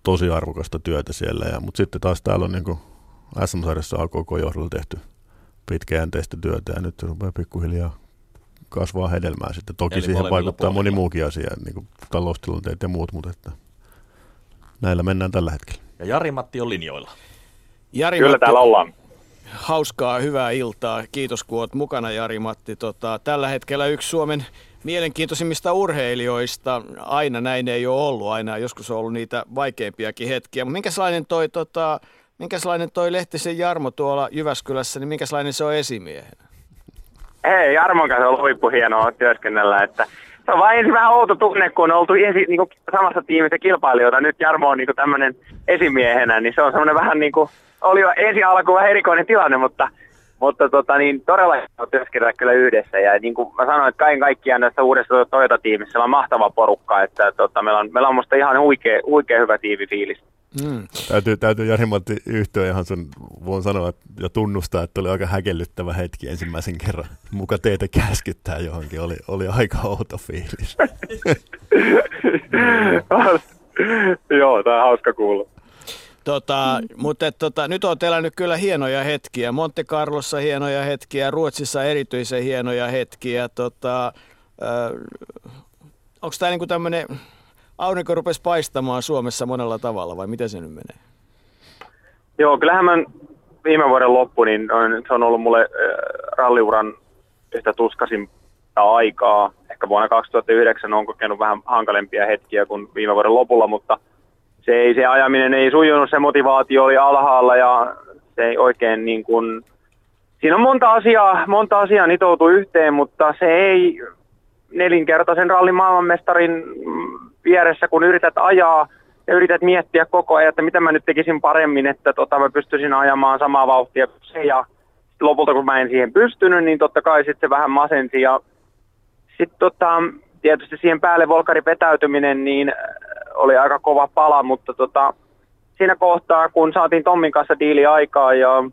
tosi arvokasta työtä siellä. Ja, mutta sitten taas täällä on niin kuin SM-sarjassa AKK-johdolla tehty pitkäjänteistä työtä ja nyt rupeaa pikkuhiljaa kasvaa hedelmää sitten. Toki Eli siihen vaikuttaa moni muukin asia, niin kuin taloustilanteet ja muut, mutta että näillä mennään tällä hetkellä. Ja Jari-Matti on linjoilla. Jari Kyllä Matti, täällä ollaan. Hauskaa, hyvää iltaa. Kiitos kun olet mukana Jari-Matti. Tota, tällä hetkellä yksi Suomen mielenkiintoisimmista urheilijoista. Aina näin ei ole ollut, aina joskus on ollut niitä vaikeampiakin hetkiä. Mutta minkälainen toi tota, Minkälainen toi Lehtisen Jarmo tuolla Jyväskylässä, niin minkälainen se on esimiehenä? Hei, Jarmon kanssa on huippu hienoa työskennellä, että se on vain vähän outo tunne, kun on oltu ensi, niin kuin samassa tiimissä kilpailijoita. Nyt Jarmo on niin tämmöinen esimiehenä, niin se on semmoinen vähän niin kuin, oli jo ensi alkuun vähän erikoinen tilanne, mutta, mutta tota, niin todella työskennellä kyllä yhdessä. Ja niin kuin mä sanoin, että kaiken kaikkiaan tässä uudessa Toyota-tiimissä on mahtava porukka, että tota, meillä, on, meillä on musta ihan huikea, huikea hyvä tiivifiilis. Mm. Täytyy, täytyy Jari-Matti yhtyä ihan sun, voin sanoa että, ja tunnustaa, että oli aika häkellyttävä hetki ensimmäisen kerran. Muka teitä käskyttää johonkin, oli, oli aika outo fiilis. [LAUGHS] Joo, tämä on hauska kuulla. Tota, mutta et, tota, nyt on elänyt kyllä hienoja hetkiä. Monte Carlossa hienoja hetkiä, Ruotsissa erityisen hienoja hetkiä. Tota, äh, Onko tämä niinku tämmöinen aurinko rupesi paistamaan Suomessa monella tavalla vai miten se nyt menee? Joo, kyllähän mä viime vuoden loppu, niin on, se on ollut mulle ralliuran yhtä tuskasin aikaa. Ehkä vuonna 2009 on kokenut vähän hankalempia hetkiä kuin viime vuoden lopulla, mutta se, ei, se ajaminen ei sujunut, se motivaatio oli alhaalla ja se ei oikein niin kuin, siinä on monta asiaa, monta asiaa nitoutu yhteen, mutta se ei nelinkertaisen rallin maailmanmestarin vieressä, kun yrität ajaa ja yrität miettiä koko ajan, että mitä mä nyt tekisin paremmin, että tota, mä pystyisin ajamaan samaa vauhtia kuin se. Ja lopulta kun mä en siihen pystynyt, niin totta kai sitten se vähän masensi. Ja sitten tota, tietysti siihen päälle volkari vetäytyminen niin oli aika kova pala, mutta tota, siinä kohtaa, kun saatiin Tommin kanssa diili aikaa ja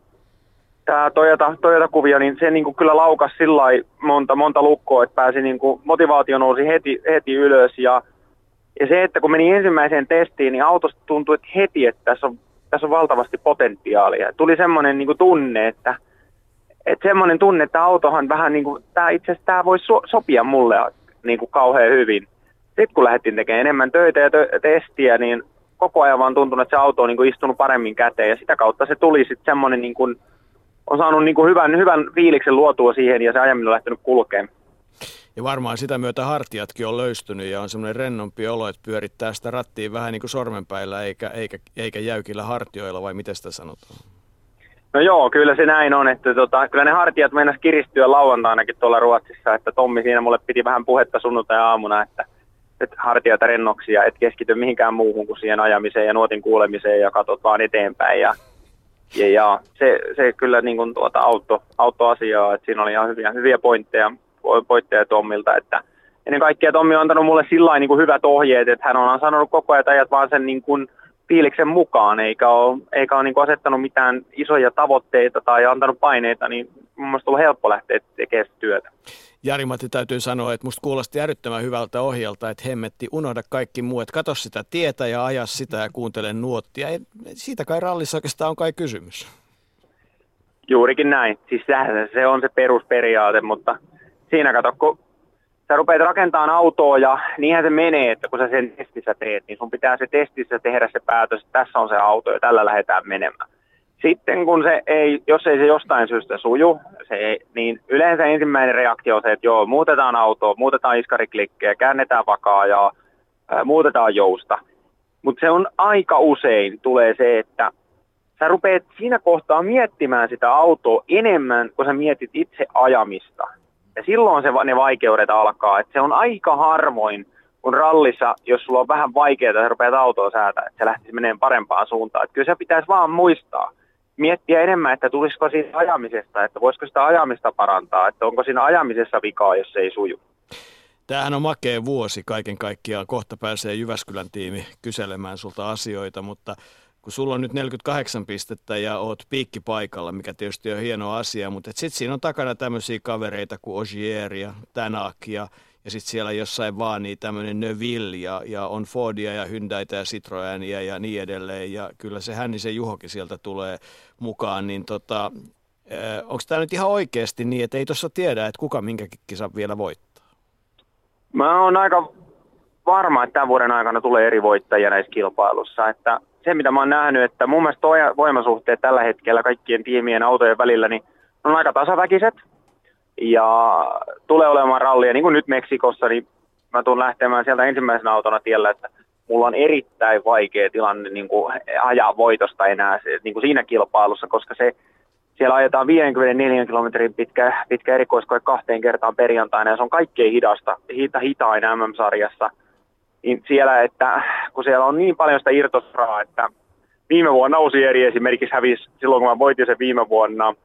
tämä Toyota, Toyota-kuvio, niin se niin kuin kyllä laukas sillä monta, monta lukkoa, että pääsi niin kuin, motivaatio nousi heti, heti ylös ja, ja se, että kun meni ensimmäiseen testiin, niin autosta tuntui että heti, että tässä on, tässä on valtavasti potentiaalia. Tuli semmoinen niin tunne, että, että semmoinen tunne, että autohan vähän niin kuin, tämä itse asiassa tämä voisi so, sopia mulle niin kuin kauhean hyvin. Sitten kun lähdettiin tekemään enemmän töitä ja tö- testiä, niin koko ajan vaan tuntunut, että se auto on niin kuin istunut paremmin käteen ja sitä kautta se tuli sitten semmoinen, niin kuin, on saanut niin kuin hyvän, hyvän fiiliksen luotua siihen ja se ajaminen on lähtenyt kulkemaan. Ja varmaan sitä myötä hartiatkin on löystynyt ja on semmoinen rennompi olo, että pyörittää sitä rattiin vähän niin kuin sormenpäillä eikä, eikä, eikä jäykillä hartioilla vai miten sitä sanotaan? No joo, kyllä se näin on, että tota, kyllä ne hartiat mennäs kiristyä lauantainakin tuolla Ruotsissa, että Tommi siinä mulle piti vähän puhetta sunnuntai-aamuna, että että hartiata rennoksi ja et keskity mihinkään muuhun kuin siihen ajamiseen ja nuotin kuulemiseen ja katsot vaan eteenpäin. Ja, ja, ja se, se, kyllä niin kuin tuota auto, autoasiaa, että siinä oli ihan hyviä, hyviä pointteja, pointteja Tommilta, että ennen kaikkea Tommi on antanut mulle sillä niin kuin hyvät ohjeet, että hän on sanonut koko ajan, että ajat vaan sen niin kuin fiiliksen mukaan, eikä ole, eikä ole niin kuin asettanut mitään isoja tavoitteita tai antanut paineita, niin mun mielestä on ollut helppo lähteä tekemään työtä. Jari-Matti täytyy sanoa, että musta kuulosti järjettömän hyvältä ohjelta, että hemmetti, unohda kaikki muu, että katso sitä tietä ja aja sitä ja kuuntele nuottia. Ei, siitä kai rallissa oikeastaan on kai kysymys. Juurikin näin. Siis se on se perusperiaate, mutta siinä kato, kun sä rupeat rakentamaan autoa ja niinhän se menee, että kun sä sen testissä teet, niin sun pitää se testissä tehdä se päätös, että tässä on se auto ja tällä lähdetään menemään. Sitten kun se ei, jos ei se jostain syystä suju, se ei, niin yleensä ensimmäinen reaktio on se, että joo, muutetaan autoa, muutetaan iskariklikkejä, käännetään ja ää, muutetaan jousta. Mutta se on aika usein tulee se, että sä rupeat siinä kohtaa miettimään sitä autoa enemmän, kun sä mietit itse ajamista. Ja silloin se, ne vaikeudet alkaa. Et se on aika harvoin, kun rallissa, jos sulla on vähän vaikeaa, että rupeat autoa säätää, että se lähtisi menemään parempaan suuntaan. Et kyllä se pitäisi vaan muistaa, miettiä enemmän, että tulisiko siitä ajamisesta, että voisiko sitä ajamista parantaa, että onko siinä ajamisessa vikaa, jos se ei suju. Tämähän on makea vuosi kaiken kaikkiaan. Kohta pääsee Jyväskylän tiimi kyselemään sulta asioita, mutta kun sulla on nyt 48 pistettä ja oot piikkipaikalla, mikä tietysti on hieno asia, mutta sitten siinä on takana tämmöisiä kavereita kuin Ogier ja Tänak ja ja sitten siellä jossain vaan niin tämmöinen Neville ja, ja on Fordia ja Hyundaita ja Citroenia ja niin edelleen. Ja kyllä se Hännisen Juhokin sieltä tulee mukaan, niin tota, onko tämä nyt ihan oikeasti niin, että ei tuossa tiedä, että kuka minkäkin kisa vielä voittaa? Mä oon aika varma, että tämän vuoden aikana tulee eri voittajia näissä kilpailussa. Että se, mitä mä oon nähnyt, että mun mielestä voimasuhteet tällä hetkellä kaikkien tiimien autojen välillä, niin on aika tasaväkiset. Ja tulee olemaan rallia, niin kuin nyt Meksikossa, niin mä tuun lähtemään sieltä ensimmäisenä autona tiellä, että mulla on erittäin vaikea tilanne niin kuin ajaa voitosta enää niin kuin siinä kilpailussa, koska se, siellä ajetaan 54 kilometrin pitkä, pitkä erikoiskoe kahteen kertaan perjantaina, ja se on kaikkein hidasta, hita, hitain MM-sarjassa. Siellä, että kun siellä on niin paljon sitä irtosraa, että viime vuonna eri esimerkiksi hävisi, silloin kun mä voitin sen viime vuonna,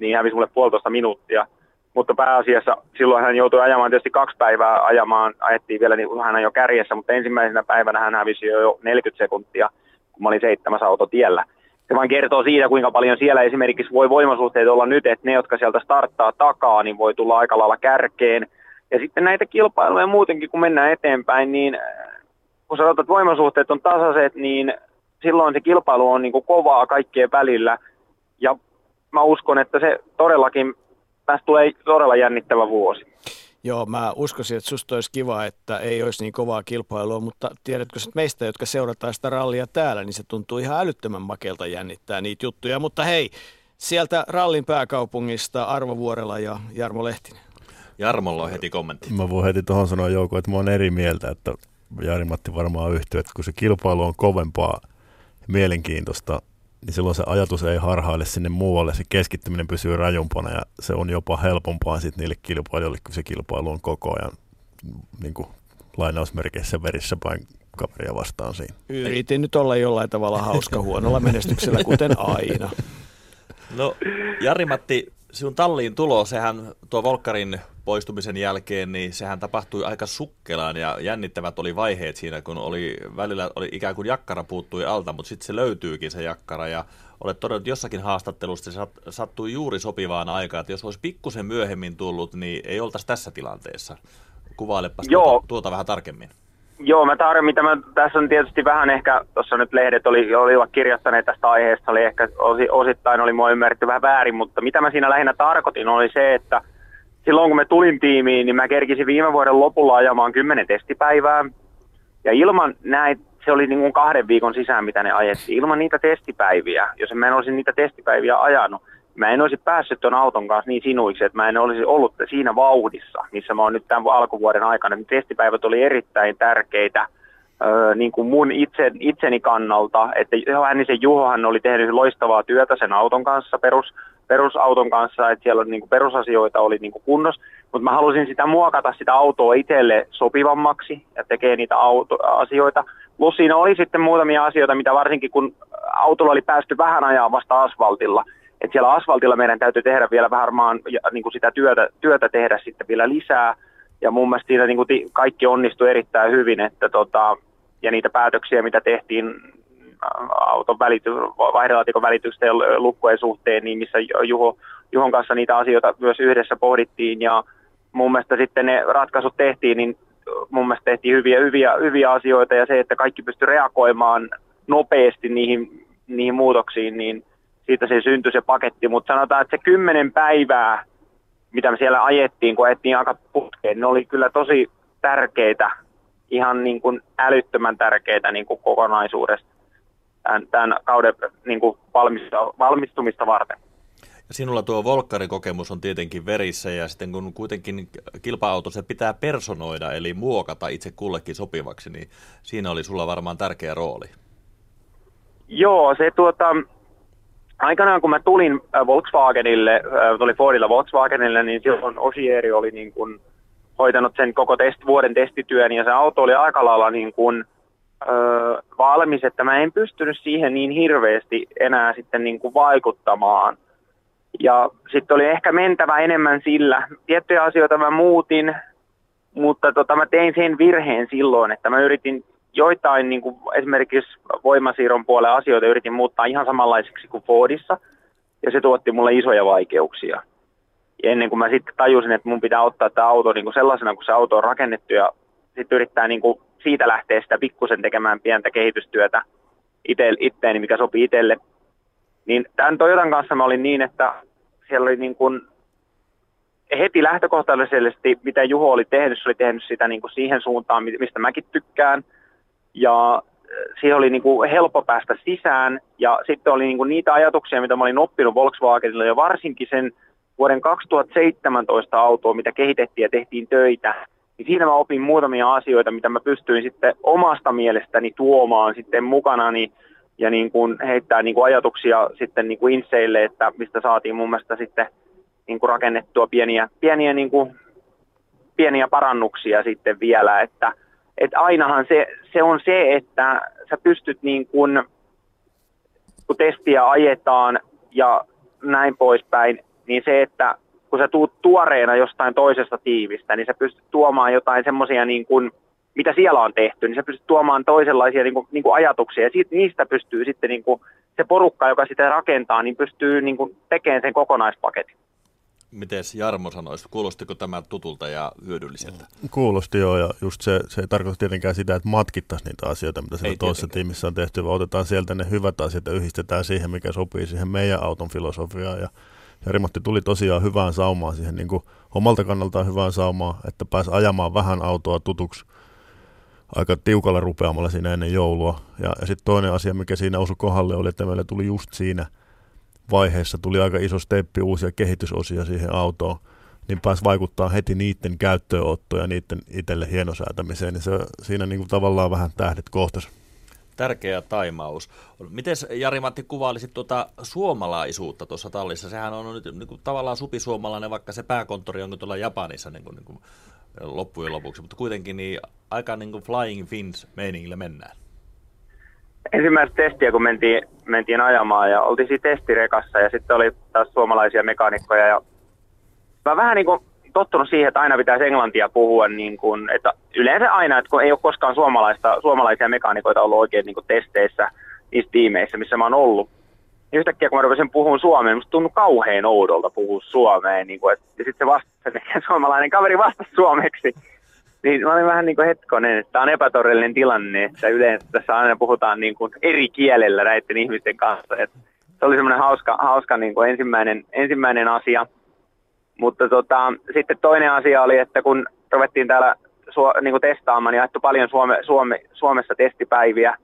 niin hävisi mulle puolitoista minuuttia – mutta pääasiassa silloin hän joutui ajamaan tietysti kaksi päivää ajamaan, ajettiin vielä niin hän on jo kärjessä, mutta ensimmäisenä päivänä hän hävisi jo 40 sekuntia, kun mä olin seitsemäs auto tiellä. Se vain kertoo siitä, kuinka paljon siellä esimerkiksi voi voimasuhteet olla nyt, että ne, jotka sieltä starttaa takaa, niin voi tulla aika lailla kärkeen. Ja sitten näitä kilpailuja muutenkin, kun mennään eteenpäin, niin kun sanotaan, että voimasuhteet on tasaiset, niin silloin se kilpailu on niin kuin kovaa kaikkien välillä. Ja mä uskon, että se todellakin tästä tulee todella jännittävä vuosi. Joo, mä uskoisin, että susta olisi kiva, että ei olisi niin kovaa kilpailua, mutta tiedätkö että meistä, jotka seurataan sitä rallia täällä, niin se tuntuu ihan älyttömän makelta jännittää niitä juttuja. Mutta hei, sieltä rallin pääkaupungista Arvo Vuorela ja Jarmo Lehtinen. Jarmolla on heti kommentti. Mä voin heti tuohon sanoa Jouko, että mä oon eri mieltä, että Jari-Matti varmaan yhtyy, että kun se kilpailu on kovempaa ja mielenkiintoista, niin silloin se ajatus ei harhaile sinne muualle, se keskittyminen pysyy rajumpana ja se on jopa helpompaa sitten niille kilpailijoille, kun se kilpailu on koko ajan niin kuin lainausmerkeissä verissä päin kaveria vastaan siinä. Yritin nyt olla jollain tavalla hauska huonolla menestyksellä, kuten aina. No Jari-Matti, sinun talliin tulo, sehän tuo Volkkarin poistumisen jälkeen, niin sehän tapahtui aika sukkelaan ja jännittävät oli vaiheet siinä, kun oli välillä oli ikään kuin jakkara puuttui alta, mutta sitten se löytyykin se jakkara ja olet todennut jossakin haastattelusta, se sattui juuri sopivaan aikaan, että jos olisi pikkusen myöhemmin tullut, niin ei oltaisi tässä tilanteessa. Kuvailepas tuota, tuota vähän tarkemmin. Joo, mä tarvitsen, mitä mä, tässä on tietysti vähän ehkä, tuossa nyt lehdet oli, olivat kirjoittaneet tästä aiheesta, oli ehkä osi, osittain oli mua ymmärretty vähän väärin, mutta mitä mä siinä lähinnä tarkoitin oli se, että silloin kun me tulin tiimiin, niin mä kerkisin viime vuoden lopulla ajamaan kymmenen testipäivää. Ja ilman näitä, se oli niin kuin kahden viikon sisään, mitä ne ajettiin. Ilman niitä testipäiviä, jos mä en olisi niitä testipäiviä ajanut, mä en olisi päässyt tuon auton kanssa niin sinuiksi, että mä en olisi ollut siinä vauhdissa, missä mä oon nyt tämän alkuvuoden aikana. Niin testipäivät oli erittäin tärkeitä öö, niin kuin mun itse, itseni kannalta, että Hännisen Juhohan oli tehnyt loistavaa työtä sen auton kanssa, perus, perusauton kanssa, että siellä niin kuin perusasioita oli niin kuin kunnossa, mutta mä halusin sitä muokata sitä autoa itselle sopivammaksi ja tekee niitä auto- asioita. Plus siinä oli sitten muutamia asioita, mitä varsinkin kun autolla oli päästy vähän ajaa vasta asfaltilla, että siellä asfaltilla meidän täytyy tehdä vielä varmaan niin kuin sitä työtä, työtä tehdä sitten vielä lisää. Ja mun mielestä siinä niin kuin kaikki onnistui erittäin hyvin, että tota, ja niitä päätöksiä, mitä tehtiin auton välity, vaihdelaatikon välitysten ja lukkojen suhteen, niin missä Juho, Juhon kanssa niitä asioita myös yhdessä pohdittiin ja mun mielestä sitten ne ratkaisut tehtiin, niin mun mielestä tehtiin hyviä, hyviä, hyviä asioita ja se, että kaikki pystyi reagoimaan nopeasti niihin, niihin muutoksiin, niin siitä se syntyi se paketti, mutta sanotaan, että se kymmenen päivää, mitä me siellä ajettiin, kun ajettiin aika putkeen, ne oli kyllä tosi tärkeitä, ihan niin kuin älyttömän tärkeitä niin kuin kokonaisuudesta tämän, tämän kauden niin kuin valmistumista varten. Sinulla tuo Volkkarikokemus on tietenkin verissä ja sitten kun kuitenkin kilpa-auto se pitää personoida eli muokata itse kullekin sopivaksi, niin siinä oli sulla varmaan tärkeä rooli. Joo, se tuota, aikanaan kun mä tulin äh, Volkswagenille, äh, tuli Fordilla Volkswagenille, niin silloin Osieri oli niin kuin hoitanut sen koko test, vuoden testityön ja se auto oli aika lailla niin kuin, ö, valmis, että mä en pystynyt siihen niin hirveästi enää sitten niin kuin vaikuttamaan. Ja sitten oli ehkä mentävä enemmän sillä. Tiettyjä asioita mä muutin, mutta tota, mä tein sen virheen silloin, että mä yritin joitain niin kuin esimerkiksi voimasiirron puolen asioita yritin muuttaa ihan samanlaiseksi kuin Fordissa, ja se tuotti mulle isoja vaikeuksia. Ja ennen kuin mä sitten tajusin, että mun pitää ottaa tämä auto niin kuin sellaisena, kun se auto on rakennettu, ja sitten yrittää niin kuin siitä lähteä sitä pikkusen tekemään pientä kehitystyötä ite, itteeni, mikä sopii itselle. Niin tämän Toyotan kanssa mä olin niin, että siellä oli niin kuin heti lähtökohtaisesti, mitä Juho oli tehnyt, se oli tehnyt sitä niin kuin siihen suuntaan, mistä mäkin tykkään – ja äh, siihen oli niin kuin helppo päästä sisään. Ja sitten oli niin kuin niitä ajatuksia, mitä mä olin oppinut Volkswagenilla ja varsinkin sen vuoden 2017 autoa, mitä kehitettiin ja tehtiin töitä, niin siinä mä opin muutamia asioita, mitä mä pystyin sitten omasta mielestäni tuomaan sitten mukanani ja niin kuin heittää niin kuin ajatuksia sitten niin kuin inseille, että mistä saatiin mun mielestä sitten niin kuin rakennettua pieniä, pieniä, niin kuin, pieniä parannuksia sitten vielä, että että ainahan se, se on se, että sä pystyt niin kun, kun testiä ajetaan ja näin poispäin, niin se, että kun sä tuut tuoreena jostain toisesta tiivistä, niin sä pystyt tuomaan jotain semmoisia niin kuin, mitä siellä on tehty, niin sä pystyt tuomaan toisenlaisia niin kuin, niin kuin ajatuksia, ja siitä, niistä pystyy sitten niin kuin, se porukka, joka sitä rakentaa, niin pystyy niin kuin, tekemään sen kokonaispaketin. Miten Jarmo sanoisi, kuulostiko tämä tutulta ja hyödylliseltä? Kuulosti joo, ja just se, se ei tarkoita tietenkään sitä, että matkittaisiin niitä asioita, mitä siellä toisessa tiimissä on tehty, vaan otetaan sieltä ne hyvät asiat ja yhdistetään siihen, mikä sopii siihen meidän auton filosofiaan. Ja Jari-Matti tuli tosiaan hyvään saumaan siihen niin kuin omalta kannaltaan hyvään saumaan, että pääsi ajamaan vähän autoa tutuksi aika tiukalla rupeamalla siinä ennen joulua. Ja, ja sitten toinen asia, mikä siinä osui kohdalle, oli, että meille tuli just siinä – vaiheessa tuli aika iso steppi uusia kehitysosia siihen autoon, niin pääsi vaikuttaa heti niiden käyttöönottoon ja niiden itselle hienosäätämiseen, niin se, siinä niin kuin tavallaan vähän tähdet kohtas. Tärkeä taimaus. Miten Jari-Matti kuvailisit tuota suomalaisuutta tuossa tallissa? Sehän on nyt niin kuin, tavallaan supisuomalainen, vaikka se pääkonttori on tuolla Japanissa niin kuin, niin kuin loppujen lopuksi, mutta kuitenkin niin aika niin kuin Flying Fins meiningillä mennään. Ensimmäistä testiä, kun mentiin, mentiin ajamaan ja oltiin siinä testirekassa ja sitten oli taas suomalaisia mekaanikkoja ja mä vähän niin kuin tottunut siihen, että aina pitäisi englantia puhua, niin kuin, että yleensä aina, että kun ei ole koskaan suomalaista, suomalaisia mekaanikoita ollut oikein niin kuin testeissä niissä tiimeissä, missä mä oon ollut, niin yhtäkkiä kun mä rupesin puhumaan suomeen, musta tuntui kauhean oudolta puhua suomeen, niin kuin, että, ja sitten se vastasi, suomalainen kaveri vastasi suomeksi, niin mä olin vähän niin kuin hetkonen, että tämä on epätodellinen tilanne, että yleensä tässä aina puhutaan niin kuin eri kielellä näiden ihmisten kanssa. Että se oli semmoinen hauska, hauska niin kuin ensimmäinen, ensimmäinen asia. Mutta tota, sitten toinen asia oli, että kun ruvettiin täällä su, niin kuin testaamaan, niin ajettu paljon Suome, Suome, Suomessa testipäiviä.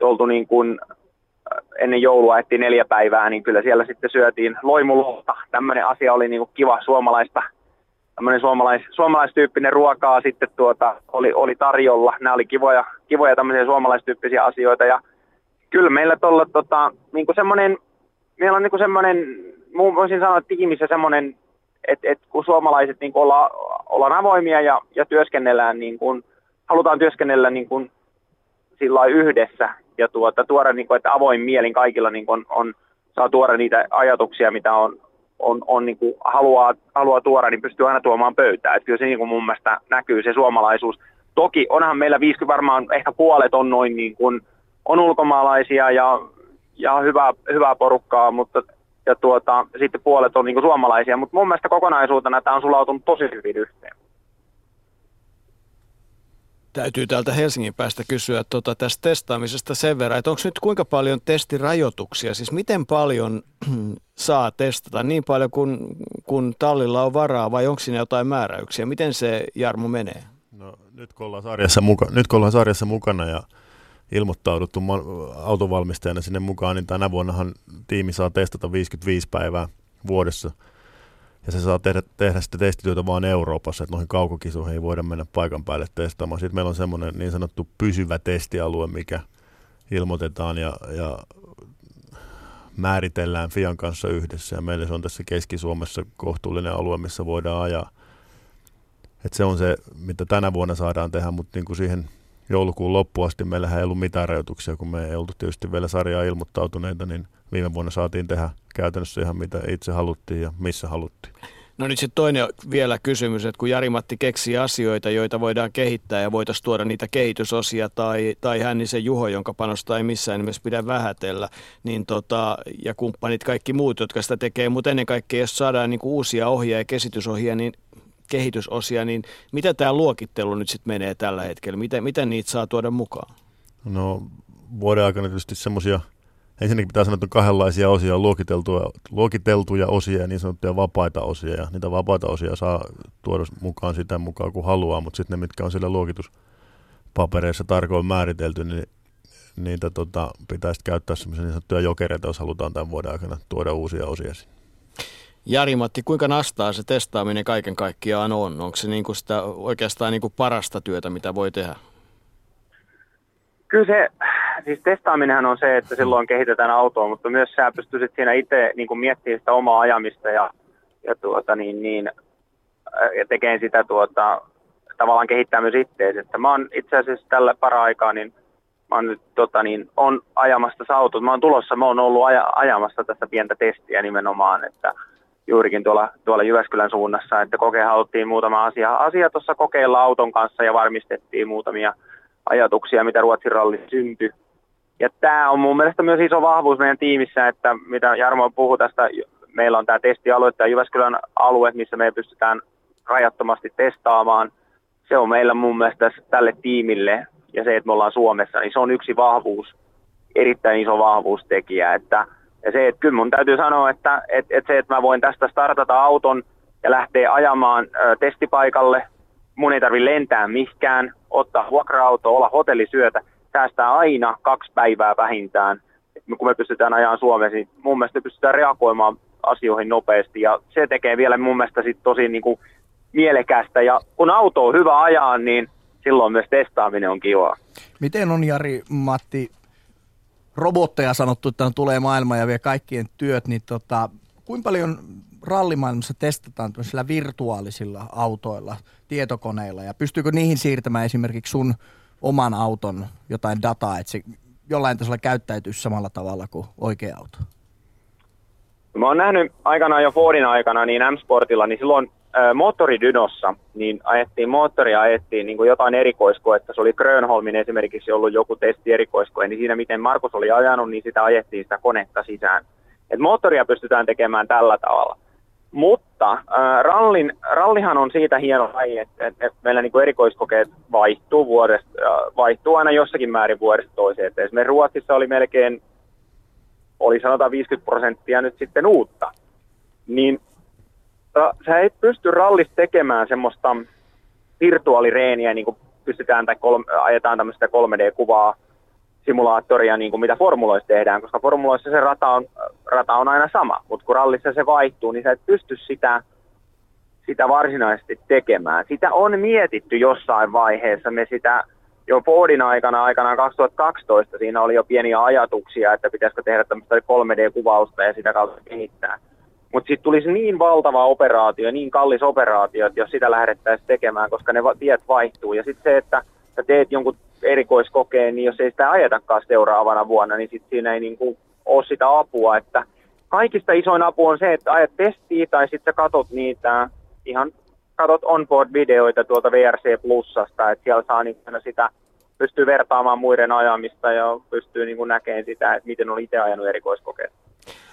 Oltu niin kuin, äh, ennen joulua ajettiin neljä päivää, niin kyllä siellä sitten syötiin loimulohta. Tämmöinen asia oli niin kuin kiva suomalaista tämmöinen suomalais, suomalaistyyppinen ruokaa sitten tuota, oli, oli tarjolla. Nämä oli kivoja, kivoja tämmöisiä suomalaistyyppisiä asioita ja kyllä meillä tuolla tota, niin semmoinen, meillä on niin semmoinen, voisin sanoa että tiimissä semmoinen, että, että kun suomalaiset niin kuin olla, ollaan avoimia ja, ja työskennellään, niin kuin, halutaan työskennellä niin kuin, sillä yhdessä ja tuota, tuoda, niin kuin, että avoin mielin kaikilla niin kuin, on, saa tuoda niitä ajatuksia, mitä on, on, on niin kuin haluaa, haluaa tuoda, niin pystyy aina tuomaan pöytään. Että kyllä se niin kuin mun mielestä näkyy se suomalaisuus. Toki onhan meillä 50 varmaan ehkä puolet on noin niin kuin, on ulkomaalaisia ja, ja hyvää, hyvää porukkaa, mutta ja tuota, sitten puolet on niin kuin suomalaisia, mutta mun mielestä kokonaisuutena tämä on sulautunut tosi hyvin yhteen. Täytyy täältä Helsingin päästä kysyä tuota, tästä testaamisesta sen verran, että onko nyt kuinka paljon testirajoituksia, siis miten paljon [CLEARS THROAT] saa testata, niin paljon kuin kun tallilla on varaa vai onko siinä jotain määräyksiä? Miten se Jarmo menee? No, nyt, kun ollaan sarjassa muka, nyt kun ollaan sarjassa mukana ja ilmoittauduttu autovalmistajana sinne mukaan, niin tänä vuonnahan tiimi saa testata 55 päivää vuodessa – ja se saa tehdä, tehdä sitten testityötä vain Euroopassa, että noihin kaukokisoihin ei voida mennä paikan päälle testaamaan. Sitten meillä on semmoinen niin sanottu pysyvä testialue, mikä ilmoitetaan ja, ja määritellään Fian kanssa yhdessä. Ja meillä se on tässä Keski-Suomessa kohtuullinen alue, missä voidaan ajaa. Et se on se, mitä tänä vuonna saadaan tehdä, mutta niin kuin siihen joulukuun loppuun asti meillä ei ollut mitään rajoituksia, kun me ei oltu tietysti vielä sarjaa ilmoittautuneita, niin viime vuonna saatiin tehdä käytännössä ihan mitä itse haluttiin ja missä haluttiin. No nyt sitten toinen vielä kysymys, että kun Jari-Matti keksii asioita, joita voidaan kehittää ja voitaisiin tuoda niitä kehitysosia tai, tai hän niin se Juho, jonka panosta ei missään nimessä pidä vähätellä, niin tota, ja kumppanit kaikki muut, jotka sitä tekee, mutta ennen kaikkea jos saadaan niin uusia ohjia ja kehitysohia, niin kehitysosia, niin mitä tämä luokittelu nyt sitten menee tällä hetkellä? Miten, miten niitä saa tuoda mukaan? No vuoden aikana tietysti semmoisia, ensinnäkin pitää sanoa, että on kahdenlaisia osia, luokiteltuja, luokiteltuja osia ja niin sanottuja vapaita osia. Ja niitä vapaita osia saa tuoda mukaan sitä mukaan kuin haluaa, mutta sitten ne, mitkä on siellä luokituspapereissa tarkoin määritelty, niin niitä tota, pitäisi käyttää semmoisia niin sanottuja jokereita, jos halutaan tämän vuoden aikana tuoda uusia osia sinne. Jari-Matti, kuinka nastaa se testaaminen kaiken kaikkiaan on? Onko se niin kuin sitä oikeastaan niin kuin parasta työtä, mitä voi tehdä? Kyllä se, siis testaaminen on se, että silloin kehitetään autoa, mutta myös sä pystyisit siinä itse niin kuin miettimään sitä omaa ajamista ja, ja, tuota, niin, niin, ja tekemään sitä tuota, tavallaan kehittää myös itseäsi. Että mä oon itse asiassa tällä para-aikaa, niin mä oon nyt tota, niin, on ajamassa autot. Mä oon tulossa, mä oon ollut aja, ajamassa tästä pientä testiä nimenomaan, että juurikin tuolla, tuolla Jyväskylän suunnassa, että kokea haluttiin muutama asia, asia tuossa kokeilla auton kanssa ja varmistettiin muutamia ajatuksia, mitä Ruotsin ralli syntyi. Ja tämä on mun mielestä myös iso vahvuus meidän tiimissä, että mitä Jarmo puhui tästä, meillä on tämä testialue, tämä Jyväskylän alue, missä me pystytään rajattomasti testaamaan. Se on meillä mun mielestä tälle tiimille ja se, että me ollaan Suomessa, niin se on yksi vahvuus, erittäin iso vahvuustekijä, että – ja se, että kyllä mun täytyy sanoa, että, että, että se, että mä voin tästä startata auton ja lähteä ajamaan ö, testipaikalle, mun ei tarvitse lentää mihinkään, ottaa vuokra-auto, olla hotellisyötä, säästää aina kaksi päivää vähintään. Kun me pystytään ajamaan Suomessa, niin mun mielestä pystytään reagoimaan asioihin nopeasti ja se tekee vielä mun mielestä sit tosi niin kuin mielekästä. Ja kun auto on hyvä ajaa, niin silloin myös testaaminen on kivaa. Miten on Jari Matti robotteja sanottu, että tulee maailma ja vie kaikkien työt, niin tota, kuinka paljon rallimaailmassa testataan tämmöisillä virtuaalisilla autoilla, tietokoneilla ja pystyykö niihin siirtämään esimerkiksi sun oman auton jotain dataa, että se jollain tasolla käyttäytyisi samalla tavalla kuin oikea auto? Mä oon nähnyt aikanaan jo Fordin aikana niin M-Sportilla, niin silloin moottoridynossa, niin ajettiin moottoria, ajettiin niin kuin jotain erikoiskoetta. Se oli Grönholmin esimerkiksi ollut joku testi erikoiskoe, niin siinä miten Markus oli ajanut, niin sitä ajettiin sitä konetta sisään. Et moottoria pystytään tekemään tällä tavalla. Mutta äh, rallin, rallihan on siitä hieno laji, että, että, että meillä niin kuin erikoiskokeet vaihtuu, vuodesta, vaihtuu aina jossakin määrin vuodesta toiseen. Että esimerkiksi Ruotsissa oli melkein, oli sanotaan 50 prosenttia nyt sitten uutta. Niin ra, sä ei pysty rallista tekemään semmoista virtuaalireeniä, niin kuin pystytään tai kolme, ajetaan tämmöistä 3D-kuvaa simulaattoria, niin kuin mitä formuloissa tehdään, koska formuloissa se rata on, rata on aina sama, mutta kun rallissa se vaihtuu, niin sä et pysty sitä, sitä varsinaisesti tekemään. Sitä on mietitty jossain vaiheessa, me sitä jo Fordin aikana, aikanaan 2012, siinä oli jo pieniä ajatuksia, että pitäisikö tehdä tämmöistä 3D-kuvausta ja sitä kautta kehittää. Mutta sitten tulisi niin valtava operaatio, niin kallis operaatio, että jos sitä lähdettäisiin tekemään, koska ne tiet vaihtuu. Ja sitten se, että sä teet jonkun erikoiskokeen, niin jos ei sitä ajetakaan seuraavana vuonna, niin sitten siinä ei niin kuin ole sitä apua. Että kaikista isoin apu on se, että ajat testiä tai sitten sä katot niitä ihan katot onboard-videoita tuolta VRC Plusasta, että siellä saa niin sitä pystyy vertaamaan muiden ajamista ja pystyy niin näkemään sitä, että miten on itse ajanut erikoiskokeet.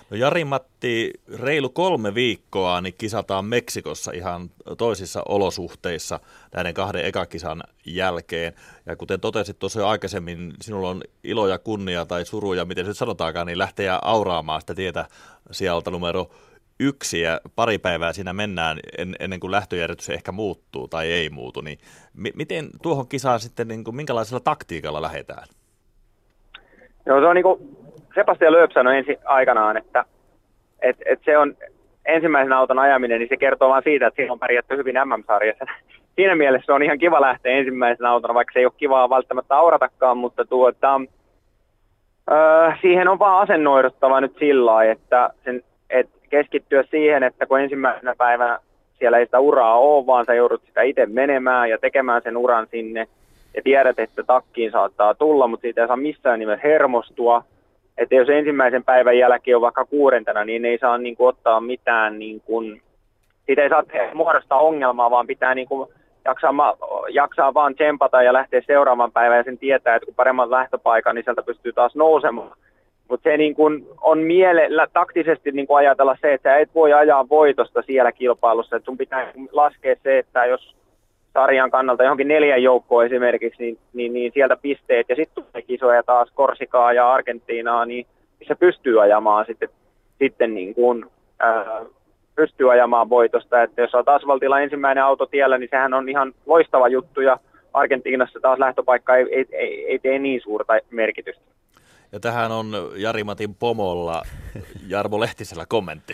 No Jari-Matti, reilu kolme viikkoa niin kisataan Meksikossa ihan toisissa olosuhteissa näiden kahden ekakisan jälkeen. Ja kuten totesit tuossa jo aikaisemmin, sinulla on ilo ja kunnia tai suruja, miten se nyt sanotaankaan, niin lähteä auraamaan sitä tietä sieltä numero yksi ja pari päivää siinä mennään en, ennen kuin lähtöjärjestys ehkä muuttuu tai ei muutu, niin m- miten tuohon kisaan sitten, niin kuin, minkälaisella taktiikalla lähdetään? Joo, se on niin kuin Sebastian Lööp sanoi ensi aikanaan, että et, et se on ensimmäisen auton ajaminen, niin se kertoo vain siitä, että siinä on pärjätty hyvin MM-sarjassa. [LAUGHS] Siinä mielessä on ihan kiva lähteä ensimmäisen autona, vaikka se ei ole kivaa välttämättä auratakaan, mutta tuota, öö, siihen on vaan asennoiduttava nyt sillä lailla, että, sen, et keskittyä siihen, että kun ensimmäisenä päivänä siellä ei sitä uraa ole, vaan sä joudut sitä itse menemään ja tekemään sen uran sinne, ja tiedät, että takkiin saattaa tulla, mutta siitä ei saa missään nimessä hermostua, että jos ensimmäisen päivän jälkeen on vaikka kuudentena, niin ei saa niin kuin, ottaa mitään, niin kuin, siitä ei saa muodostaa ongelmaa, vaan pitää niin kuin, jaksaa, jaksaa vaan tsempata ja lähteä seuraavan päivän ja sen tietää, että kun paremman lähtöpaikan, niin sieltä pystyy taas nousemaan. Mutta se niin kun on mielellä taktisesti niin kun ajatella se, että sä et voi ajaa voitosta siellä kilpailussa. että sun pitää laskea se, että jos sarjan kannalta johonkin neljän joukkoon esimerkiksi, niin, niin, niin sieltä pisteet ja sitten tulee kisoja taas Korsikaa ja Argentiinaa, niin missä pystyy ajamaan sitten, sitten niin kuin, ää, pystyy ajamaan voitosta. Että jos olet asfaltilla ensimmäinen auto tiellä, niin sehän on ihan loistava juttu ja Argentiinassa taas lähtöpaikka ei, ei, ei, ei tee niin suurta merkitystä. Ja tähän on Jari-Matin pomolla Jarmo Lehtisellä kommentti.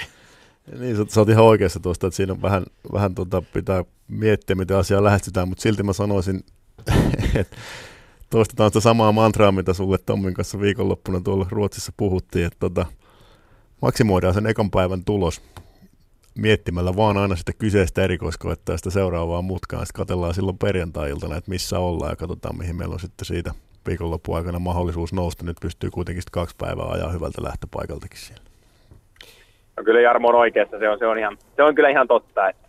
Niin, sä, sä oot ihan oikeassa tuosta, että siinä on vähän, vähän tota, pitää miettiä, miten asiaa lähestytään, mutta silti mä sanoisin, [LAUGHS] että toistetaan sitä samaa mantraa, mitä sulle Tommin kanssa viikonloppuna tuolla Ruotsissa puhuttiin, että tota, maksimoidaan sen ekan päivän tulos miettimällä vaan aina sitä kyseistä erikoiskoetta ja sitä seuraavaa mutkaa. Sitten katsellaan silloin perjantai-iltana, että missä ollaan ja katsotaan, mihin meillä on sitten siitä viikonloppuaikana aikana mahdollisuus nousta. Nyt pystyy kuitenkin kaksi päivää ajaa hyvältä lähtöpaikaltakin siellä. No kyllä Jarmo on oikeassa, se on, se on, ihan, se on kyllä ihan totta. Että.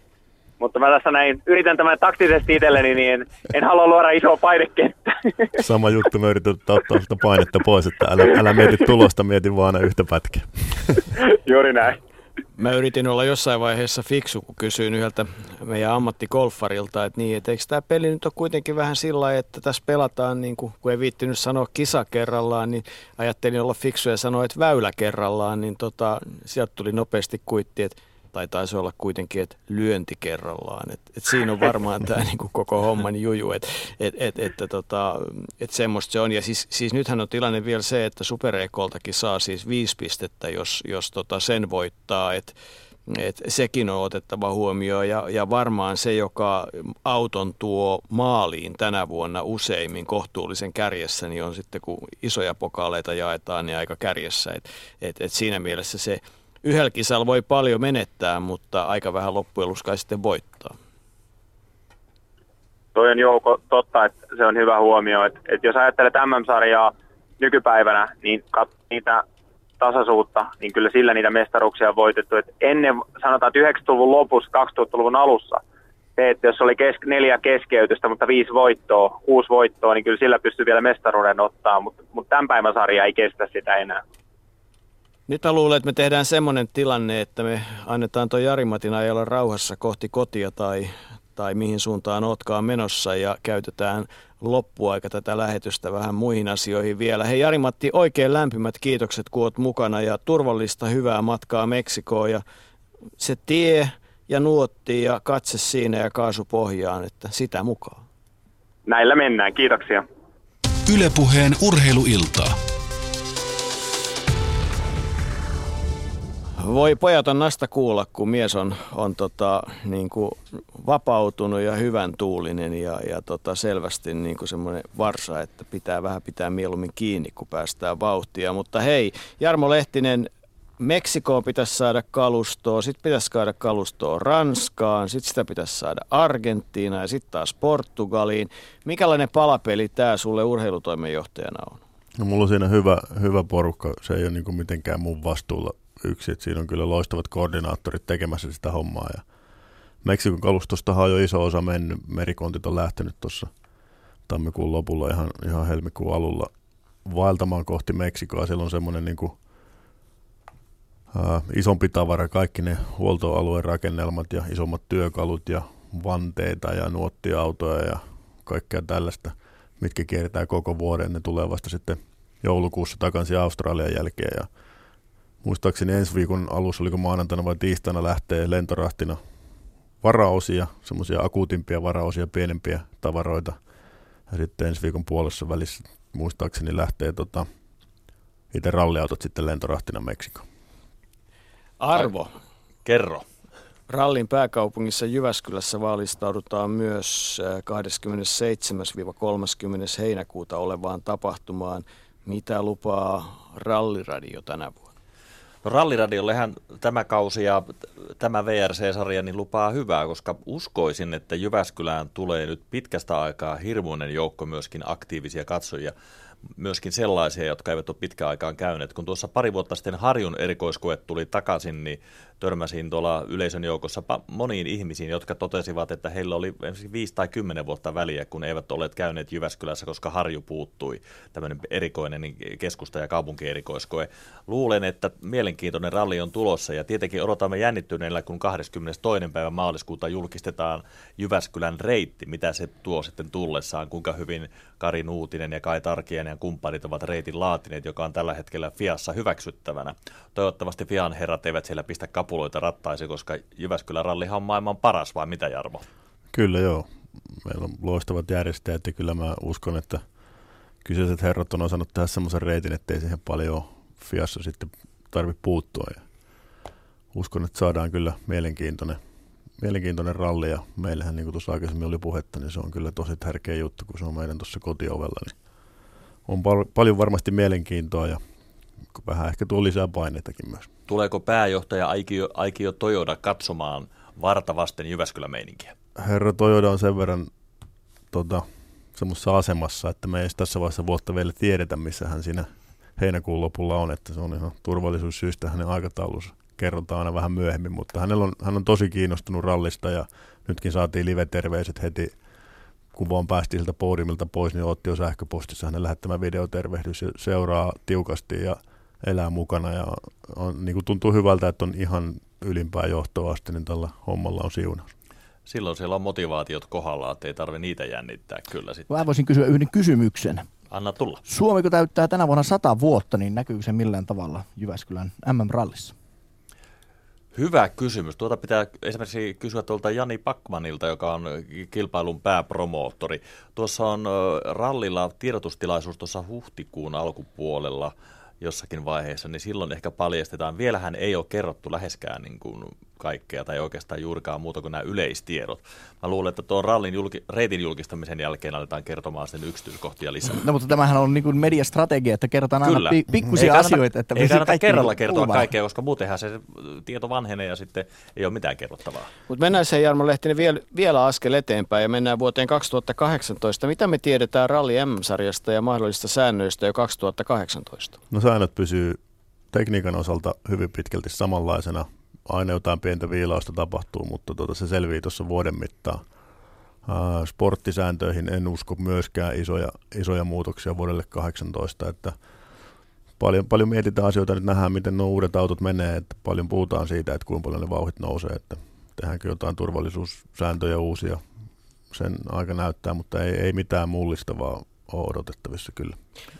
Mutta mä tässä näin, yritän tämän taktisesti itselleni, niin en, en halua luoda isoa painekenttä. [LAUGHS] Sama juttu, mä yritän ottaa sitä painetta pois, että älä, älä mieti tulosta, mieti vaan yhtä pätkää. Juuri näin. Mä yritin olla jossain vaiheessa fiksu, kun kysyin yhdeltä meidän ammattikolfarilta, että niin, että eikö tämä peli nyt ole kuitenkin vähän sillä että tässä pelataan, niin kuin, kun ei viittinyt sanoa kisa kerrallaan, niin ajattelin olla fiksu ja sanoa, että väylä kerrallaan, niin tota, sieltä tuli nopeasti kuitti, että tai taisi olla kuitenkin, että lyönti kerrallaan. Et, et siinä on varmaan tämä [LAUGHS] niinku koko homman juju, että et, et, et, tota, et semmoista se on. Ja siis, siis nythän on tilanne vielä se, että Super saa siis viisi pistettä, jos, jos tota sen voittaa, että et sekin on otettava huomioon ja, ja varmaan se, joka auton tuo maaliin tänä vuonna useimmin kohtuullisen kärjessä, niin on sitten kun isoja pokaaleita jaetaan, niin aika kärjessä. Et, et, et siinä mielessä se yhdellä voi paljon menettää, mutta aika vähän loppujen lopuksi sitten voittaa. Toi on Jouko totta, että se on hyvä huomio, että, että jos ajattelet MM-sarjaa nykypäivänä, niin kat, niitä tasaisuutta, niin kyllä sillä niitä mestaruuksia on voitettu. Et ennen, sanotaan, että 90-luvun lopussa, 2000-luvun alussa, se, että jos oli kes, neljä keskeytystä, mutta viisi voittoa, kuusi voittoa, niin kyllä sillä pystyy vielä mestaruuden ottaa, mutta, mutta tämän päivän sarja ei kestä sitä enää. Nyt mä luulen, että me tehdään semmoinen tilanne, että me annetaan tuo Jari-Matin ajalla rauhassa kohti kotia tai, tai mihin suuntaan otkaan menossa ja käytetään loppuaika tätä lähetystä vähän muihin asioihin vielä. Hei Jari-Matti, oikein lämpimät kiitokset, kun oot mukana ja turvallista hyvää matkaa Meksikoon ja se tie ja nuotti ja katse siinä ja kaasu pohjaan, että sitä mukaan. Näillä mennään, kiitoksia. Ylepuheen urheiluiltaa. Voi pojat on nasta kuulla, kun mies on, on tota, niin kuin vapautunut ja hyvän tuulinen ja, ja tota, selvästi niin kuin semmoinen varsa, että pitää vähän pitää mieluummin kiinni, kun päästään vauhtia. Mutta hei, Jarmo Lehtinen, Meksikoon pitäisi saada kalustoa, sitten pitäisi saada kalustoa Ranskaan, sitten sitä pitäisi saada Argentiinaan ja sitten taas Portugaliin. Mikälainen palapeli tämä sulle urheilutoimenjohtajana on? No mulla on siinä hyvä, hyvä porukka, se ei ole niin mitenkään mun vastuulla yksi, että siinä on kyllä loistavat koordinaattorit tekemässä sitä hommaa. Ja Meksikon kalustostahan on jo iso osa mennyt, merikontit on lähtenyt tuossa tammikuun lopulla ihan, ihan helmikuun alulla vaeltamaan kohti Meksikoa. Siellä on semmoinen niin kuin, isompi tavara, kaikki ne huoltoalueen rakennelmat ja isommat työkalut ja vanteita ja nuottiautoja ja kaikkea tällaista, mitkä kierretään koko vuoden. Ne tulee vasta sitten joulukuussa takaisin Australian jälkeen ja muistaakseni ensi viikon alussa, oliko maanantaina vai tiistaina, lähtee lentorahtina varaosia, semmoisia akuutimpia varaosia, pienempiä tavaroita. Ja sitten ensi viikon puolessa välissä muistaakseni lähtee tota, itse ralliautot sitten lentorahtina Meksikoon. Arvo. Kerro. Rallin pääkaupungissa Jyväskylässä valistaudutaan myös 27-30. Äh, heinäkuuta olevaan tapahtumaan. Mitä lupaa ralliradio tänä vuonna? No ralliradiollahan tämä kausi ja tämä VRC-sarja niin lupaa hyvää, koska uskoisin, että Jyväskylään tulee nyt pitkästä aikaa hirmuinen joukko myöskin aktiivisia katsojia myöskin sellaisia, jotka eivät ole pitkään aikaan käyneet. Kun tuossa pari vuotta sitten Harjun erikoiskoe tuli takaisin, niin törmäsin tuolla yleisön joukossa moniin ihmisiin, jotka totesivat, että heillä oli viisi tai kymmenen vuotta väliä, kun eivät olleet käyneet Jyväskylässä, koska Harju puuttui. Tämmöinen erikoinen keskusta- ja kaupunkierikoiskoe. Luulen, että mielenkiintoinen ralli on tulossa ja tietenkin odotamme jännittyneellä, kun 22. päivä maaliskuuta julkistetaan Jyväskylän reitti, mitä se tuo sitten tullessaan, kuinka hyvin Kari Nuutinen ja Kai Tarkien ja kumppanit ovat reitin laatineet, joka on tällä hetkellä Fiassa hyväksyttävänä. Toivottavasti Fian herrat eivät siellä pistä kapuloita rattaisi, koska Jyväskylän rallihan on maailman paras, vai mitä Jarmo? Kyllä joo. Meillä on loistavat järjestäjät ja kyllä mä uskon, että kyseiset herrat on osannut tehdä semmoisen reitin, ettei siihen paljon Fiassa sitten tarvitse puuttua. Ja uskon, että saadaan kyllä mielenkiintoinen, mielenkiintoinen ralli ja meillähän, niin kuin tuossa aikaisemmin oli puhetta, niin se on kyllä tosi tärkeä juttu, kun se on meidän tuossa kotiovella, niin on pal- paljon varmasti mielenkiintoa ja vähän ehkä tuo lisää paineitakin myös. Tuleeko pääjohtaja Aikio, Aikio Tojoda katsomaan vartavasten Jyväskylän meininkiä? Herra Tojoda on sen verran tota, semmoisessa asemassa, että me ei tässä vaiheessa vuotta vielä tiedetä, missä hän siinä heinäkuun lopulla on, että se on ihan turvallisuussyistä hänen aikataulunsa kerrotaan aina vähän myöhemmin, mutta hänellä on, hän on tosi kiinnostunut rallista ja nytkin saatiin live-terveiset heti kun vaan päästiin sieltä podiumilta pois, niin otti jo sähköpostissa hänen lähettämä videotervehdys ja seuraa tiukasti ja elää mukana ja on, niin kuin tuntuu hyvältä, että on ihan ylimpää johtoa asti, niin tällä hommalla on siunaus. Silloin siellä on motivaatiot kohdalla, että ei tarvitse niitä jännittää kyllä sitten. Mä voisin kysyä yhden kysymyksen. Anna tulla. Suomi kun täyttää tänä vuonna sata vuotta, niin näkyykö se millään tavalla Jyväskylän MM-rallissa? Hyvä kysymys. Tuota pitää esimerkiksi kysyä tuolta Jani Pakmanilta, joka on kilpailun pääpromoottori. Tuossa on rallilla tiedotustilaisuus tuossa huhtikuun alkupuolella jossakin vaiheessa, niin silloin ehkä paljastetaan. Vielähän ei ole kerrottu läheskään niin kuin kaikkea tai oikeastaan juurikaan muuta kuin nämä yleistiedot. Mä luulen, että tuon rallin julki, reitin julkistamisen jälkeen aletaan kertomaan sen yksityiskohtia lisää. No mutta tämähän on niin kuin mediastrategia, että kerrotaan aina pi- pikkusia ei kannata, asioita. Että ei kannata kerralla kertoa kuumaan. kaikkea, koska muutenhan se tieto vanhenee ja sitten ei ole mitään kerrottavaa. Mutta mennään se Jarmo Lehtinen vielä, vielä askel eteenpäin ja mennään vuoteen 2018. Mitä me tiedetään Ralli M-sarjasta ja mahdollisista säännöistä jo 2018? No säännöt pysyy tekniikan osalta hyvin pitkälti samanlaisena. Aina jotain pientä viilausta tapahtuu, mutta tuota, se selvii tuossa vuoden mittaan. Ää, sporttisääntöihin en usko myöskään isoja, isoja muutoksia vuodelle 18, että paljon, paljon mietitään asioita, nyt nähdään miten nuo uudet autot menee, että paljon puhutaan siitä, että kuinka paljon ne vauhdit nousee, että tehdäänkö jotain turvallisuussääntöjä uusia, sen aika näyttää, mutta ei, ei mitään mullistavaa ole odotettavissa kyllä.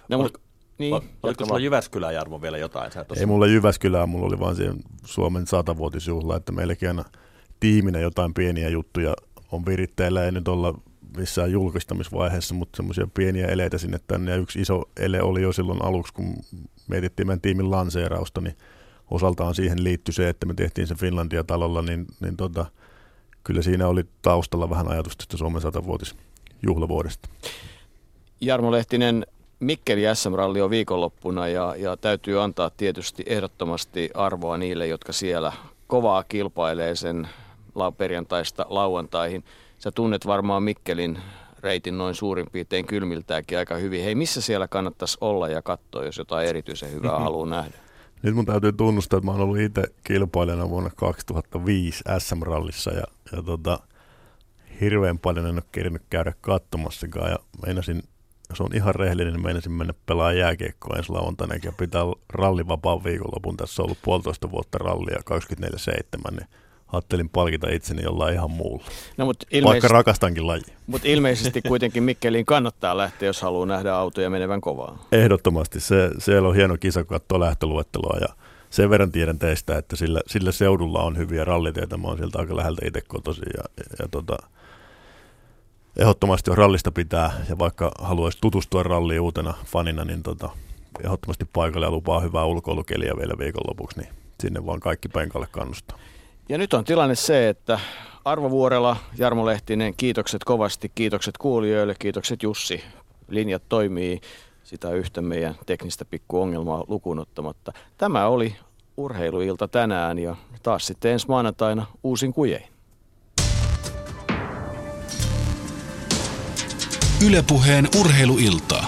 No, mutta, niin, Oliko sulla vaan. Jyväskylän Jarmo vielä jotain? Sä Ei mulla Jyväskylää, mulla oli vaan siihen Suomen satavuotisjuhla, että meilläkin aina tiiminä jotain pieniä juttuja on viritteillä, ei nyt olla missään julkistamisvaiheessa, mutta semmoisia pieniä eleitä sinne tänne. Ja yksi iso ele oli jo silloin aluksi, kun mietittiin meidän tiimin lanseerausta, niin osaltaan siihen liittyi se, että me tehtiin se Finlandia-talolla, niin, niin tota, kyllä siinä oli taustalla vähän ajatusta tästä Suomen satavuotisjuhlavuodesta. Jarmo Lehtinen, Mikkeli SM-ralli on viikonloppuna ja, ja täytyy antaa tietysti ehdottomasti arvoa niille, jotka siellä kovaa kilpailee sen perjantaista lauantaihin. Sä tunnet varmaan Mikkelin reitin noin suurin piirtein kylmiltäänkin aika hyvin. Hei, missä siellä kannattaisi olla ja katsoa, jos jotain erityisen hyvää haluaa nähdä? Nyt mun täytyy tunnustaa, että mä oon ollut itse kilpailijana vuonna 2005 SM-rallissa ja, ja tota, hirveän paljon en ole kerinyt käydä katsomassakaan ja meinasin, jos on ihan rehellinen, niin meinasin mennä pelaamaan jääkiekkoa ensi lauantaina ja pitää rallivapaan viikonlopun. Tässä on ollut puolitoista vuotta rallia 24-7, niin ajattelin palkita itseni jollain ihan muulla. No, mutta Vaikka ilmeisesti, rakastankin laji. mutta ilmeisesti kuitenkin Mikkeliin kannattaa lähteä, jos haluaa nähdä autoja menevän kovaa. Ehdottomasti. Se, siellä on hieno kisa, kun katsoo lähtöluetteloa ja sen verran tiedän teistä, että sillä, sillä seudulla on hyviä ralliteitä. Mä oon sieltä aika läheltä itse kotoisin ja, ja, ja tota, ehdottomasti jos rallista pitää ja vaikka haluaisi tutustua ralliin uutena fanina, niin tota, ehdottomasti paikalle ja lupaa hyvää ulkoilukeliä vielä viikonlopuksi, niin sinne vaan kaikki penkalle kannustaa. Ja nyt on tilanne se, että Arvo Vuorela, Jarmo Lehtinen, kiitokset kovasti, kiitokset kuulijoille, kiitokset Jussi. Linjat toimii sitä yhtä meidän teknistä pikkuongelmaa lukuun ottamatta. Tämä oli urheiluilta tänään ja taas sitten ensi maanantaina uusin kujein. Ylepuheen urheiluilta.